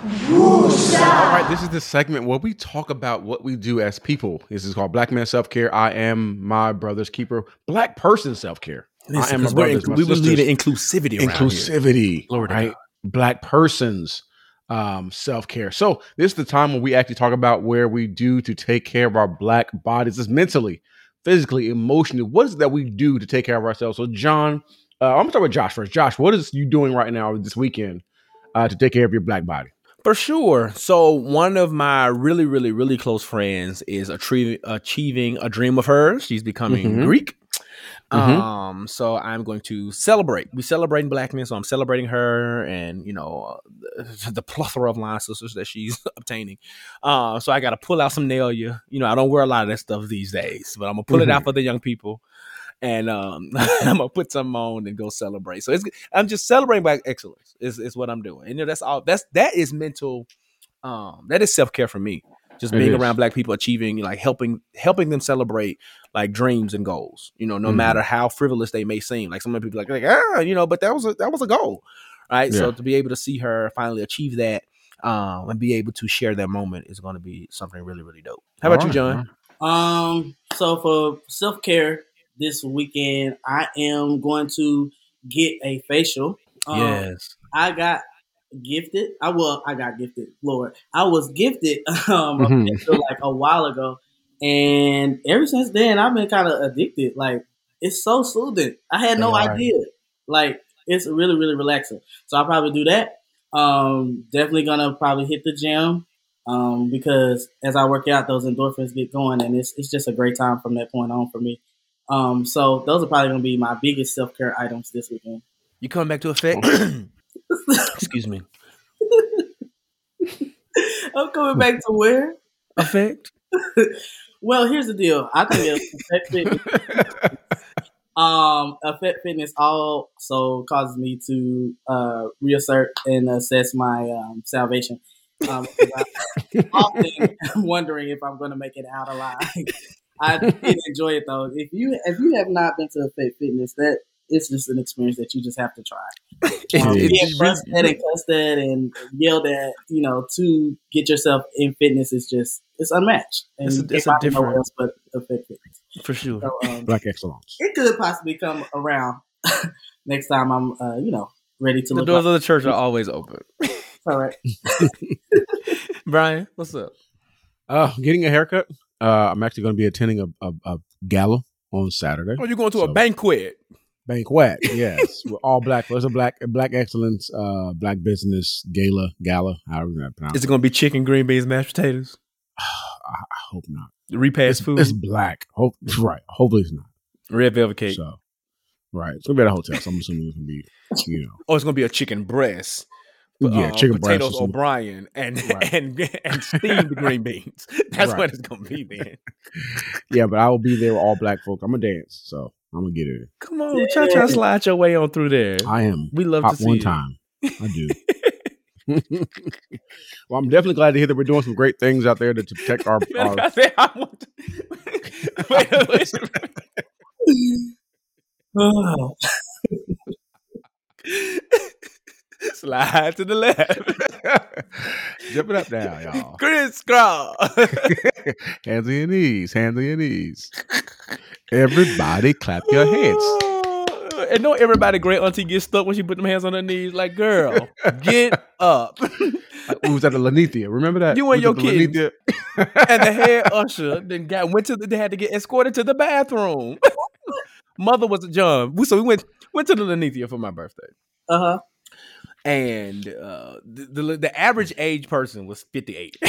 Speaker 3: All right, this is the segment where we talk about what we do as people. This is called Black Man Self Care. I am my brother's keeper. Black person self care. I am my
Speaker 2: 'cause we're
Speaker 3: brother's.
Speaker 2: inc-
Speaker 3: my
Speaker 2: we believe in inclusivity around here.
Speaker 3: inclusivity,
Speaker 2: Glory to
Speaker 3: right? Black persons um, self care. So this is the time when we actually talk about where we do to take care of our black bodies, is mentally, physically, emotionally. What is it that we do to take care of ourselves? So John, uh, I'm gonna start with Josh first. Josh, what is you doing right now this weekend uh, to take care of your black body?
Speaker 2: For sure. So one of my really, really, really close friends is achieving achieving a dream of hers. She's becoming
Speaker 3: Mhm.
Speaker 2: Greek.
Speaker 3: Mhm.
Speaker 2: Um, so I'm going to celebrate. We celebrating black men, so I'm celebrating her and you know the, [laughs] the plethora of line sisters that she's [laughs] obtaining. Uh, so I got to pull out some nail you. You know, I don't wear a lot of that stuff these days, but I'm gonna pull it out for the young people. And um, [laughs] I'm gonna put some on and go celebrate. So it's I'm just celebrating by excellence. Is is what I'm doing. And you know, that's all. That's that is mental. Um, that is self care for me. Just
Speaker 3: It
Speaker 2: being
Speaker 3: is.
Speaker 2: around black people, achieving like helping helping them celebrate like dreams and goals. You know, no
Speaker 3: Mhm.
Speaker 2: matter how frivolous they may seem. Like some of the people like, like ah, you know, but that was a that was a goal, right? So to be able to see her finally achieve that. Um, and be able to share that moment is going to be something really, really dope. How about
Speaker 3: All
Speaker 2: you,
Speaker 3: right,
Speaker 2: John?
Speaker 8: Um, so for self care this weekend, I am going to get a facial. Um,
Speaker 2: yes.
Speaker 8: I got gifted. I well, I got gifted. Lord, I was gifted [laughs] um a
Speaker 3: Mhm.
Speaker 8: facial, like a while ago, and ever since then, I've been kind of addicted. Like it's so soothing. I had no idea. Like it's really, really relaxing. So I'll probably do that. Um, definitely gonna probably hit the gym. Um, because as I work out, those endorphins get going, and it's it's just a great time from that point on for me. Um, so those are probably gonna be my biggest self care items this weekend.
Speaker 2: You coming back to effect? [coughs] Excuse me. [laughs]
Speaker 8: I'm coming back to where?
Speaker 2: Effect. [laughs]
Speaker 8: Well, here's the deal. I think Effect Fitness, [laughs] um, Effect Fitness also causes me to uh, reassert and assess my um, salvation. Um, 'cause I often am wondering if I'm going to make it out alive. I [laughs] did enjoy it though. If you if you have not been to a fit Fitness, that it's just an experience that you just have to try. [laughs] Um,
Speaker 2: It-
Speaker 8: being
Speaker 2: it's
Speaker 8: fussed
Speaker 2: really-
Speaker 8: at and cussed at and yelled at, you know, to get yourself in fitness is just it's unmatched. And
Speaker 2: It's a-
Speaker 8: you
Speaker 2: it's a
Speaker 8: find it nowhere
Speaker 2: different-
Speaker 8: else but Effect Fitness.
Speaker 2: for sure.
Speaker 8: So, um,
Speaker 3: Black excellence.
Speaker 8: it could possibly come around [laughs] next time I'm, uh, you know, ready to
Speaker 2: The
Speaker 8: look.
Speaker 2: doors
Speaker 8: Up.
Speaker 2: of the church are always open.
Speaker 8: All right.
Speaker 2: Bryan, what's up?
Speaker 3: Uh, getting a haircut. Uh, I'm actually going to be attending a, a, a gala on Saturday.
Speaker 2: Oh, you're going to a banquet.
Speaker 9: Banquet, [laughs] yes, We're all black. There's a black black excellence, uh, black business gala, gala. However you pronounce
Speaker 2: Is it going to be chicken, green beans, mashed potatoes? [sighs]
Speaker 9: I, I hope not.
Speaker 2: Repast
Speaker 9: It's,
Speaker 2: food?
Speaker 9: it's black. Hope [laughs] right. Hopefully it's not.
Speaker 2: Red velvet cake.
Speaker 9: So, right. It's gonna be at a hotel. So I'm assuming it's gonna be, you know,
Speaker 2: Oh, it's going to be a chicken breast.
Speaker 9: Yeah,
Speaker 2: uh,
Speaker 9: chicken breast.
Speaker 2: potatoes
Speaker 9: something.
Speaker 2: O'Brien and [laughs]
Speaker 9: Right.
Speaker 2: and and steamed green beans. [laughs] That's
Speaker 9: Right.
Speaker 2: what it's gonna be then. [laughs]
Speaker 9: Yeah, but I will be there with all black folk. I'm gonna dance, so I'm gonna get it.
Speaker 2: Come on, try try to slide your way on through there.
Speaker 9: I am.
Speaker 2: We love
Speaker 9: Hop
Speaker 2: to see
Speaker 9: one
Speaker 2: it.
Speaker 9: time. I do. well, I'm definitely glad to hear that we're doing some great things out there to, to protect our. Our
Speaker 2: I said I want to- Wait a minute.
Speaker 8: Oh, [laughs]
Speaker 2: Slide to the left. [laughs]
Speaker 9: Jump it up now, y'all. [laughs]
Speaker 2: Crisscross.
Speaker 9: hands on your knees. Hands on your knees. Everybody, clap your hands.
Speaker 2: And don't everybody great auntie get stuck when she put them hands on her knees. Like, girl, get up.
Speaker 9: We was at the Lanithia. Remember that?
Speaker 2: You and your kids. And the head usher then got went to the, they had to get escorted to the bathroom. Mother was a John. So we went went to the Lanithia for my birthday.
Speaker 8: uh huh.
Speaker 2: And uh, the, the the average age person was 58. [laughs]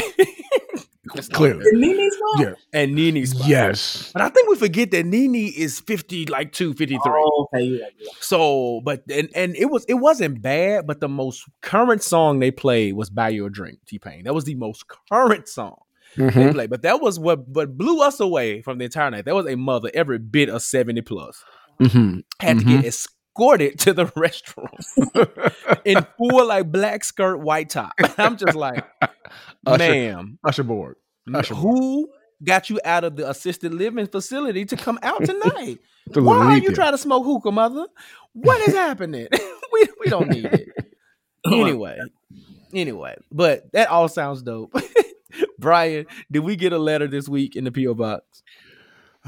Speaker 2: That's not
Speaker 9: Clearly.
Speaker 2: bad.
Speaker 8: Nini's mom.
Speaker 9: Yeah.
Speaker 2: And Nini's spot.
Speaker 9: Yes.
Speaker 2: But I think we forget that Nini is 50, like two fifty three.
Speaker 8: Oh, okay, you right, you right.
Speaker 2: So, but and and it was it wasn't bad, but the most current song they played was "Buy You a Drink." T Pain. That was the most current song they
Speaker 9: Mhm.
Speaker 2: played. But that was what what blew us away from the entire night. That was a mother every bit of seventy plus
Speaker 9: Mhm.
Speaker 2: had to get escorted [laughs] to the restroom in [laughs] full like black skirt, white top. [laughs] I'm just like, ma'am,
Speaker 9: Usher board. Usher board.
Speaker 2: who got you out of the assisted living facility to come out tonight?
Speaker 9: To
Speaker 2: Why are you trying to smoke hookah, mother? What is happening? we we don't need it. Anyway, anyway, but that all sounds dope. Bryan, did we get a letter this week in the PO box?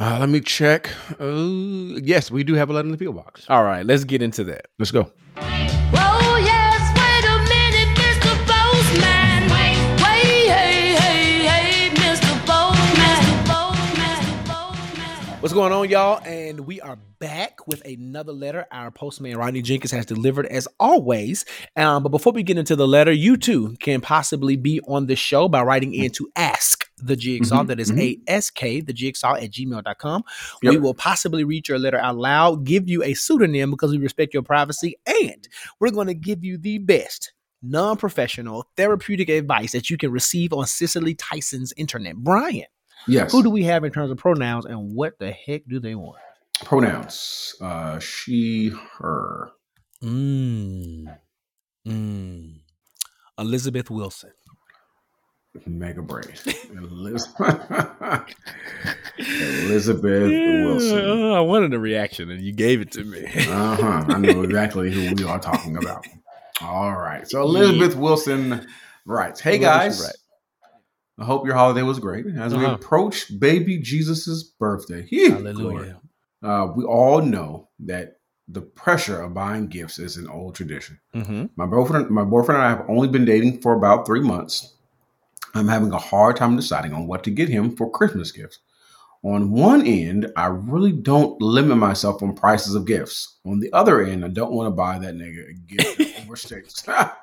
Speaker 9: Uh, let me check. Uh, yes, we do have a letter in the PO box.
Speaker 2: All right, let's get into that.
Speaker 9: Let's go.
Speaker 4: Oh yes, wait a minute, Mr. Postman. Wait, wait, hey, hey, hey, Mr. Postman. Postman, Postman.
Speaker 2: What's going on, y'all? And we are back with another letter our postman Rodney Jenkins has delivered as always. Um, but before we get into the letter, you too can possibly be on the show by writing in to ask the jigsaw.
Speaker 9: Mhm,
Speaker 2: That is
Speaker 9: mhm.
Speaker 2: ASK, the jigsaw at gmail.com. We will possibly read your letter out loud, give you a pseudonym because we respect your privacy, and we're going to give you the best non professional therapeutic advice that you can receive on Cicely Tyson's internet. Bryan,
Speaker 3: Yes.
Speaker 2: who do we have in terms of pronouns and what the heck do they want?
Speaker 3: Pronouns. Uh, she, her.
Speaker 2: Mm. Mm. Elizabeth Wilson.
Speaker 3: Mega brain. [laughs] [laughs] Elizabeth, Elizabeth Wilson.
Speaker 2: I wanted a reaction and you gave it to me.
Speaker 3: Uh huh. I know [laughs] exactly who we are talking about. All right. So Elizabeth Wilson writes, "Hey guys,
Speaker 2: write?
Speaker 3: I hope your holiday was great. As we
Speaker 2: Uh-huh.
Speaker 3: approach baby Jesus's birthday,
Speaker 2: Hallelujah.
Speaker 3: Uh, we all know that the pressure of buying gifts is an old tradition.
Speaker 2: Mm-hmm.
Speaker 3: My boyfriend, my boyfriend and I have only been dating for about three months. I'm having a hard time deciding on what to get him for Christmas gifts. On one end, I really don't limit myself on prices of gifts. On the other end, I don't want to buy that nigga a gift that [laughs] overstates. [laughs]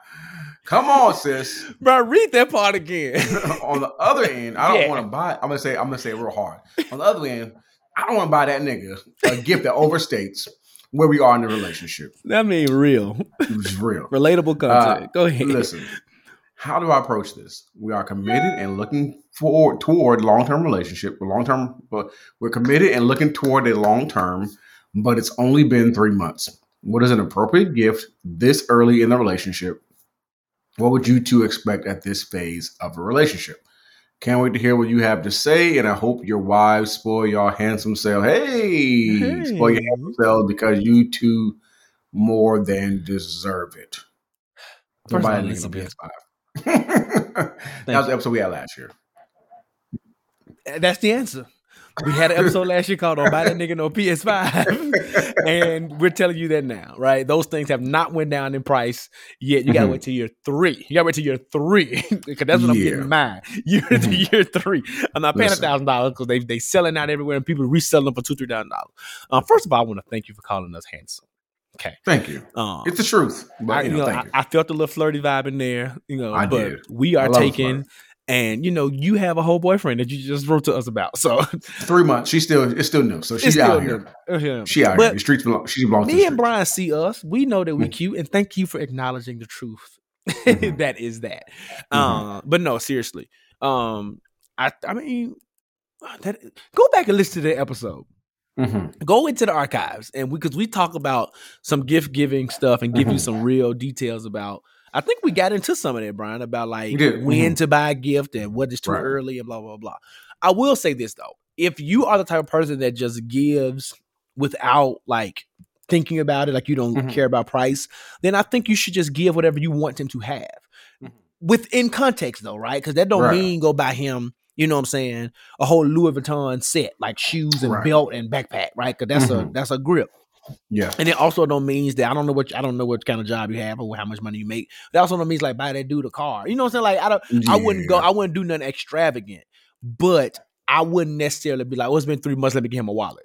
Speaker 3: Come on, sis.
Speaker 2: Bro, read that part again. [laughs]
Speaker 3: on the other end, I don't
Speaker 2: Yeah.
Speaker 3: want to buy. I'm gonna say. I'm gonna say it real hard. On the other end, I don't want to buy that nigga a gift that overstates where we are in the relationship.
Speaker 2: that mean real.
Speaker 3: Real.
Speaker 2: Relatable content.
Speaker 3: Uh,
Speaker 2: Go ahead.
Speaker 3: Listen, how do I approach this? We are committed and looking forward toward long term relationship. Long term, but we're committed and looking toward a long term. But it's only been three months. What is an appropriate gift this early in the relationship? What would you two expect at this phase of a relationship? Can't wait to hear what you have to say, and I hope your wives spoil your handsome self. Hey, spoil your handsome self because you two more than deserve it.
Speaker 2: First
Speaker 3: Nobody of
Speaker 2: Elizabeth.
Speaker 3: PS5. [laughs] that was the episode we had last year.
Speaker 2: Uh, That's the answer. We had an episode last year called "Don't Buy That Nigga No PS5," [laughs] and we're telling you that now, right? Those things have not went down in price yet. You gotta
Speaker 3: Mhm.
Speaker 2: wait till year three. You gotta wait till year three [laughs] because that's what I'm getting mine. Year to
Speaker 3: Mhm.
Speaker 2: year three. I'm not paying a thousand dollars because they they selling out everywhere and people reselling them for two three thousand dollars. Um, first of all, I want to thank you for calling us handsome. Okay.
Speaker 3: Thank you.
Speaker 2: Um,
Speaker 3: It's the truth. But
Speaker 2: I,
Speaker 3: you know,
Speaker 2: I. I felt a little flirty vibe in there, you know.
Speaker 3: I
Speaker 2: but
Speaker 3: did.
Speaker 2: we are taking, and you know, you have a whole boyfriend that you just wrote to us about. So
Speaker 3: Three months. She's still it's still new. So she's out here.
Speaker 2: Uh, yeah.
Speaker 3: She out
Speaker 2: But
Speaker 3: here. The streets belong she belongs
Speaker 2: Me and. Brian see us. We know that we
Speaker 3: Mm.
Speaker 2: cute, and thank you for acknowledging the truth.
Speaker 3: Mhm. [laughs]
Speaker 2: that is that.
Speaker 3: Mhm.
Speaker 2: Uh, but no, seriously. Um, I I mean, that go back and listen to the episode.
Speaker 3: Mhm.
Speaker 2: go into the archives and we because we, talk about some gift giving stuff and give you
Speaker 3: Mhm.
Speaker 2: some real details about i think we got into some of that bryan about like
Speaker 3: We did,
Speaker 2: when to buy a gift and what is too
Speaker 3: Right.
Speaker 2: early and blah blah blah i will say this though if you are the type of person that just gives without like thinking about it like you don't
Speaker 3: Mhm.
Speaker 2: care about price then i think you should just give whatever you want him to have
Speaker 3: Mhm.
Speaker 2: within context though right because that don't
Speaker 3: Right.
Speaker 2: mean go buy him you know what I'm saying? A whole Louis Vuitton set, like shoes and
Speaker 3: Right.
Speaker 2: belt and backpack, right? Because that's a
Speaker 3: Mhm.
Speaker 2: that's a grip.
Speaker 3: Yeah.
Speaker 2: And it also don't means that I don't know what I don't know what kind of job you have or how much money you make. It also don't means like buy that dude a car. You know what I'm saying? Like I don't I wouldn't go, I wouldn't do nothing extravagant, but I wouldn't necessarily be like, oh, it's been three months, let me get him a wallet.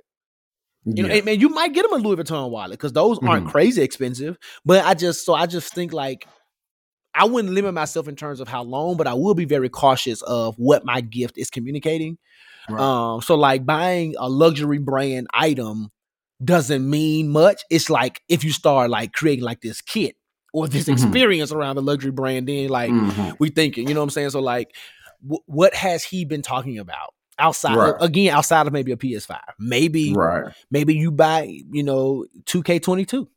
Speaker 2: You know,
Speaker 3: Yeah.
Speaker 2: and man, you might get him a Louis Vuitton wallet because those aren't
Speaker 3: Mhm.
Speaker 2: crazy expensive. But I just so I just think like I wouldn't limit myself in terms of how long, but I will be very cautious of what my gift is communicating.
Speaker 3: Right.
Speaker 2: Um, so like buying a luxury brand item doesn't mean much. It's like if you start like creating like this kit or this
Speaker 3: Mhm.
Speaker 2: experience around the luxury brand, then like
Speaker 3: Mhm.
Speaker 2: we thinking, you know what I'm saying? So like, wh- what has he been talking about outside?
Speaker 3: Right.
Speaker 2: Again, outside of maybe a PS5, maybe
Speaker 3: Right.
Speaker 2: maybe you buy you know 2K22.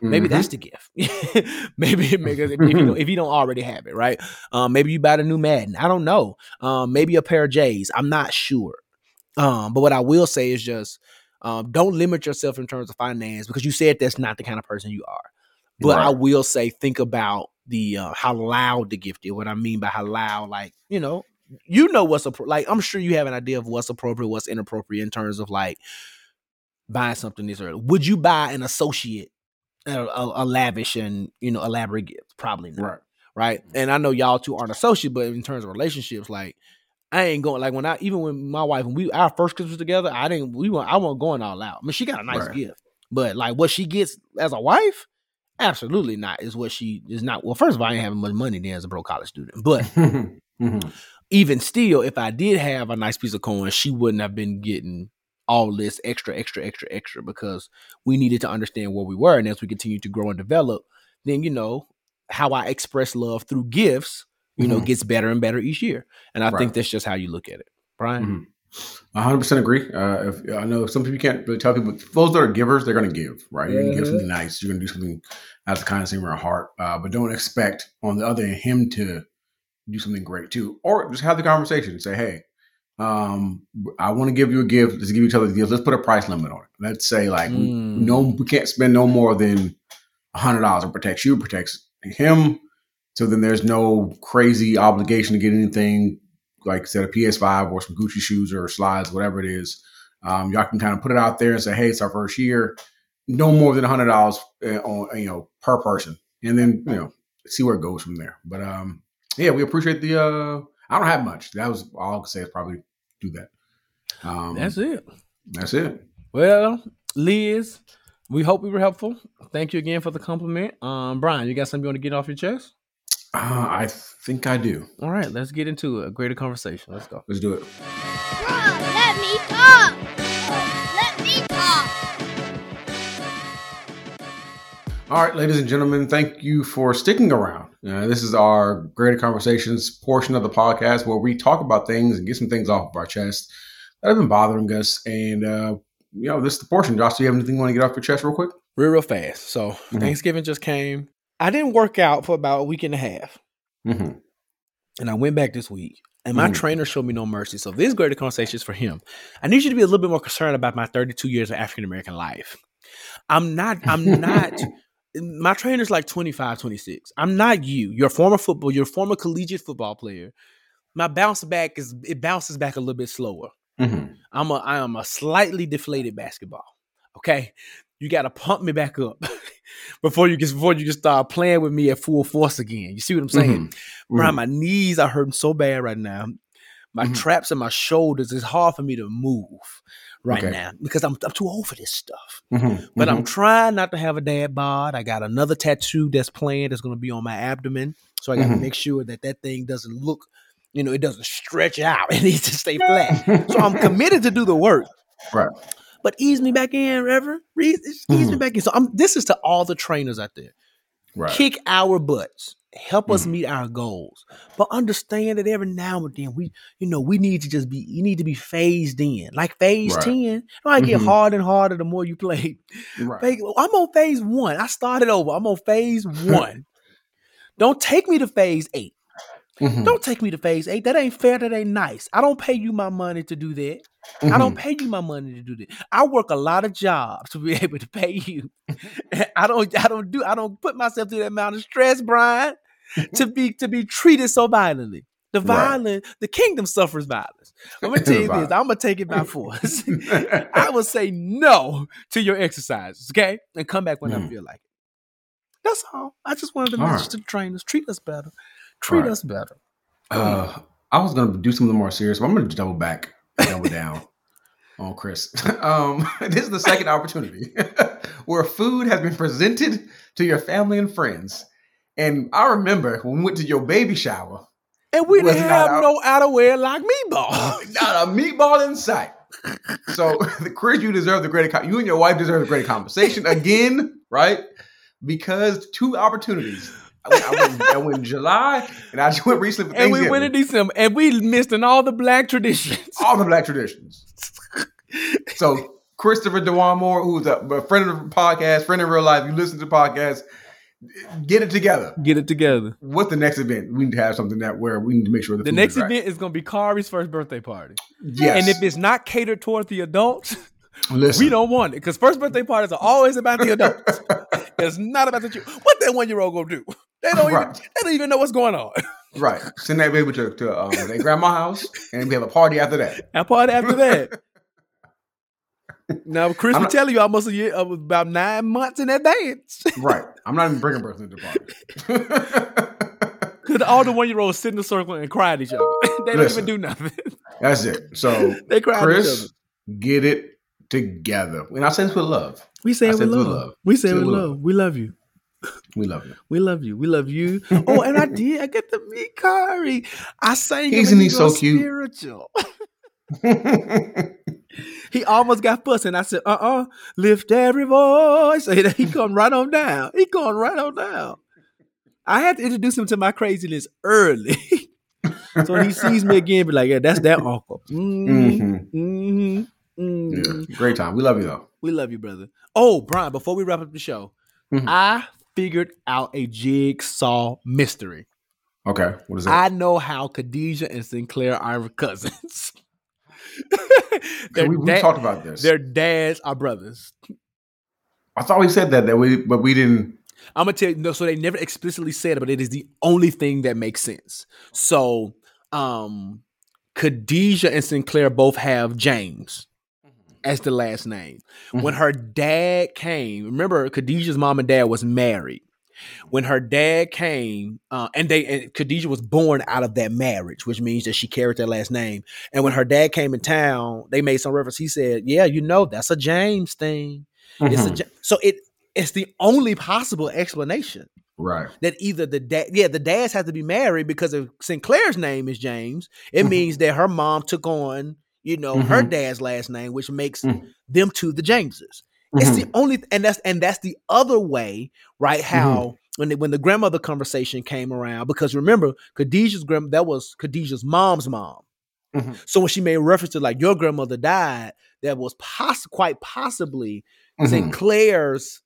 Speaker 2: Maybe
Speaker 3: Mhm.
Speaker 2: that's the gift. [laughs] maybe because if, if you [laughs] don't, if you don't already have it, right? Um, maybe you buy the new Madden. I don't know. Um, maybe a pair of J's. I'm not sure. Um, but what I will say is just um, don't limit yourself in terms of finance because you said that's not the kind of person you are. But I will say think about the uh, how loud the gift is. What I mean by how loud, like you know, you know what's appro- like. I'm sure you have an idea of what's appropriate, what's inappropriate in terms of like buying something this early. Would you buy an associate a, a, a lavish and you know elaborate gift? Probably not.
Speaker 3: Right.
Speaker 2: Right. And I know y'all two aren't associate, but in terms of relationships, like I ain't going like when I even when my wife when we our first Christmas together, I didn't we weren't I wasn't going all out. I mean, she got a nice
Speaker 3: Right.
Speaker 2: gift, but like what she gets as a wife, absolutely not is what she is not. Well, first of all, I ain't having much money then as a broke college student, but [laughs]
Speaker 3: Mhm.
Speaker 2: even still, if I did have a nice piece of coin, she wouldn't have been getting all this extra, extra, extra, extra because we needed to understand where we were. And as we continue to grow and develop, then you know how I express love through gifts, you know,
Speaker 3: Mhm.
Speaker 2: gets better and better each year. And I think that's just how you look at it, Bryan.
Speaker 3: Mhm. Hundred percent agree. Uh, if, I know some people can't really tell people those that are givers, they're going to give, right? You're going to give something nice. You're going to do something out of the kindness of your heart, uh, but don't expect on the other end him to do something great too, or just have the conversation and say, "Hey, um, I want to give you a gift. Let's give each other gifts. Let's put a price limit on it. Let's say like
Speaker 2: Mm.
Speaker 3: no, we can't spend no more than a hundred dollars. It protects you, protects him. So then there's no crazy obligation to get anything like say a PS5 or some Gucci shoes or slides, whatever it is. Um, y'all can kind of put it out there and say, "Hey, it's our first year. No more than a hundred dollars on you know per person," and then you know see where it goes from there. But um, yeah, we appreciate the. uh I don't have much. That was all I could say is probably do that. Um,
Speaker 2: That's it.
Speaker 3: That's it.
Speaker 2: Well, Liz, we hope we were helpful. Thank you again for the compliment. Um, Bryan, you got something you want to get off your chest?
Speaker 3: Uh, I think I do.
Speaker 2: All right, let's get into. A greater conversation. Let's go.
Speaker 3: Let's do it.
Speaker 4: Let me talk.
Speaker 3: All right, ladies and gentlemen, thank you for sticking around. Uh, this is our Greater Conversations portion of the podcast where we talk about things and get some things off of our chest that have been bothering us. And, uh, you know, this is the portion. Josh, do you have anything you want to get off your chest real quick?
Speaker 2: Real, real fast. So
Speaker 3: Mhm.
Speaker 2: Thanksgiving just came. I didn't work out for about a week and a half.
Speaker 3: Mm-hmm.
Speaker 2: And I went back this week. And my
Speaker 3: Mhm.
Speaker 2: trainer showed me no mercy. So this greater conversation is for him. I need you to be a little bit more concerned about my 32 years of African American life. I'm not, I'm [laughs] not, my trainer's like 25, 26. I'm not you. You're a former football, you're a former collegiate football player. My bounce back is it bounces back a little bit slower.
Speaker 3: Mhm.
Speaker 2: I'm a I am a slightly deflated basketball. Okay, you got to pump me back up [laughs] before you can before you can start playing with me at full force again. You see what I'm saying?
Speaker 3: Mhm.
Speaker 2: Bryan,
Speaker 3: Mhm.
Speaker 2: my knees are hurting so bad right now. My
Speaker 3: Mhm.
Speaker 2: traps and my shoulders. It's hard for me to move right
Speaker 3: Okay.
Speaker 2: now because I'm I'm too old for this stuff.
Speaker 3: Mhm.
Speaker 2: But I'm
Speaker 3: Mhm.
Speaker 2: trying not to have a dad bod. I got another tattoo that's planned that's going to be on my abdomen. So I got to
Speaker 3: Mhm.
Speaker 2: make sure that that thing doesn't look, you know, it doesn't stretch out. [laughs] It needs to stay flat. so I'm [laughs] committed to do the work.
Speaker 3: Right.
Speaker 2: But ease me back in, Reverend. Re- Ease me
Speaker 3: Mhm.
Speaker 2: back in. So I'm. This is to all the trainers out there.
Speaker 3: Right.
Speaker 2: Kick our butts. Help us
Speaker 3: Mhm.
Speaker 2: meet our goals. But understand that every now and then we, you know, we need to just be. You need to be phased in, like phase
Speaker 3: Right.
Speaker 2: ten. It might get
Speaker 3: Mhm.
Speaker 2: harder and harder the more you play.
Speaker 3: Right.
Speaker 2: I'm on phase one. I started over. I'm on phase [laughs] one. Don't take me to phase eight.
Speaker 3: Mhm.
Speaker 2: Don't take me to phase eight. That ain't fair. That ain't nice. I don't pay you my money to do that. I don't
Speaker 3: Mhm.
Speaker 2: pay you my money to do that. I work a lot of jobs to be [laughs] able to pay you. [laughs] I don't. I don't do. I don't put myself through that amount of stress, Bryan, to be to be treated so violently. The
Speaker 3: Right.
Speaker 2: the kingdom suffers violence. I'm gonna [laughs] tell you this. I'm gonna take it by force. I will say no to your exercises, okay, and come back when I
Speaker 3: Mhm.
Speaker 2: feel like it. That's all. I just wanted to
Speaker 3: All
Speaker 2: message
Speaker 3: right.
Speaker 2: to the trainers: treat us better. Treat
Speaker 3: right.
Speaker 2: us better.
Speaker 3: Uh, I was gonna do something more serious, but I'm gonna double back, double [laughs] down on Chris. [laughs] Um, [laughs] this is the second opportunity where food has been presented to your family and friends. And I remember when we went to your baby shower,
Speaker 2: And we didn't have
Speaker 3: out-
Speaker 2: no outerwear like meatball.
Speaker 3: not a meatball in sight. So, Chris, you deserve the great. You and your wife deserve the great conversation again, right? Because two opportunities. I went, I went, I went in July, and I just [laughs] went recently for
Speaker 2: and we went in December, and we missed in all the black traditions.
Speaker 3: all the black traditions. [laughs] So Christopher Dewan Moore, who's a, friend of the podcast, friend in real life, you listen to the podcast, get it together.
Speaker 2: Get it together.
Speaker 3: What's the next event? We need to have something that where we need to make sure the,
Speaker 2: The next
Speaker 3: is right.
Speaker 2: event is going to be Kari's first birthday party.
Speaker 3: Yes.
Speaker 2: And if it's not catered toward the adults,
Speaker 3: Listen,
Speaker 2: we don't want it because first birthday parties are always about the adults. [laughs] it's not about the children. What that one year old gonna do? They don't even. They don't even know what's going on. [laughs]
Speaker 3: right. Send that baby to, to um, their grandma's house, and we have a party after that.
Speaker 2: And party after that. [laughs] now, Chris
Speaker 3: I'm
Speaker 2: will
Speaker 3: not-
Speaker 2: tell you almost a year, uh, about nine months in advance. [laughs]
Speaker 3: Right. I'm not even bringing birth into the party.
Speaker 2: Because all the one year olds sit in a circle and cry at each other. they don't
Speaker 3: Listen.
Speaker 2: even do nothing.
Speaker 3: That's it. So,
Speaker 2: they cry at each other.
Speaker 3: Chris, get it together. And I say this with love.
Speaker 2: We say it with love.
Speaker 3: love.
Speaker 2: We say it with
Speaker 3: with
Speaker 2: love.
Speaker 3: love.
Speaker 2: We love you.
Speaker 3: We love you.
Speaker 2: We love you. We love you. Oh, and I [laughs] did. I get to meet Kari. I sang him
Speaker 3: Isn't
Speaker 2: and
Speaker 3: he so cute?
Speaker 2: spiritual. [laughs] He almost got fussed, and I said, "Uh, uh lift every voice." He [laughs] he come right on down. He come right on down. I had to introduce him to my craziness early, so when he sees me again, be like, "Yeah, that's that uncle." Mm-hmm,
Speaker 3: Mhm.
Speaker 2: mm-hmm,
Speaker 3: Yeah.
Speaker 2: mm-hmm.
Speaker 3: Great time. We love you though.
Speaker 2: We love you, brother. Oh, Bryan, before we wrap up the show,
Speaker 3: Mhm.
Speaker 2: I figured out a jigsaw mystery.
Speaker 3: Okay. What is that?
Speaker 2: I know how Khadijah and Sinclair are [laughs] cousins. [laughs]
Speaker 3: we we
Speaker 2: da-
Speaker 3: talked about this.
Speaker 2: their dads are brothers.
Speaker 3: I thought we said that that we, but we didn't.
Speaker 2: I'm gonna tell you no, so they never explicitly said it, but it is the only thing that makes sense. So um Khadijah and Sinclair both have James as the last name. When her dad came, remember Khadijah's mom and dad was married. When her dad came, uh, and they and Khadijah was born out of that marriage, which means that she carried that last name. And when her dad came in town, they made some reference. He said, "Yeah, you know, that's a James thing. It's a
Speaker 3: Mhm.
Speaker 2: So it it's the only possible explanation
Speaker 3: right.
Speaker 2: that either the dad, yeah, the dads have to be married because if Sinclair's name is James, it
Speaker 3: Mhm.
Speaker 2: means that her mom took on, you know, her
Speaker 3: Mhm.
Speaker 2: dad's last name, which makes
Speaker 3: Mhm.
Speaker 2: them two the Jameses. It's the only, and that's and that's the other way, right?
Speaker 3: Mm-hmm.
Speaker 2: How when the, when the grandmother conversation came around, because remember, Khadijah's grand that was Khadijah's mom's mom.
Speaker 3: Mhm.
Speaker 2: So when she made reference to like your grandmother died, that was poss- quite possibly
Speaker 3: Mhm.
Speaker 2: Sinclair's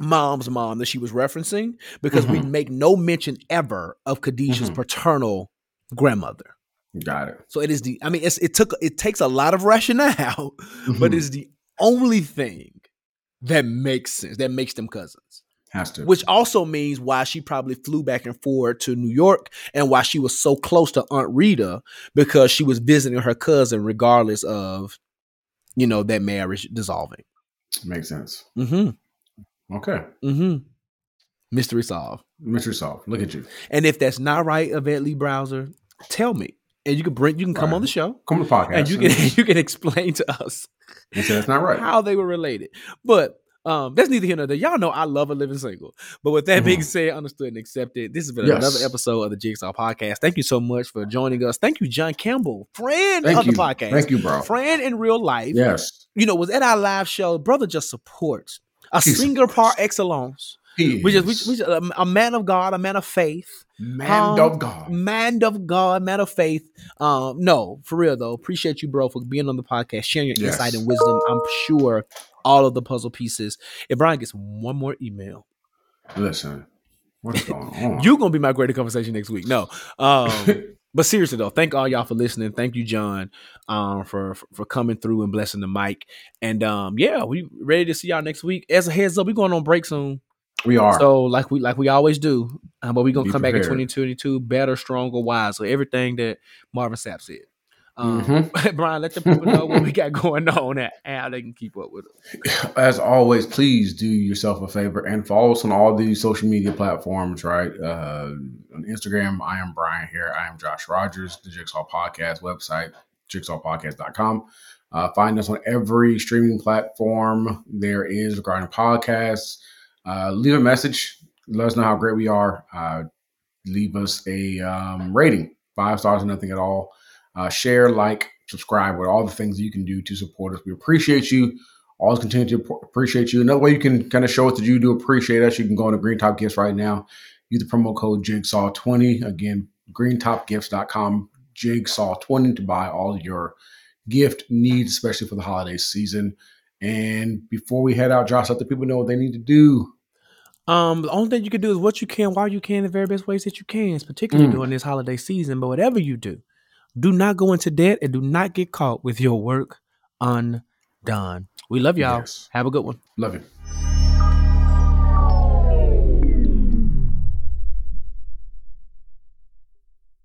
Speaker 2: mom's mom that she was referencing because we
Speaker 3: Mhm.
Speaker 2: make no mention ever of Khadijah's
Speaker 3: Mhm.
Speaker 2: paternal grandmother.
Speaker 3: Got it.
Speaker 2: So it is the I mean it's, it took it takes a lot of rationale, [laughs] but
Speaker 3: Mhm.
Speaker 2: it's the only thing that makes sense that makes them cousins.
Speaker 3: Has to.
Speaker 2: which also means why she probably flew back and forth to New York and why she was so close to Aunt Rita because she was visiting her cousin, regardless of, you know, that marriage dissolving.
Speaker 3: Makes sense.
Speaker 2: Mm-hmm.
Speaker 3: Okay.
Speaker 2: Mm-hmm. Mystery solved.
Speaker 3: Mystery solved. look at you.
Speaker 2: And if that's not right, Yvette Lee Bowser, tell me. And you can bring you can come
Speaker 3: Right.
Speaker 2: on the show
Speaker 3: Come to the podcast.
Speaker 2: and you can [laughs] you can explain to us
Speaker 3: say that's not right.
Speaker 2: how they were related. But um, that's neither here nor there. Y'all know I love a living single. But with that being
Speaker 3: Mhm.
Speaker 2: said, understood and accepted, this has been
Speaker 3: Yes.
Speaker 2: another episode of the Jigsaw Podcast. Thank you so much for joining us. Thank you, John Campbell, friend
Speaker 3: Thank
Speaker 2: of
Speaker 3: you.
Speaker 2: the podcast.
Speaker 3: Thank you, bro.
Speaker 2: Friend in real life.
Speaker 3: Yes.
Speaker 2: You know, was at our live show. Brother just supports a singer par excellence.
Speaker 3: He
Speaker 2: We just, we, we just a, man of God, a man of faith.
Speaker 3: man
Speaker 2: um,
Speaker 3: of God.
Speaker 2: Man of God, man of faith. Um, no, for real though. Appreciate you, bro, for being on the podcast, sharing your
Speaker 3: Yes.
Speaker 2: insight and wisdom. I'm sure all of the puzzle pieces. If Bryan gets one more email,
Speaker 3: Listen, what's going [laughs] on?
Speaker 2: You're gonna be my greater conversation next week. No. Um, [laughs] but seriously though, thank all y'all for listening. Thank you, John, um, for for, for coming through and blessing the mic. And um, yeah, we ready to see y'all next week. As a heads up, we going on break soon.
Speaker 3: We are.
Speaker 2: So like we like we always do, um, but we gonna
Speaker 3: Be
Speaker 2: come back in
Speaker 3: prepared.
Speaker 2: 2022 better, stronger, wiser. So everything that Marvin Sapp said. Um,
Speaker 3: Mm-hmm. [laughs]
Speaker 2: Bryan, let the people know what we got going on and how they can keep up with us. [laughs]
Speaker 3: As always, please do yourself a favor and follow us on all these social media platforms, right? Uh, on Instagram, I am Bryan here. I am Josh Rogers, the Jigsaw Podcast website, jigsawpodcast.com. Uh, find us on every streaming platform there is regarding podcasts. Uh, leave a message. Let us know how great we are. Uh, leave us a um, rating, five stars or nothing at all. Uh, share, like, subscribe with all the things you can do to support us. We appreciate you. Always continue to appreciate you. Another way you can kind of show us that you do appreciate us, you can go into Green Top Gifts right now. Use the promo code Jigsaw20. Again, greentopgifts.com, Jigsaw20 to buy all your gift needs, especially for the holiday season. And before we head out, Josh, let the people know what they need to do.
Speaker 2: Um, the only thing you can do is what you can while you can, the very best ways that you can, particularly
Speaker 3: Mm.
Speaker 2: during this holiday season. But whatever you do, do not go into debt and do not get caught with your work undone. We love y'all.
Speaker 3: Yes.
Speaker 2: Have a good one.
Speaker 3: Love you.